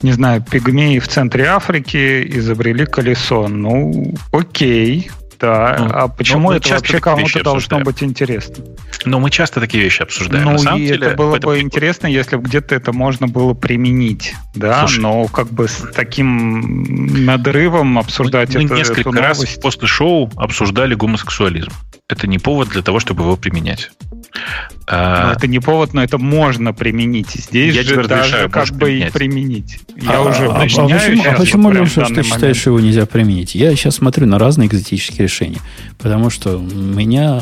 не знаю, пигмеи в центре Африки изобрели колесо. Ну, окей, да. Ну, а почему ну, это вообще кому-то должно быть интересно? Но мы часто такие вещи обсуждаем. Ну, и деле, это было бы интересно, если бы где-то это можно было применить, да, Слушай, но как бы с таким надрывом обсуждать мы, это. Мы несколько эту раз новость... после шоу обсуждали гомосексуализм. Это не повод для того, чтобы его применять. А, ну, это не повод, но это можно применить. Здесь я же даже как бы применять. и применить. Я а, уже а, а почему, а почему Леша, ты считаешь, что его нельзя применить? Я сейчас смотрю на разные экзотические решения, потому что меня,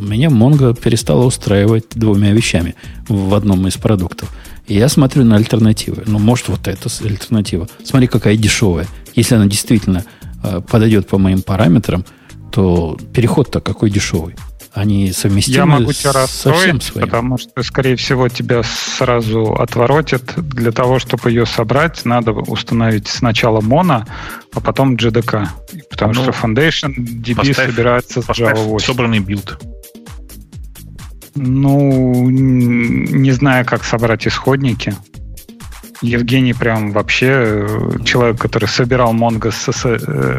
меня Mongo перестала устраивать двумя вещами в одном из продуктов. Я смотрю на альтернативы. Ну, может, вот эта альтернатива. Смотри, какая дешевая. Если она действительно э, подойдет по моим параметрам, то переход-то какой дешевый они совместимы Я могу тебя расстроить, своим. потому что, скорее всего, тебя сразу отворотят. Для того, чтобы ее собрать, надо установить сначала моно, а потом JDK. Потому ну, что Foundation DB поставь, собирается с Java 8. собранный билд. Ну, не знаю, как собрать исходники. Евгений прям вообще э, человек, который собирал Mongo с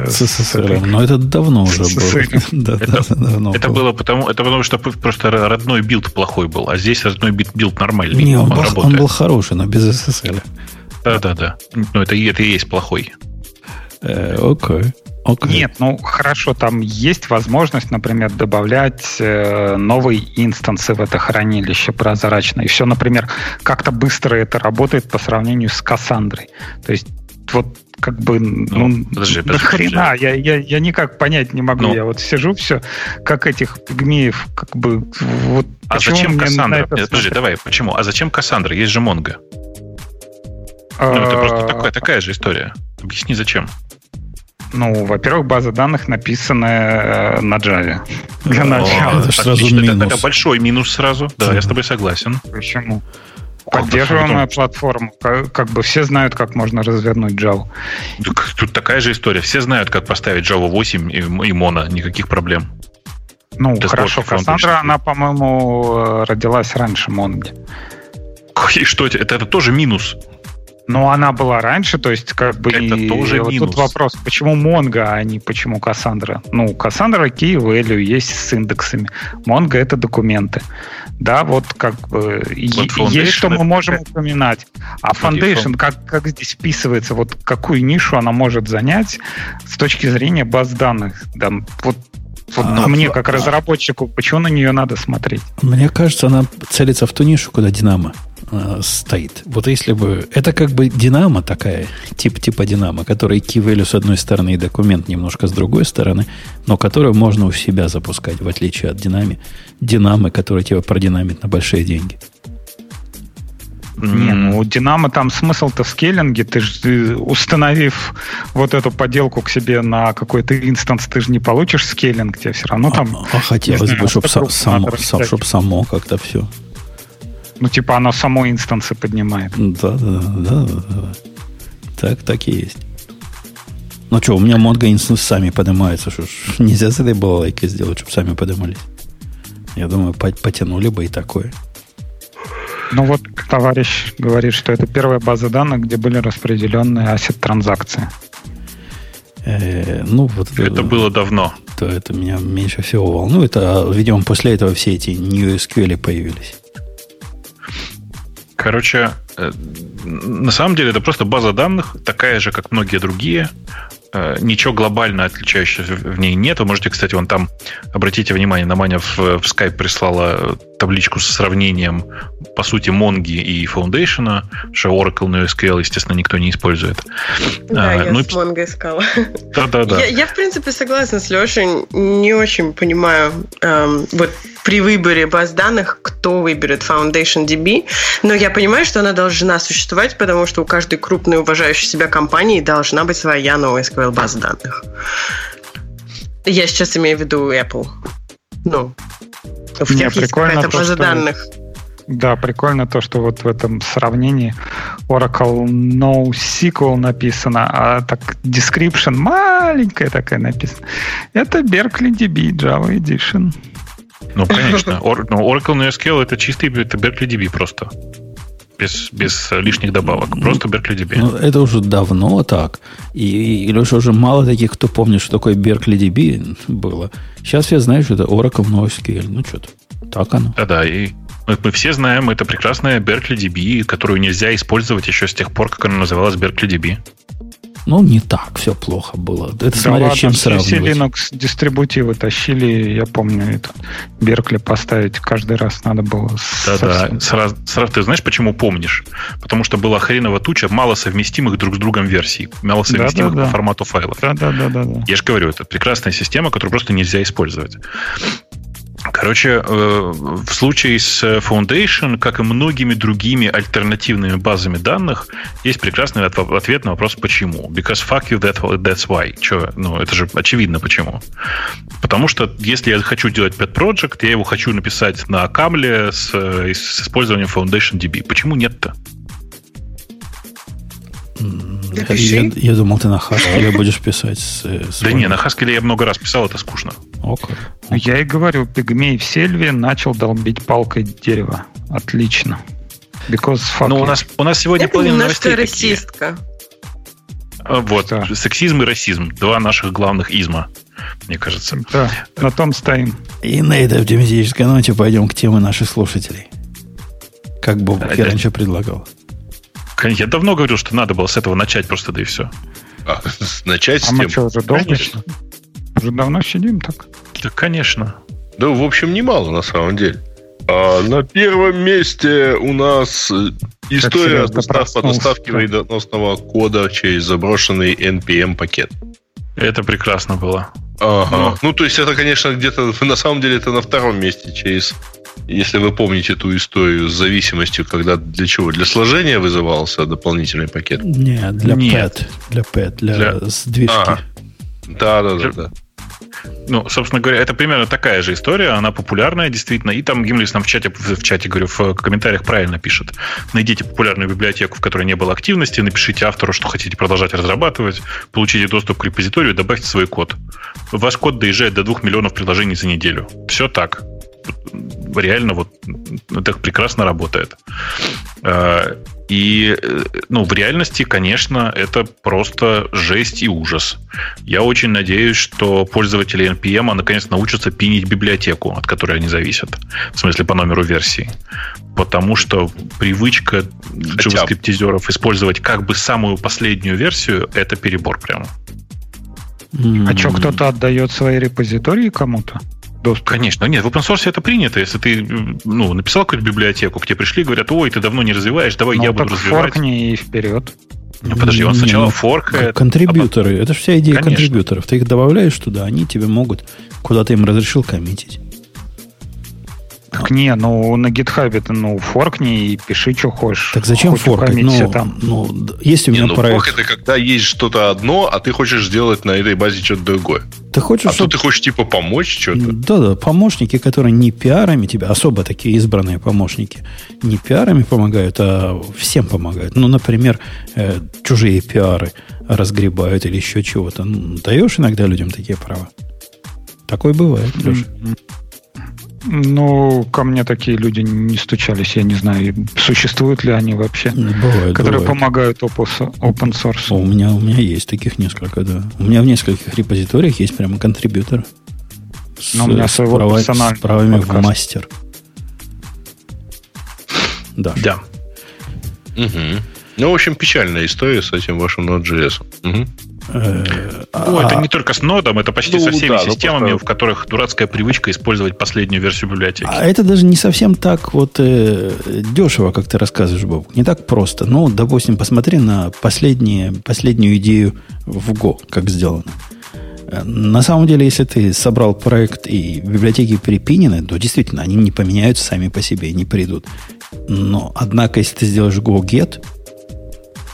SSL. Но это давно уже было. это, было потому, это потому, что просто родной билд плохой был, а здесь родной билд нормальный. Не, он, был, он был хороший, но без SSL. Да-да-да. Но это, это и есть плохой. Э, окей. Okay. Нет, ну хорошо, там есть возможность, например, добавлять э, новые инстансы в это хранилище прозрачно. И все, например, как-то быстро это работает по сравнению с Кассандрой. То есть вот как бы, ну, ну подожди, подожди, хрена, подожди. Я, я, я никак понять не могу. Ну. Я вот сижу все, как этих пигмеев, как бы, вот А зачем Кассандра? Подожди, давай, почему? А зачем Кассандра? Есть же Монго. Ну, это просто такая, такая же история. Объясни, зачем. Ну, во-первых, база данных написанная э, на Java. Для начала. Это сразу минус. Это, большой минус сразу. Да, я с тобой согласен. Почему? Поддерживаемая платформа. Как, как бы все знают, как можно развернуть Java. Тут такая же история. Все знают, как поставить Java 8 и, и Mono. Никаких проблем. Ну, Ты хорошо. Кассандра, она, по-моему, э, родилась раньше Монги. И что это? Это тоже минус. Но она была раньше, то есть как бы... Это и, тоже вот минус. Тут вопрос, почему Mongo, а не почему Cassandra? Ну, Cassandra key value есть с индексами. Mongo — это документы. Да, вот как бы вот есть, что мы можем это... упоминать. А Foundation, как, как здесь вписывается, вот какую нишу она может занять с точки зрения баз данных? Да, вот вот а, мне, как а, разработчику, почему на нее надо смотреть? Мне кажется, она целится в ту нишу, куда Динамо э, стоит. Вот если бы... Это как бы динамо такая, тип типа динамо, который key с одной стороны и документ немножко с другой стороны, но которую можно у себя запускать, в отличие от динами. Динамы, которые тебя продинамит на большие деньги. Не, ну у Динамо там смысл-то в скейлинге. Ты же, установив вот эту поделку к себе на какой-то инстанс, ты же не получишь скейлинг, тебе все равно там... А, а хотелось бы, чтобы сам, само, чтоб само как-то все ну, типа оно само инстансы поднимает. Да, да, да, да, да. Так, так и есть. Ну что, у меня Mongo инстансы сами поднимаются. Что ж, нельзя с этой балалайкой сделать, чтобы сами поднимались. Я думаю, потянули бы и такое. Ну вот товарищ говорит, что это первая база данных, где были распределенные ассет-транзакции. Э, ну, вот это, это было давно. То это меня меньше всего волнует. А, видимо, после этого все эти New SQL появились. Короче, э, на самом деле это просто база данных, такая же, как многие другие. Э, ничего глобально отличающегося в ней нет. Вы можете, кстати, вон там, обратите внимание, на Маня в, в Skype прислала табличку с сравнением, по сути, Монги и Foundation, что Oracle на SQL, естественно, никто не использует. Да, а, я ну, с Mongo искала. Да-да-да. Я, я, в принципе, согласна с Лешей. Не очень понимаю, эм, вот при выборе баз данных, кто выберет Foundation DB, но я понимаю, что она должна существовать, потому что у каждой крупной уважающей себя компании должна быть своя новая SQL база данных. Я сейчас имею в виду Apple. Ну, у Нет, есть какая-то база что... данных. Да, прикольно то, что вот в этом сравнении Oracle NoSQL написано, а так description маленькая такая написана. Это Berkeley DB Java Edition. Ну, конечно. Or, ну, Oracle NoSQL это чистый это Berkeley DB просто. Без, без лишних добавок. Просто Berkeley DB. Ну, это уже давно так. И, и Леша, уже мало таких, кто помнит, что такое Berkeley DB было. Сейчас я знаю, что это Oracle NoSQL. Ну, что-то. Так оно. Да-да, и мы, мы все знаем, это прекрасная Berkeley DB, которую нельзя использовать еще с тех пор, как она называлась Berkeley DB. Ну, не так все плохо было. Это да смотря ладно, чем сравнивать. Все Linux дистрибутивы тащили, я помню, этот Беркли поставить каждый раз надо было. Да-да, сразу, сразу ты знаешь, почему помнишь? Потому что была хреново туча мало совместимых друг с другом версий, мало совместимых да, да, по формату файлов. Да-да-да. Я же говорю, это прекрасная система, которую просто нельзя использовать. Короче, э, в случае с Foundation, как и многими другими альтернативными базами данных, есть прекрасный ответ на вопрос «почему?». Because fuck you, that, that's why. Че? Ну, это же очевидно почему. Потому что если я хочу делать pet project, я его хочу написать на камле с, с использованием Foundation DB. Почему нет-то? Я, я думал, ты на Haskell будешь писать. С, с да не, на Haskell я много раз писал, это скучно. Okay. okay. Я и говорю, пигмей в сельве начал долбить палкой дерево. Отлично. Because fuck ну, у нас, у нас сегодня это половина новостей расистка. А, вот, да. сексизм и расизм. Два наших главных изма, мне кажется. Да, на том стоим. И на этой оптимистической ноте пойдем к теме наших слушателей. Как Бог да, раньше предлагал. Я давно говорил, что надо было с этого начать просто, да и все. А, начать а с тем... мы что, уже долго? Конечно. Уже давно сидим так? Да, конечно. Да, в общем, немало на самом деле. А на первом месте у нас э, история достав, по доставке вредоносного кода через заброшенный NPM пакет. Это прекрасно было. Ага. Но... Ну, то есть это, конечно, где-то на самом деле это на втором месте через если вы помните ту историю с зависимостью, когда для чего? Для сложения вызывался дополнительный пакет? Нет, для Нет. PET. Для PET, для, для... сдвижки. А, да, да, да, да. Ну, собственно говоря, это примерно такая же история, она популярная, действительно. И там Гимлис нам в чате, в чате, говорю, в комментариях правильно пишет. Найдите популярную библиотеку, в которой не было активности, напишите автору, что хотите продолжать разрабатывать, получите доступ к репозиторию, добавьте свой код. Ваш код доезжает до 2 миллионов приложений за неделю. Все так реально вот это прекрасно работает. А, и ну, в реальности, конечно, это просто жесть и ужас. Я очень надеюсь, что пользователи NPM наконец научатся пинить библиотеку, от которой они зависят. В смысле, по номеру версии. Потому что привычка JavaScript-тизеров использовать как бы самую последнюю версию – это перебор прямо. А что, кто-то отдает свои репозитории кому-то? Доступ. Конечно. Нет, в open source это принято. Если ты ну, написал какую-то библиотеку, к тебе пришли, говорят, ой, ты давно не развиваешь, давай ну, я буду развивать. форкни и вперед. Ну, подожди, он сначала не, форкает. Контрибьюторы. А... Это же вся идея Конечно. контрибьюторов. Ты их добавляешь туда, они тебе могут, куда ты им разрешил, коммитить. Так не, ну на GitHub ты ну форкни и пиши, что хочешь. Так зачем Хоть форкать? Ну, там. ну, есть у меня не, ну, проект. Форк это когда есть что-то одно, а ты хочешь сделать на этой базе что-то другое. Ты хочешь, а чтобы... тут ты хочешь типа помочь что-то? Да-да, помощники, которые не пиарами тебя, особо такие избранные помощники, не пиарами помогают, а всем помогают. Ну, например, э, чужие пиары разгребают или еще чего-то. Ну, даешь иногда людям такие права? Такое бывает, Леша. Mm-hmm. Ну, ко мне такие люди не стучались, я не знаю, существуют ли они вообще, бывает, которые бывает. помогают open source. У меня, у меня есть таких несколько, да. У меня в нескольких репозиториях есть прямо контрибьютор. Но с, у меня своего права, с правами подкаст. в мастер. Да. Да. Угу. Ну, в общем, печальная история с этим вашим Node.js. Угу. Ну, это не только с нодом, это почти ну, со всеми да, ну, системами, в которых дурацкая привычка использовать последнюю версию библиотеки. А это даже не совсем так вот э, дешево, как ты рассказываешь, Боб. Не так просто. Ну, допустим, посмотри на последние, последнюю идею в Go, как сделано. На самом деле, если ты собрал проект и библиотеки перепинены, то действительно они не поменяются сами по себе, не придут. Но, однако, если ты сделаешь go-get,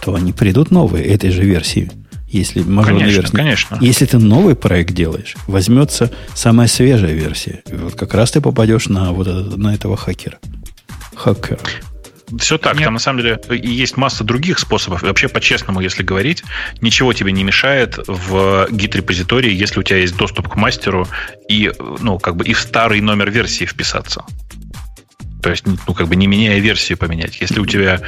то они придут новые этой же версии. Если мажорная конечно, версия. Конечно. Если ты новый проект делаешь, возьмется самая свежая версия. И вот как раз ты попадешь на вот это, на этого хакера. Хакера. Все так. Нет. Там на самом деле есть масса других способов. И вообще, по-честному, если говорить, ничего тебе не мешает в гид-репозитории, если у тебя есть доступ к мастеру и, ну, как бы и в старый номер версии вписаться. То есть, ну, как бы не меняя версию поменять. Если у тебя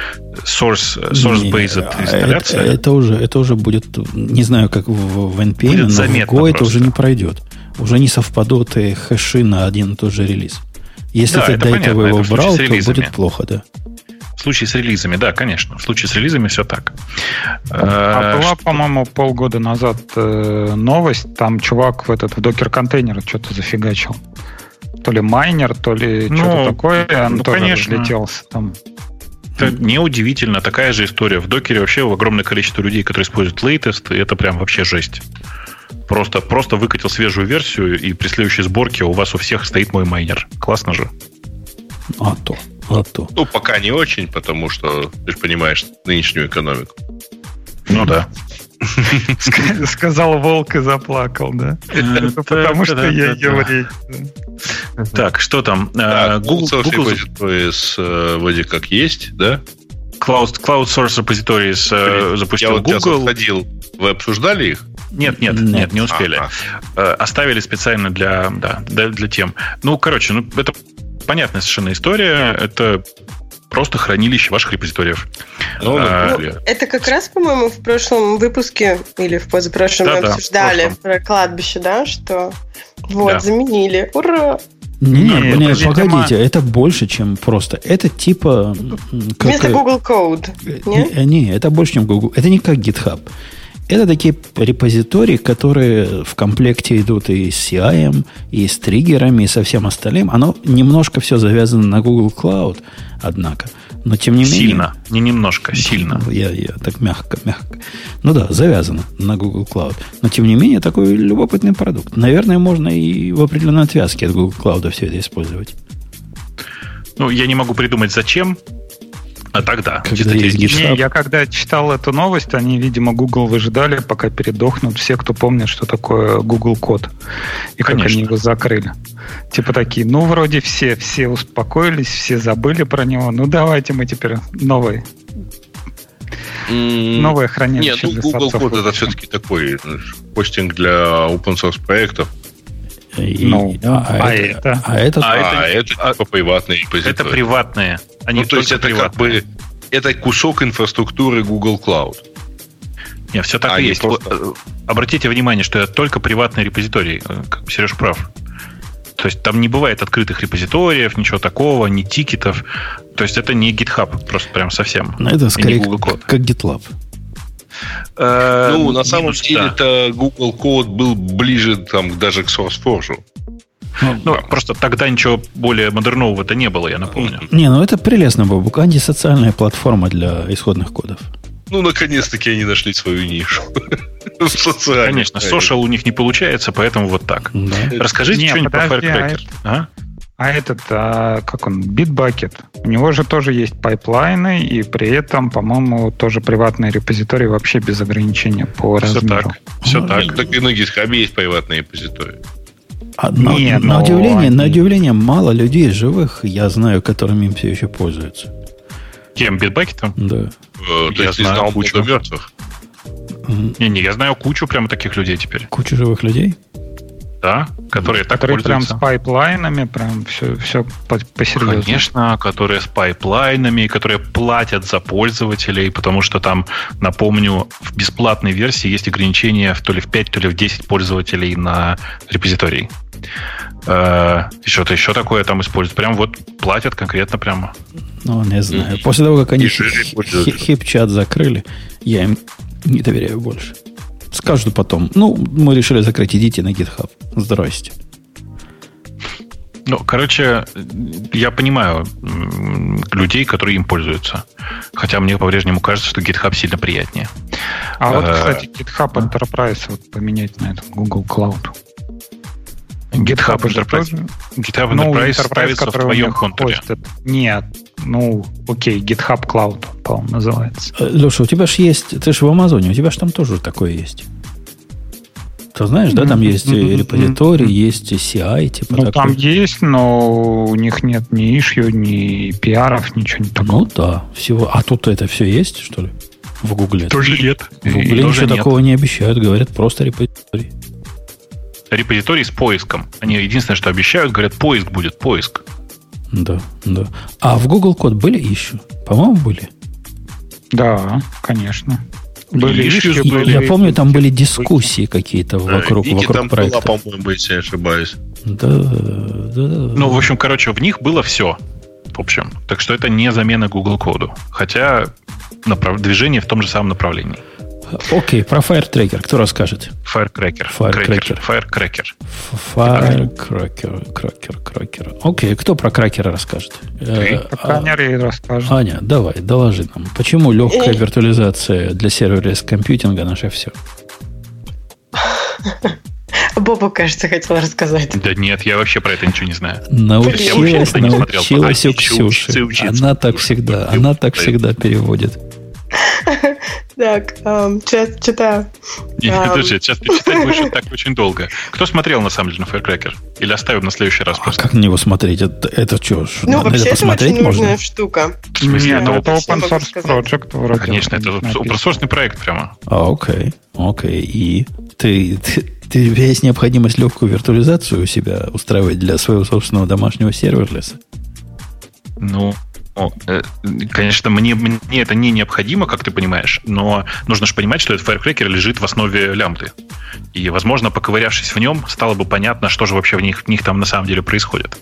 source, source-based а инсталляция... Это, это, уже, это уже будет, не знаю, как в, в NPM, но в Go это уже не пройдет. Уже не совпадут и хэши на один и тот же релиз. Если да, ты до понятно, этого его брал, то будет плохо, да. В случае с релизами, да, конечно. В случае с релизами все так. А была, по-моему, полгода назад э, новость. Там чувак в этот в докер-контейнер что-то зафигачил. То ли майнер, то ли ну, что-то такое. Он ну, тоже конечно. разлетелся там. Это неудивительно. Такая же история. В докере вообще огромное количество людей, которые используют latest, и это прям вообще жесть. Просто, просто выкатил свежую версию, и при следующей сборке у вас у всех стоит мой майнер. Классно же. А то. А то. Ну, пока не очень, потому что, ты же понимаешь, нынешнюю экономику. Ну да. Сказал волк и заплакал, да? Потому что я еврей. Так, что там? А, Google Repositories э, вроде как есть, да? Cloud, Cloud Source Repositories э, запустил я Google. Я заходил. Вы обсуждали их? Нет, нет, нет, нет не успели. Э, оставили специально для, да, для, для тем. Ну, короче, ну это понятная совершенно история. Это просто хранилище ваших репозиториев. Ну, а, ну, это как раз, по-моему, в прошлом выпуске или в позапрошлом да, мы да, обсуждали про кладбище, да, что вот, да. заменили. Ура! Не, не, это, погодите, видимо... это больше, чем просто. Это типа... Как, Вместо Google Code, не? не? Не, это больше, чем Google. Это не как GitHub. Это такие репозитории, которые в комплекте идут и с CI, и с триггерами, и со всем остальным. Оно немножко все завязано на Google Cloud, однако. Но тем не менее... Сильно, не немножко, сильно. Я, я так мягко, мягко. Ну да, завязано на Google Cloud. Но тем не менее, такой любопытный продукт. Наверное, можно и в определенной отвязке от Google Cloud все это использовать. Ну, я не могу придумать, зачем. А тогда, когда есть Не, я когда читал эту новость, они, видимо, Google выжидали, пока передохнут все, кто помнит, что такое Google код. И Конечно. как они его закрыли. Типа такие, ну, вроде все, все успокоились, все забыли про него. Ну, давайте мы теперь новый Новое хранилище Нет, ну, Google код это все-таки такой хостинг для open source проектов. И, ну, а, а, это, а, это, а, это, а это типа приватные репозитории. Это приватные. Они ну, то есть это приватные. как бы это кусок инфраструктуры Google Cloud. Нет, все так а и есть. Просто... Э, обратите внимание, что это только приватные репозитории. Э, Сереж прав. То есть там не бывает открытых репозиториев, ничего такого, ни тикетов. То есть это не GitHub, просто прям совсем. Но это скорее как GitLab. Э, ну, на самом деле, это Google Code был ближе там, даже к SourceForge. Ну, ну просто тогда ничего более модернового-то не было, я напомню. Не, ну это прелестно, Бабук. Антисоциальная платформа для исходных кодов. Ну, наконец-таки они нашли свою нишу. Конечно, social у них не получается, поэтому вот так. Расскажите что-нибудь про Firecracker. А? А этот, а, как он, Bitbucket, у него же тоже есть пайплайны, и при этом, по-моему, тоже приватные репозитории вообще без ограничения по Все размеру. Так. Все ну, так. Так и на GitHub есть приватные репозитории. А, на, Не, на, но... удивление, они... на удивление, мало людей живых, я знаю, которыми им все еще пользуются. Кем? Bitbucket? Да. Э, я знал кучу мертвых. Не-не, я знаю кучу прямо таких людей теперь. Кучу живых людей? Да, которые так которые прям с пайплайнами, прям все, все по, посерьезно. Конечно, которые с пайплайнами, которые платят за пользователей, потому что там, напомню, в бесплатной версии есть ограничение в то ли в 5, то ли в 10 пользователей на репозиторий. Э, и что-то еще такое там используют. Прям вот платят конкретно прямо. Ну, не знаю. После того, как они хип-чат закрыли, я им не доверяю больше. Скажут потом, ну, мы решили закрыть, идите на GitHub. Здрасте. Ну, короче, я понимаю людей, которые им пользуются. Хотя мне по-прежнему кажется, что GitHub сильно приятнее. А вот, кстати, GitHub Enterprise вот поменять на этот Google Cloud. GitHub Enterprise, GitHub ну, Enterprise, Enterprise ставится в твоем контуре. Нет, ну, окей, GitHub Cloud, по-моему, называется. Э, Леша, у тебя же есть, ты же в Амазоне, у тебя же там тоже такое есть. Ты знаешь, да, там есть репозиторий, есть CI, типа Ну, там есть, но у них нет ни ишью, ни пиаров, ничего не такого. Ну да, всего. А тут это все есть, что ли? В Гугле? Тоже нет. В Гугле ничего такого не обещают, говорят, просто репозиторий репозиторий с поиском. Они единственное, что обещают, говорят, поиск будет, поиск. Да, да. А в Google код были еще? По-моему, были. Да, конечно. Были ищи, были. Я помню, там были дискуссии какие-то вокруг, Вики вокруг там проекта. была, по-моему, если я ошибаюсь. Да, да, да. Ну, в общем, короче, в них было все. В общем, так что это не замена Google коду. Хотя направ... движение в том же самом направлении. Окей, про Firetracker кто расскажет? Firecracker. Firecracker. Firecracker. Firecracker. Кракер, кракер. Окей, кто про кракера расскажет? Ты. Э, расскажет. Аня, давай, доложи нам. Почему легкая виртуализация для сервера компьютинга наше все? Боба, кажется, хотел рассказать. Да нет, я вообще про это ничего не знаю. Научилась, научилась у Ксюши. Она так всегда, она так всегда переводит. Так, сейчас читаю. Подожди, сейчас ты читать будешь так очень долго. Кто смотрел, на самом деле, на Firecracker? Или оставим на следующий раз а просто? Как на него смотреть? Это, что? Ну, вообще, это очень нужная штука. В смысле, это open source project вроде. Конечно, это open source проект прямо. А, окей, окей. И ты, ты, ты есть необходимость легкую виртуализацию у себя устраивать для своего собственного домашнего серверлеса? Ну, Э, конечно, мне, мне это не необходимо, как ты понимаешь, но нужно же понимать, что этот Firecracker лежит в основе лямбды. И, возможно, поковырявшись в нем, стало бы понятно, что же вообще в них, в них там на самом деле происходит.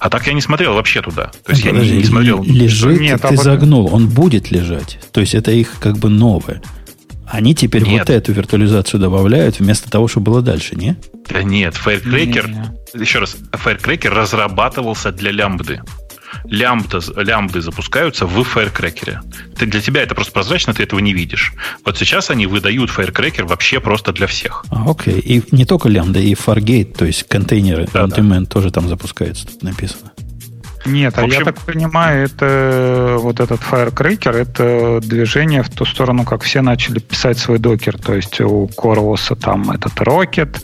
А так я не смотрел вообще туда. То есть Подожди, я не, не смотрел. Лежит, Нет, ты а загнул, он будет лежать. То есть это их как бы новое. Они теперь нет. вот эту виртуализацию добавляют вместо того, что было дальше, не? Да нет, Firecracker, не, не. еще раз, Firecracker разрабатывался для лямбды лямбда, лямбды запускаются в Firecracker. Ты, для тебя это просто прозрачно, ты этого не видишь. Вот сейчас они выдают Firecracker вообще просто для всех. А, окей. И не только лямбда, и Fargate, то есть контейнеры, да, да. тоже там запускаются, тут написано. Нет, общем... а я так понимаю, это вот этот Firecracker, это движение в ту сторону, как все начали писать свой докер. То есть у CoreOS там этот Rocket,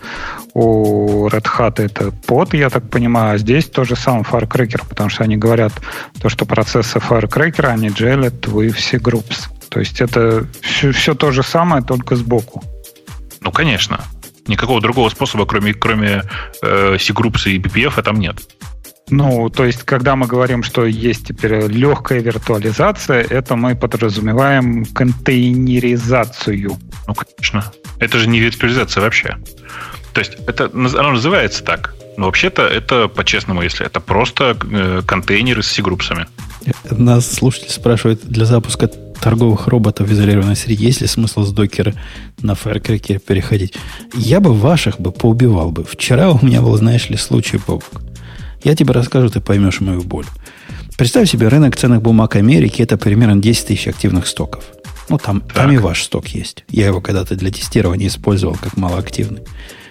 у Red Hat это под, я так понимаю, а здесь то же самое Firecracker, потому что они говорят, то, что процессы Firecracker, они джелят в все groups. То есть это все, все то же самое, только сбоку. Ну, конечно. Никакого другого способа, кроме, кроме э, C-Groups и BPF, там нет. Ну, то есть, когда мы говорим, что есть теперь легкая виртуализация, это мы подразумеваем контейнеризацию. Ну, конечно. Это же не виртуализация вообще. То есть это оно называется так. Но вообще-то это по-честному, если это просто э, контейнеры с C-группсами. Нас слушатель спрашивает, для запуска торговых роботов в изолированной среде есть ли смысл с докера на Firecracker переходить? Я бы ваших бы поубивал бы. Вчера у меня был, знаешь ли, случай, Бобок. Я тебе расскажу, ты поймешь мою боль. Представь себе, рынок ценных бумаг Америки – это примерно 10 тысяч активных стоков. Ну, там, там и ваш сток есть. Я его когда-то для тестирования использовал как малоактивный.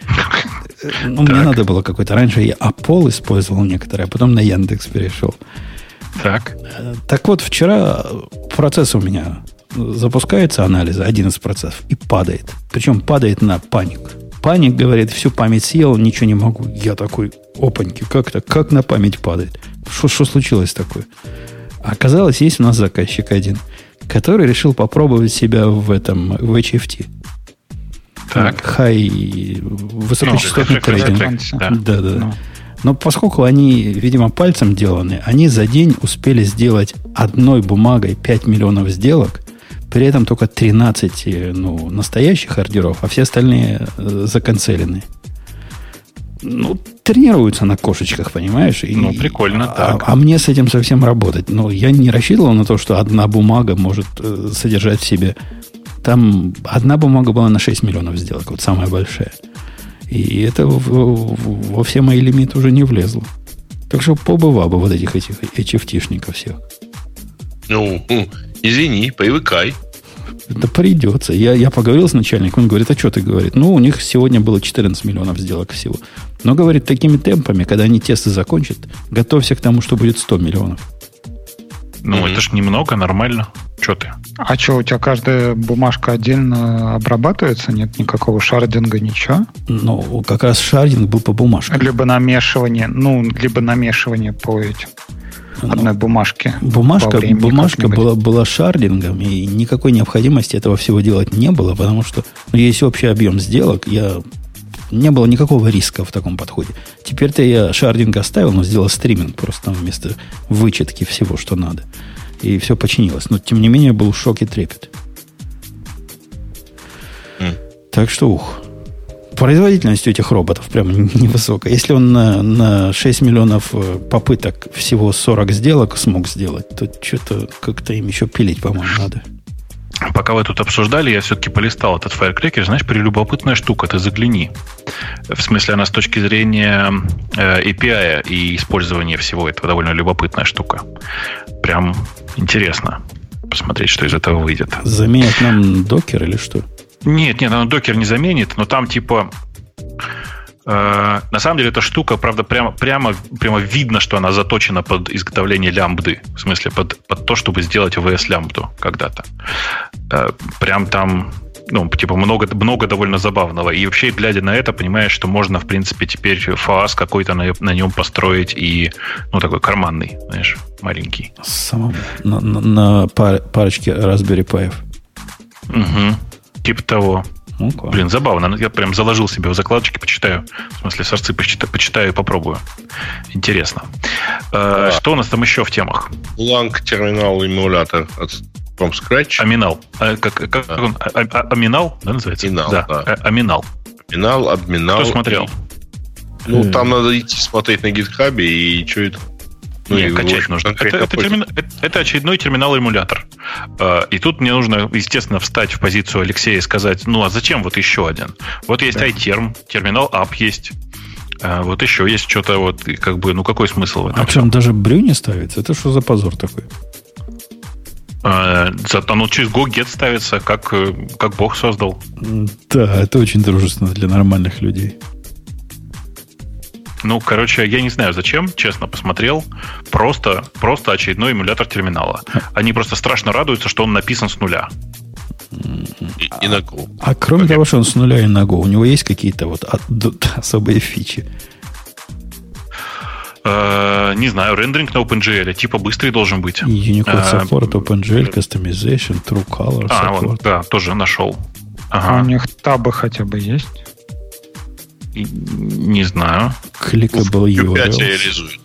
Ну, мне надо было какой-то. Раньше я Apple использовал некоторые, а потом на Яндекс перешел. Так. Так вот, вчера процесс у меня запускается анализа, один из процессов, и падает. Причем падает на паник. Паник говорит, всю память съел, ничего не могу. Я такой, опаньки, как то Как на память падает? Что, случилось такое? Оказалось, есть у нас заказчик один, который решил попробовать себя в этом, в HFT. Так. Хай, высокочастотный ну, трейдинг. Да, да. да. Ну. Но поскольку они, видимо, пальцем деланы, они за день успели сделать одной бумагой 5 миллионов сделок, при этом только 13 э, ну, настоящих ордеров, а все остальные э, законцелены. Ну, тренируются на кошечках, понимаешь? И, ну, прикольно, а, так. А, мне с этим совсем работать. Но я не рассчитывал на то, что одна бумага может э, содержать в себе там одна бумага была на 6 миллионов сделок, вот самая большая. И это в, в, во все мои лимиты уже не влезло. Так что побыва бы вот этих этих HFT-шников всех. Ну, извини, привыкай. Да придется. Я, я поговорил с начальником, он говорит, а что ты говорит? Ну, у них сегодня было 14 миллионов сделок всего. Но, говорит, такими темпами, когда они тесты закончат, готовься к тому, что будет 100 миллионов. Ну, mm-hmm. это ж немного, нормально. Что ты? А что, у тебя каждая бумажка отдельно обрабатывается? Нет никакого шардинга, ничего? Ну, как раз шардинг был по бумажкам. Либо намешивание, ну, либо намешивание по этим одной бумажке. Бумажка, бумажка была, была шардингом, и никакой необходимости этого всего делать не было, потому что ну, есть общий объем сделок, я не было никакого риска в таком подходе. Теперь-то я шардинг оставил, но сделал стриминг просто там вместо вычетки всего, что надо. И все починилось. Но, тем не менее, был шок и трепет. Mm. Так что, ух, производительность у этих роботов прям невысокая. Если он на, на 6 миллионов э, попыток всего 40 сделок смог сделать, то что-то как-то им еще пилить, по-моему, надо. Пока вы тут обсуждали, я все-таки полистал этот Firecracker. Знаешь, прелюбопытная штука, ты загляни. В смысле, она с точки зрения э, API и использования всего этого довольно любопытная штука. Прям интересно посмотреть, что из этого выйдет. Заменит нам докер или что? Нет, нет, оно докер не заменит, но там типа Э, на самом деле эта штука, правда, прямо, прямо, прямо видно, что она заточена под изготовление лямбды. В смысле, под, под то, чтобы сделать VS лямбду когда-то. Э, прям там ну, типа, много, много довольно забавного. И вообще, глядя на это, понимаешь, что можно, в принципе, теперь фаас какой-то на, на нем построить и, ну, такой карманный, знаешь, маленький. Самому на, на, на пар, парочке Raspberry Pi. Угу. Типа того. Ну, Блин, забавно. Я прям заложил себе в закладочки, почитаю. В смысле, сорцы почитаю, почитаю и попробую. Интересно. Э, что у нас там еще в темах? Blank терминал эмулятор от from scratch. Аминал. А, как, как да. он? А, а, аминал, да, называется? Аминал, да. да. Аминал. Аминал, обминал. Кто смотрел? Ну, там надо идти смотреть на гитхабе и что это ну, Нет, качать нужно. Это, это, термина... это очередной терминал-эмулятор. А, и тут мне нужно, естественно, встать в позицию Алексея и сказать, ну а зачем вот еще один? Вот есть да. iTerm, терминал App есть. А, вот еще есть что-то, вот, как бы, ну какой смысл в этом? А причем даже брю не ставится? Это что за позор такой? А, зато оно через GoGet ставится, как, э, как Бог создал. Да, это очень дружественно для нормальных людей. Ну, короче, я не знаю зачем, честно посмотрел. Просто, просто очередной эмулятор терминала. Они просто страшно радуются, что он написан с нуля. И, и на Go. А, а кроме того, что он с нуля и на Go, у него есть какие-то вот особые фичи? Uh, не знаю, рендеринг на OpenGL, типа быстрый должен быть. Unicode uh, support, OpenGL, customization, True Color а, support. Вот, да, тоже нашел. Ага. А у них табы хотя бы есть? Не знаю. Clickable URL. реализует.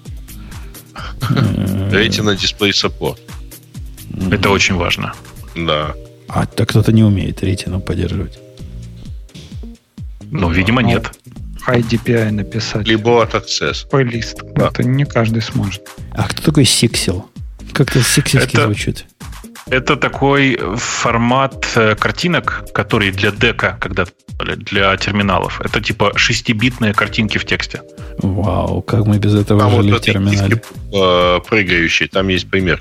Retina Display Support. Это очень важно. Да. А так кто-то не умеет ретину поддерживать. Ну, видимо, ну, нет. IDPI написать. Либо от Access. Плейлист. Да. Это не каждый сможет. А кто такой Sixel? Как-то сиксельски это, звучит. Это такой формат э, картинок, который для дека, когда для терминалов. Это типа шестибитные картинки в тексте. Вау, как мы без этого там жили вот в терминале. Э, прыгающий, там есть пример.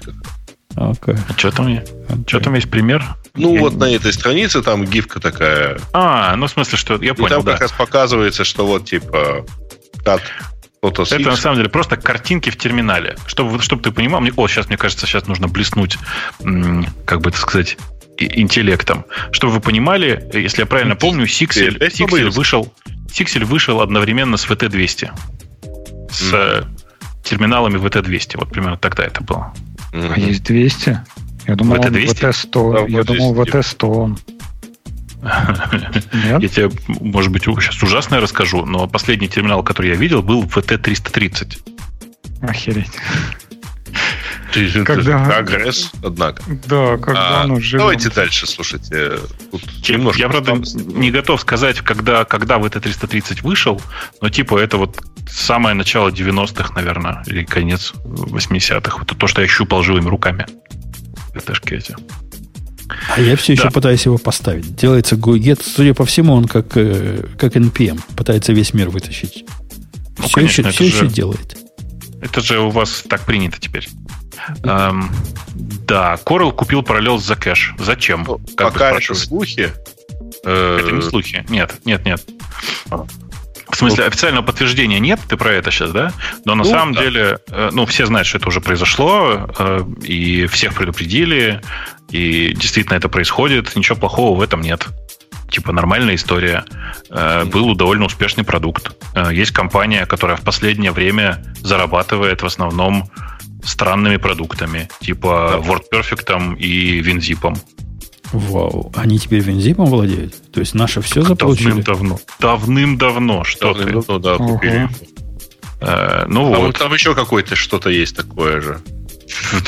Okay. А что там, okay. что там есть пример? Ну, я вот не... на этой странице там гифка такая. А, ну в смысле, что я понял. И там да. как раз показывается, что вот типа как это на самом деле просто картинки в терминале. Чтобы, чтобы ты понимал, мне, о, сейчас, мне кажется, сейчас нужно блеснуть, как бы это сказать, интеллектом. Чтобы вы понимали, если я правильно помню, Sixel, Sixel вышел, Sixel вышел одновременно с VT200. С mm. терминалами VT200. Вот примерно тогда это было. Mm-hmm. А есть 200? Я думал, VT200? VT100. Да, я думал, VT100. Нет? Я тебе, может быть, сейчас ужасное расскажу, но последний терминал, который я видел, был VT330. Охереть. Ты, когда... Агресс, однако. Да, когда а, оно живем. Давайте дальше, слушайте. я, я, правда, не готов сказать, когда, когда VT330 вышел, но типа это вот самое начало 90-х, наверное, или конец 80-х. Это то, что я щупал живыми руками. rt эти. А я все еще да. пытаюсь его поставить. Делается GoGet. Судя по всему, он как, э, как NPM. Пытается весь мир вытащить. Ну, все еще, все же, еще делает. Это же у вас так принято теперь. Эм, Да, Coral купил параллел за кэш. Зачем? Ну, как пока это слухи. Это не слухи. Нет, нет, нет. В смысле, официального подтверждения нет, ты про это сейчас, да? Но на ну, самом да. деле, э, ну, все знают, что это уже произошло, э, и всех предупредили, и действительно это происходит, ничего плохого в этом нет. Типа нормальная история. Э, был довольно успешный продукт. Есть компания, которая в последнее время зарабатывает в основном странными продуктами, типа WordPerfect и WinZip. Вау. Они теперь винзипом владеют? То есть наше все заполучили? Давным-давно. Давным-давно. Что Давным-давно, да, купили. Э, ну а вот. вот там еще какое-то что-то есть такое же.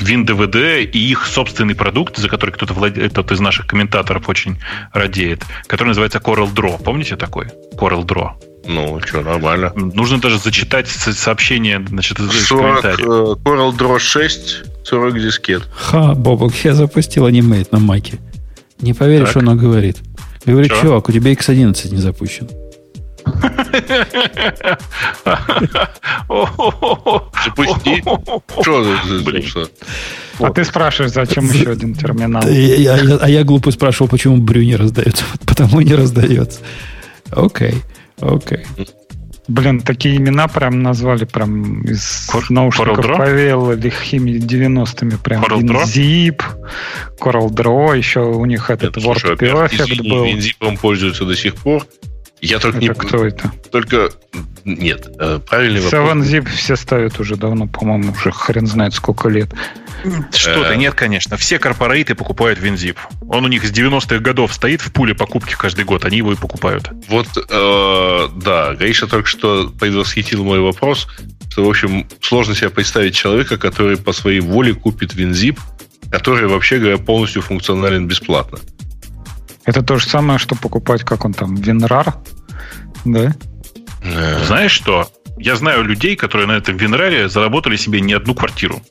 WinDVD и их собственный продукт, за который кто-то владеет, тот из наших комментаторов очень радеет, который называется Coral Draw. Помните такой? Coral Draw. Ну, что, нормально. Нужно даже зачитать сообщение значит, из 40, комментариев. Э, Coral Draw 6, 40 дискет. Ха, Бобок, я запустил анимейт на маке. Не поверишь, что оно говорит. Говорит, Че? чувак, у тебя X11 не запущен. Запусти. Что А ты спрашиваешь, зачем еще один терминал? А я глупо спрашивал, почему брю не раздается. Потому и не раздается. Окей, окей. Блин, такие имена прям назвали прям из Cor- наушников повел лихими 90-ми. Прям WinZip, CorelDRAW, еще у них этот Нет, WordPerfect был. WinZip пользуются до сих пор. Я только это не... кто это? Только... Нет, э, правильный вопрос. 7zip все ставят уже давно, по-моему, уже хрен знает сколько лет. Что-то э. нет, конечно. Все корпорейты покупают WinZip. Он у них с 90-х годов стоит в пуле покупки каждый год. Они его и покупают. Вот, э, да, Гриша только что предвосхитил мой вопрос, что, в общем, сложно себе представить человека, который по своей воле купит WinZip, который, вообще говоря, полностью функционален бесплатно. Это то же самое, что покупать, как он там, WinRAR, да? Э. Знаешь что? Я знаю людей, которые на этом Винраре заработали себе не одну квартиру.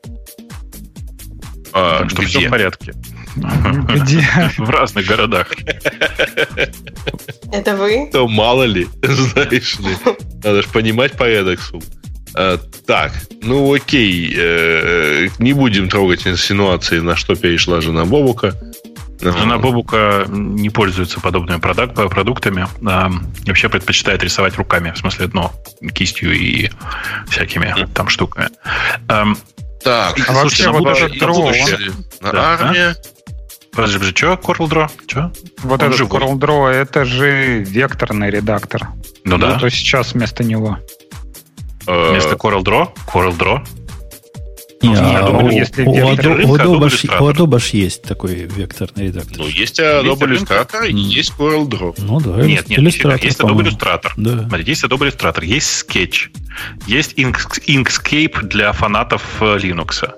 А, так что все в порядке. Где? В разных городах. Это вы? То мало ли, знаешь ли. Надо же понимать порядок сумм. А, так, ну окей, э, не будем трогать инсинуации, на что перешла жена Бобука. Жена Бобука не пользуется подобными продак, продуктами. А вообще предпочитает рисовать руками, в смысле, ну, кистью и всякими там штуками. Так, а вообще вот этот дро, да, армия. Подожди, подожди, что? Coral Draw? Что? Вот он этот живой. Coral Draw, это же векторный редактор. Ну да. То сейчас вместо него. Вместо Coral Draw? Coral Draw? Не, а у, если у, Adobe, у, Adobe, у Adobe есть такой векторный редактор. Ну, есть Adobe Illustrator и есть Coral Draw. Ну да, нет, нет, Illustrator, есть Adobe Illustrator. Да. Смотри, есть Adobe Illustrator, есть Sketch, есть Inkscape для фанатов э, Linux.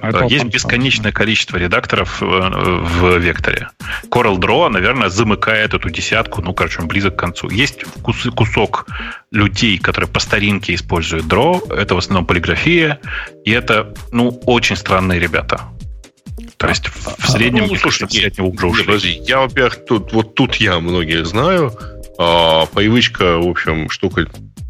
А есть бесконечное количество редакторов э, в векторе. Coral Draw, наверное, замыкает эту десятку, ну, короче, он близок к концу. Есть кусок людей, которые по старинке используют Draw, это в основном полиграфия, и это ну, очень странные ребята. То есть в, а, среднем, ну, слушай, все от него уже. Подожди, я, во-первых, тут, вот тут я многих знаю. А, привычка, в общем, штука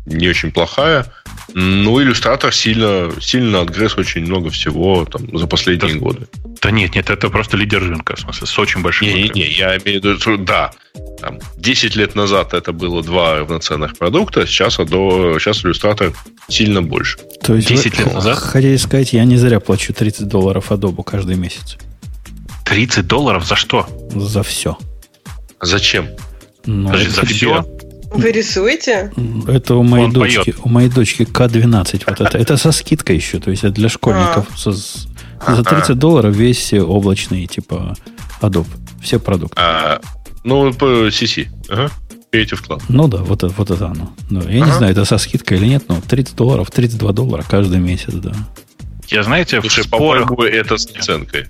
не очень плохая. Ну, иллюстратор сильно, сильно отгрыз очень много всего там, за последние да, годы. Да нет, нет, это просто лидер рынка, в смысле, с очень большим Не, не, не, я имею в виду, да, там, 10 лет назад это было два равноценных продукта, сейчас, до, сейчас иллюстратор сильно больше. То есть 10 вы, лет назад? Хотели сказать, я не зря плачу 30 долларов Adobe каждый месяц. 30 долларов за что? За все. Зачем? Ну, Подожди, за все? Вы рисуете? Это у моей Он дочки, поет. у моей дочки К12. Вот это, это со скидкой еще, то есть это для школьников. А. Со, за 30 долларов весь облачный типа Adobe. Все продукты. А, ну, по CC. Ага. Creative Cloud. Ну да, вот, вот это оно. Да. Я ага. не знаю, это со скидкой или нет, но 30 долларов, 32 доллара каждый месяц, да. Я, знаете, Слушай, в спорах... это с наценкой.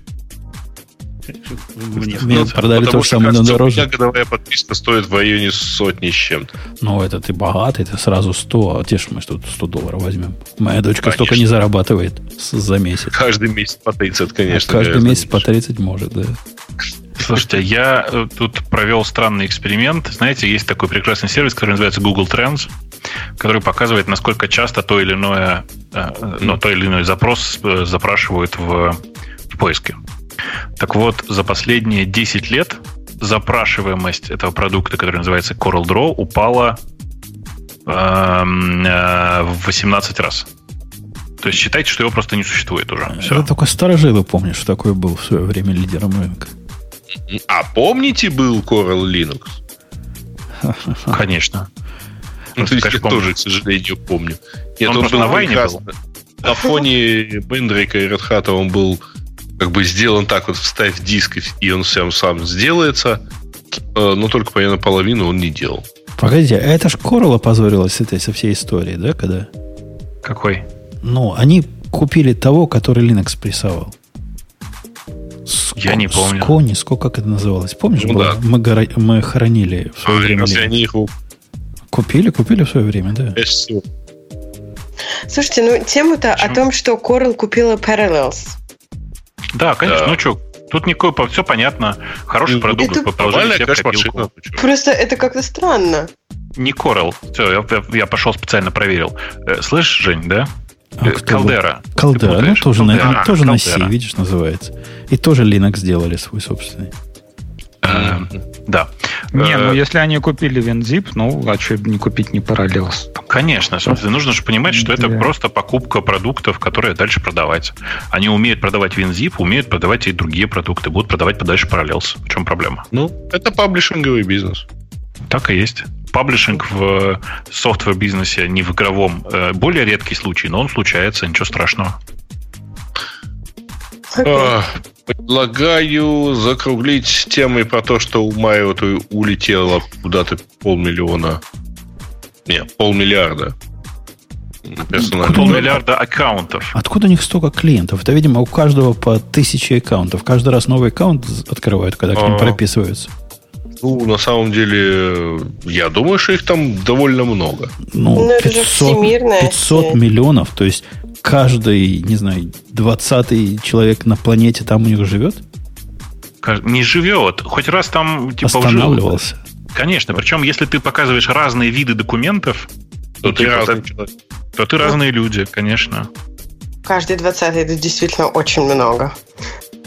Мне, Мне продали то же самое, но дороже. У меня годовая подписка стоит в районе сотни с чем-то. Ну, это ты богатый, ты сразу 100, а те ж мы что 100 долларов возьмем. Моя дочка конечно. столько не зарабатывает за месяц. Каждый месяц по 30, конечно. А каждый месяц по 30 может, да. Слушайте, я э, тут провел странный эксперимент. Знаете, есть такой прекрасный сервис, который называется Google Trends, который показывает, насколько часто то или иное, э, ну, то или иной запрос э, запрашивают в, в поиске. Так вот, за последние 10 лет запрашиваемость этого продукта, который называется Coral Draw, упала эм, э, в 18 раз. То есть считайте, что его просто не существует уже. Все. Это только старожилы помнят, что такое был в свое время лидером рынка. А помните, был Coral Linux? Конечно. Ну, я тоже, к сожалению, помню. Нет, он, он был на Вайне был. На фоне Бендрика и Hat он был как бы сделан так вот, вставь диск, и он сам сам сделается, э, но только примерно половину он не делал. Погодите, а это ж Coral опозорилась с этой, со всей историей, да, когда? Какой? Ну, они купили того, который Linux прессовал. Ск... Я не помню. Скони, сколько как это называлось? Помнишь, ну, да. мы, горо... мы хоронили в свое время. Они их... Купили, купили в свое время, да. Слушайте, ну тему-то о том, что Coral купила Parallels. Да, конечно. Да. Ну что, тут никакой, все понятно. Хороший продукт. Это положили машина. Просто это как-то странно. Не Coral. Все, я, я, я пошел специально проверил. Э, слышь, Жень, да? А Калдера. Калдера, ну тоже, Калдера. На, тоже на C, видишь, называется. И тоже Linux сделали свой собственный. Э, да. Не, ну э, если они купили WinZip, ну, а что не купить не Parallels? Конечно, собственно, нужно же понимать, что это просто покупка продуктов, которые дальше продавать. Они умеют продавать WinZip, умеют продавать и другие продукты, будут продавать подальше Parallels. В чем проблема? Ну, это паблишинговый бизнес. Так и есть паблишинг в софтвер-бизнесе, не в игровом, э, более редкий случай, но он случается, ничего страшного. Предлагаю закруглить темой про то, что у Майо улетело куда-то полмиллиона. Не, полмиллиарда. Откуда Полмиллиарда аккаунтов. Откуда у них столько клиентов? Это, видимо, у каждого по тысяче аккаунтов. Каждый раз новый аккаунт открывают, когда к ним а, прописываются. Ну, на самом деле, я думаю, что их там довольно много. Ну, 500, ну, 500 миллионов, то есть каждый, не знаю, двадцатый человек на планете там у них живет? Не живет. Хоть раз там типа Останавливался. Жил. Конечно. Причем, если ты показываешь разные виды документов, то, то ты типа, разный человек. То ты разные люди, конечно. Каждый двадцатый это действительно очень много.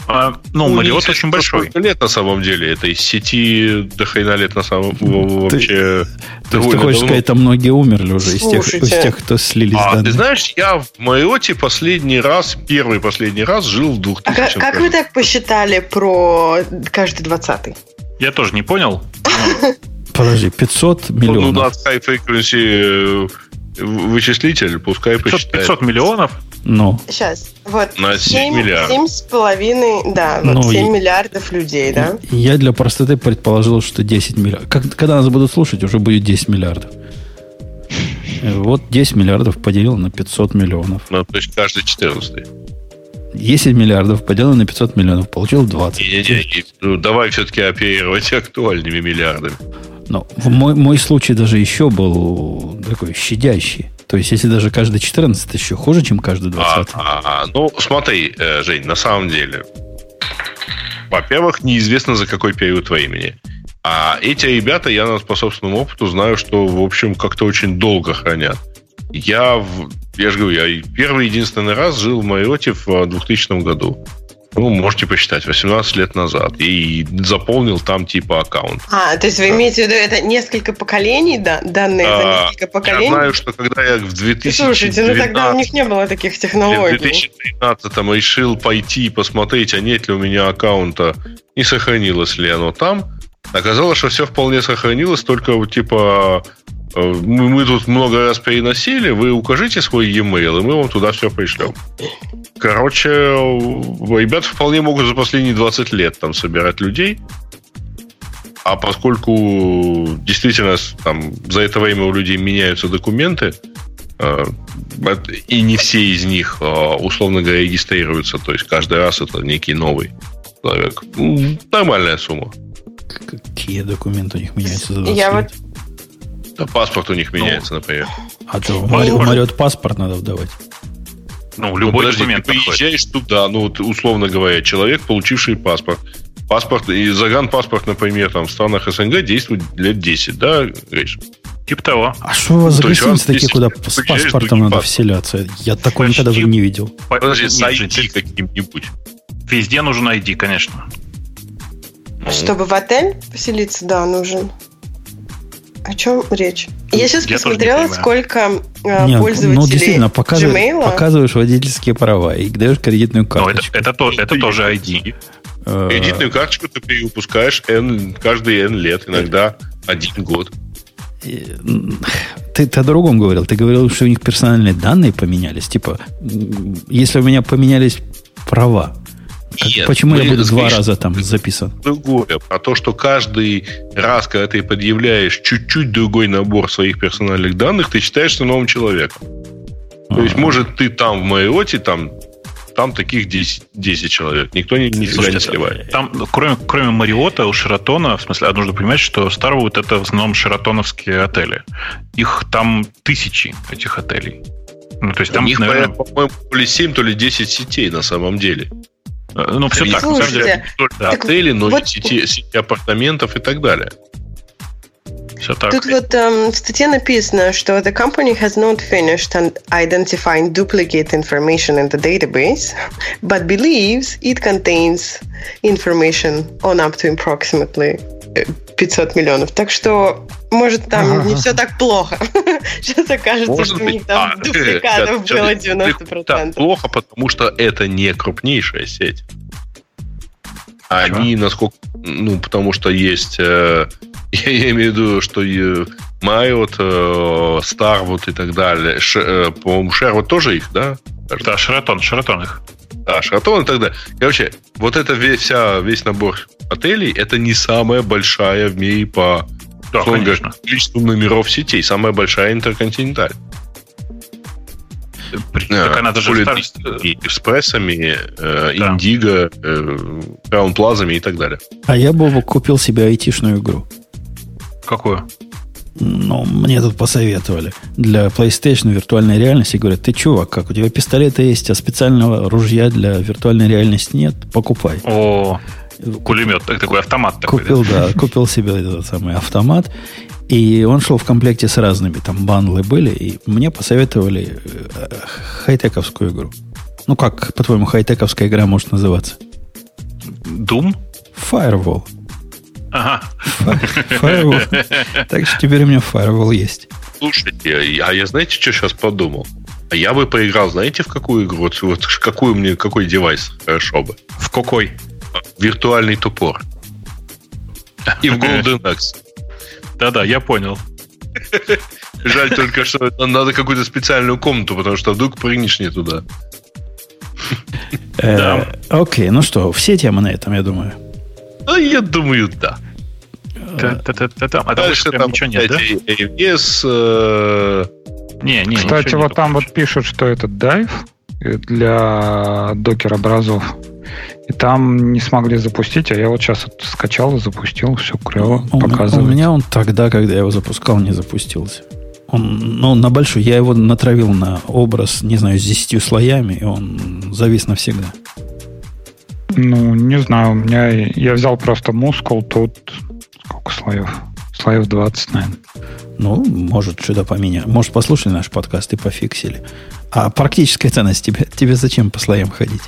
А, ну, ну Мариот очень большой. лет на самом деле. Это из сети до хрена лет на самом вообще. То есть ты хочешь сказать, там многие умерли уже из тех, из тех, кто слились а, Ты знаешь, я в Мариоте последний раз, первый последний раз жил в 2000 а как, как вы так посчитали про каждый двадцатый? Я тоже не понял. Подожди, 500 миллионов. Ну, на high frequency вычислитель, пускай 500, посчитает. 500 миллионов? Ну. Сейчас. Вот. На 7, 7 миллиардов. 7 с половиной, да, вот ну, 7 и, миллиардов людей, да? Я для простоты предположил, что 10 миллиардов. Как, когда нас будут слушать, уже будет 10 миллиардов. Вот 10 миллиардов поделил на 500 миллионов. Ну, то есть каждый 14 10 миллиардов поделил на 500 миллионов, получил 20. Не, не, не, ну, давай все-таки оперировать актуальными миллиардами. Но в мой, мой случай даже еще был такой щадящий. То есть, если даже каждый 14 еще хуже, чем каждый 20. А, а, ну, смотри, э, Жень, на самом деле, во-первых, неизвестно за какой период времени. А эти ребята, я по собственному опыту знаю, что, в общем, как-то очень долго хранят. Я, я же говорю, я первый единственный раз жил в Майоте в 2000 году. Ну, можете посчитать, 18 лет назад. И заполнил там типа аккаунт. А, то есть вы имеете в виду, это несколько поколений, да, данные а, за несколько поколений? Я знаю, что когда я в 2012... Слушайте, ну тогда у них не было таких технологий. В 2013 решил пойти и посмотреть, а нет ли у меня аккаунта, и сохранилось ли оно там. Оказалось, что все вполне сохранилось, только типа мы, мы тут много раз переносили, вы укажите свой e-mail, и мы вам туда все пришлем. Короче, ребята вполне могут за последние 20 лет там собирать людей. А поскольку действительно там за это время у людей меняются документы, э, и не все из них, э, условно говоря, регистрируются, то есть каждый раз это некий новый человек. Нормальная сумма. Какие документы у них меняются за 20 Я лет? вот да, паспорт у них меняется, ну, например. А что, в Мариот паспорт надо вдавать? Ну, любой ну, подожди, документ ты приезжаешь туда, ну, условно говоря, человек, получивший паспорт. Паспорт, и загранпаспорт, например, там, в странах СНГ действует лет 10, да, Гриш? Типа того. А что у вас за гостиницы такие, куда с паспортом надо паспорт. вселяться? Я такой Значит, никогда тип... не видел. Подожди, зайди каким-нибудь. Везде нужен ID, конечно. Чтобы в отель поселиться, да, нужен. О чем речь? Я сейчас Я посмотрела, сколько э, Нет, пользователей ну, действительно, показываешь, Gmail. показываешь водительские права и даешь кредитную карточку. Но это, это, то, это тоже ID. Э, Кредитную карточку ты перевыпускаешь N, каждые N лет, иногда один год. Ты, ты о другом говорил. Ты говорил, что у них персональные данные поменялись. Типа, если у меня поменялись права, как, почему я буду два раза там записан? Другое. А то, что каждый раз, когда ты предъявляешь чуть-чуть другой набор своих персональных данных, ты считаешься новым человеком. То есть, может, ты там в Майоте там там таких 10, 10 человек. Никто не, Слушайте, не сливает. Там, кроме, кроме Мариота, у Шератона, в смысле, а нужно понимать, что Starwood это в основном шератоновские отели. Их там тысячи, этих отелей. Ну, то есть там, них, наверное... по-моему, то ли 7, то ли 10 сетей на самом деле. Э, ну, все так. Слушайте, на самом деле, не только отели, но вот... сети, сети апартаментов и так далее. Все так. Тут вот um, в статье написано, что the company has not finished identifying duplicate information in the database, but believes it contains information on up to approximately 500 э, миллионов. Так что, может, там не все так плохо. Сейчас окажется, может что быть. у них там а, дупликатов было 90%. Так плохо, потому что это не крупнейшая сеть. Они, насколько... Ну, потому что есть э, Я, я имею в виду, что Майот, э, Старвуд и так далее. Ш, э, по-моему, Шервуд тоже их, да? Да, Шератон, Шератон их. Да, Шератон и так далее. Короче, вот это весь, вся, весь набор отелей, это не самая большая в мире по да, говоря, количеству номеров сетей. Самая большая интерконтиненталь. Так она даже и экспрессами, э, да. Индиго, э, Краун Плазами и так далее. А я бы купил себе айтишную игру. Какую? Ну, мне тут посоветовали. Для PlayStation виртуальной реальности говорят, ты чувак, как у тебя пистолеты есть, а специального ружья для виртуальной реальности нет, покупай. О, кулемет, такой автомат. Такой, купил, да? да, купил себе этот самый автомат. И он шел в комплекте с разными, там бандлы были, и мне посоветовали э, хай-тековскую игру. Ну, как, по-твоему, хай-тековская игра может называться? Doom? Firewall. Ага. Firewall. Так что теперь у меня Firewall есть. Слушайте, а я знаете, что сейчас подумал? А я бы поиграл, знаете, в какую игру? Вот, вот какую мне, какой девайс хорошо бы? В какой? Виртуальный топор. И в Golden Axe. Да-да, я понял. Жаль только, что надо какую-то специальную комнату, потому что вдруг прыгнешь не туда. Э, окей, ну что, все темы на этом, я думаю. Ну, я думаю, да. А Дальше там ничего нет, да? AWS... Э, не, не, Кстати, вот там вот пишут, что это Dive для докер-образов. И там не смогли запустить, а я вот сейчас вот скачал и запустил, все клево, у, показывает. У меня он тогда, когда я его запускал, не запустился. Он, ну, на большой, я его натравил на образ, не знаю, с 10 слоями, и он завис навсегда. Ну, не знаю, у меня... Я взял просто мускул, тут сколько слоев? Слоев 20, наверное. Ну, может, что-то поменять. Может, послушали наш подкаст и пофиксили. А практическая ценность тебе, тебе зачем по слоям ходить?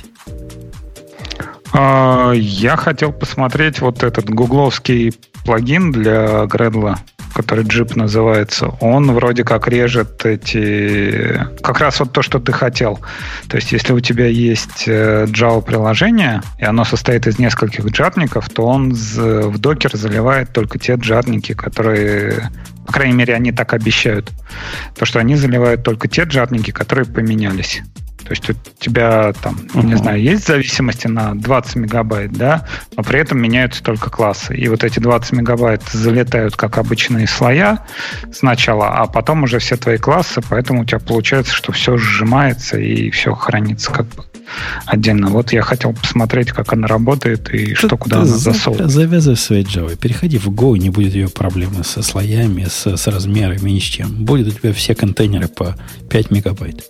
А, я хотел посмотреть вот этот гугловский плагин для Gradle который джип называется, он вроде как режет эти... Как раз вот то, что ты хотел. То есть, если у тебя есть э, Java-приложение, и оно состоит из нескольких джарников, то он в докер заливает только те джарники, которые... По крайней мере, они так обещают. То, что они заливают только те джарники, которые поменялись. То есть у тебя там, uh-huh. не знаю, есть зависимости на 20 мегабайт, да, но при этом меняются только классы. И вот эти 20 мегабайт залетают как обычные слоя сначала, а потом уже все твои классы, поэтому у тебя получается, что все сжимается и все хранится как бы отдельно. Вот я хотел посмотреть, как она работает и что куда она засовывает. Завязывай своей Java. Переходи в Go, не будет ее проблемы со слоями, с, с размерами, ни с чем. Будет у тебя все контейнеры по 5 мегабайт.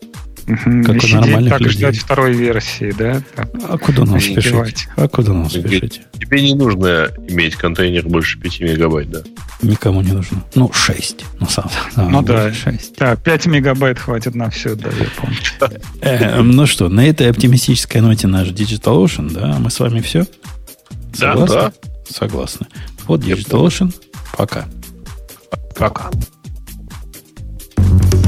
Как у нормальных так людей. ждать второй версии, да? Так, а куда нам спешить? А куда нам спешить? Тебе не нужно иметь контейнер больше 5 мегабайт, да? Никому не нужно. Ну, 6. Ну, сам, сам, ну да. 6. Да, 5 мегабайт хватит на все, да, я помню. Э, ну что, на этой оптимистической ноте наш DigitalOcean, да, мы с вами все? Да, да. Согласны. Вот DigitalOcean. Пока. Пока.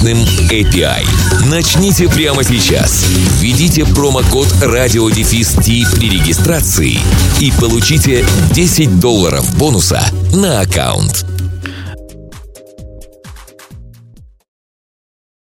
мощным API. Начните прямо сейчас. Введите промокод радиодефис при регистрации и получите 10 долларов бонуса на аккаунт.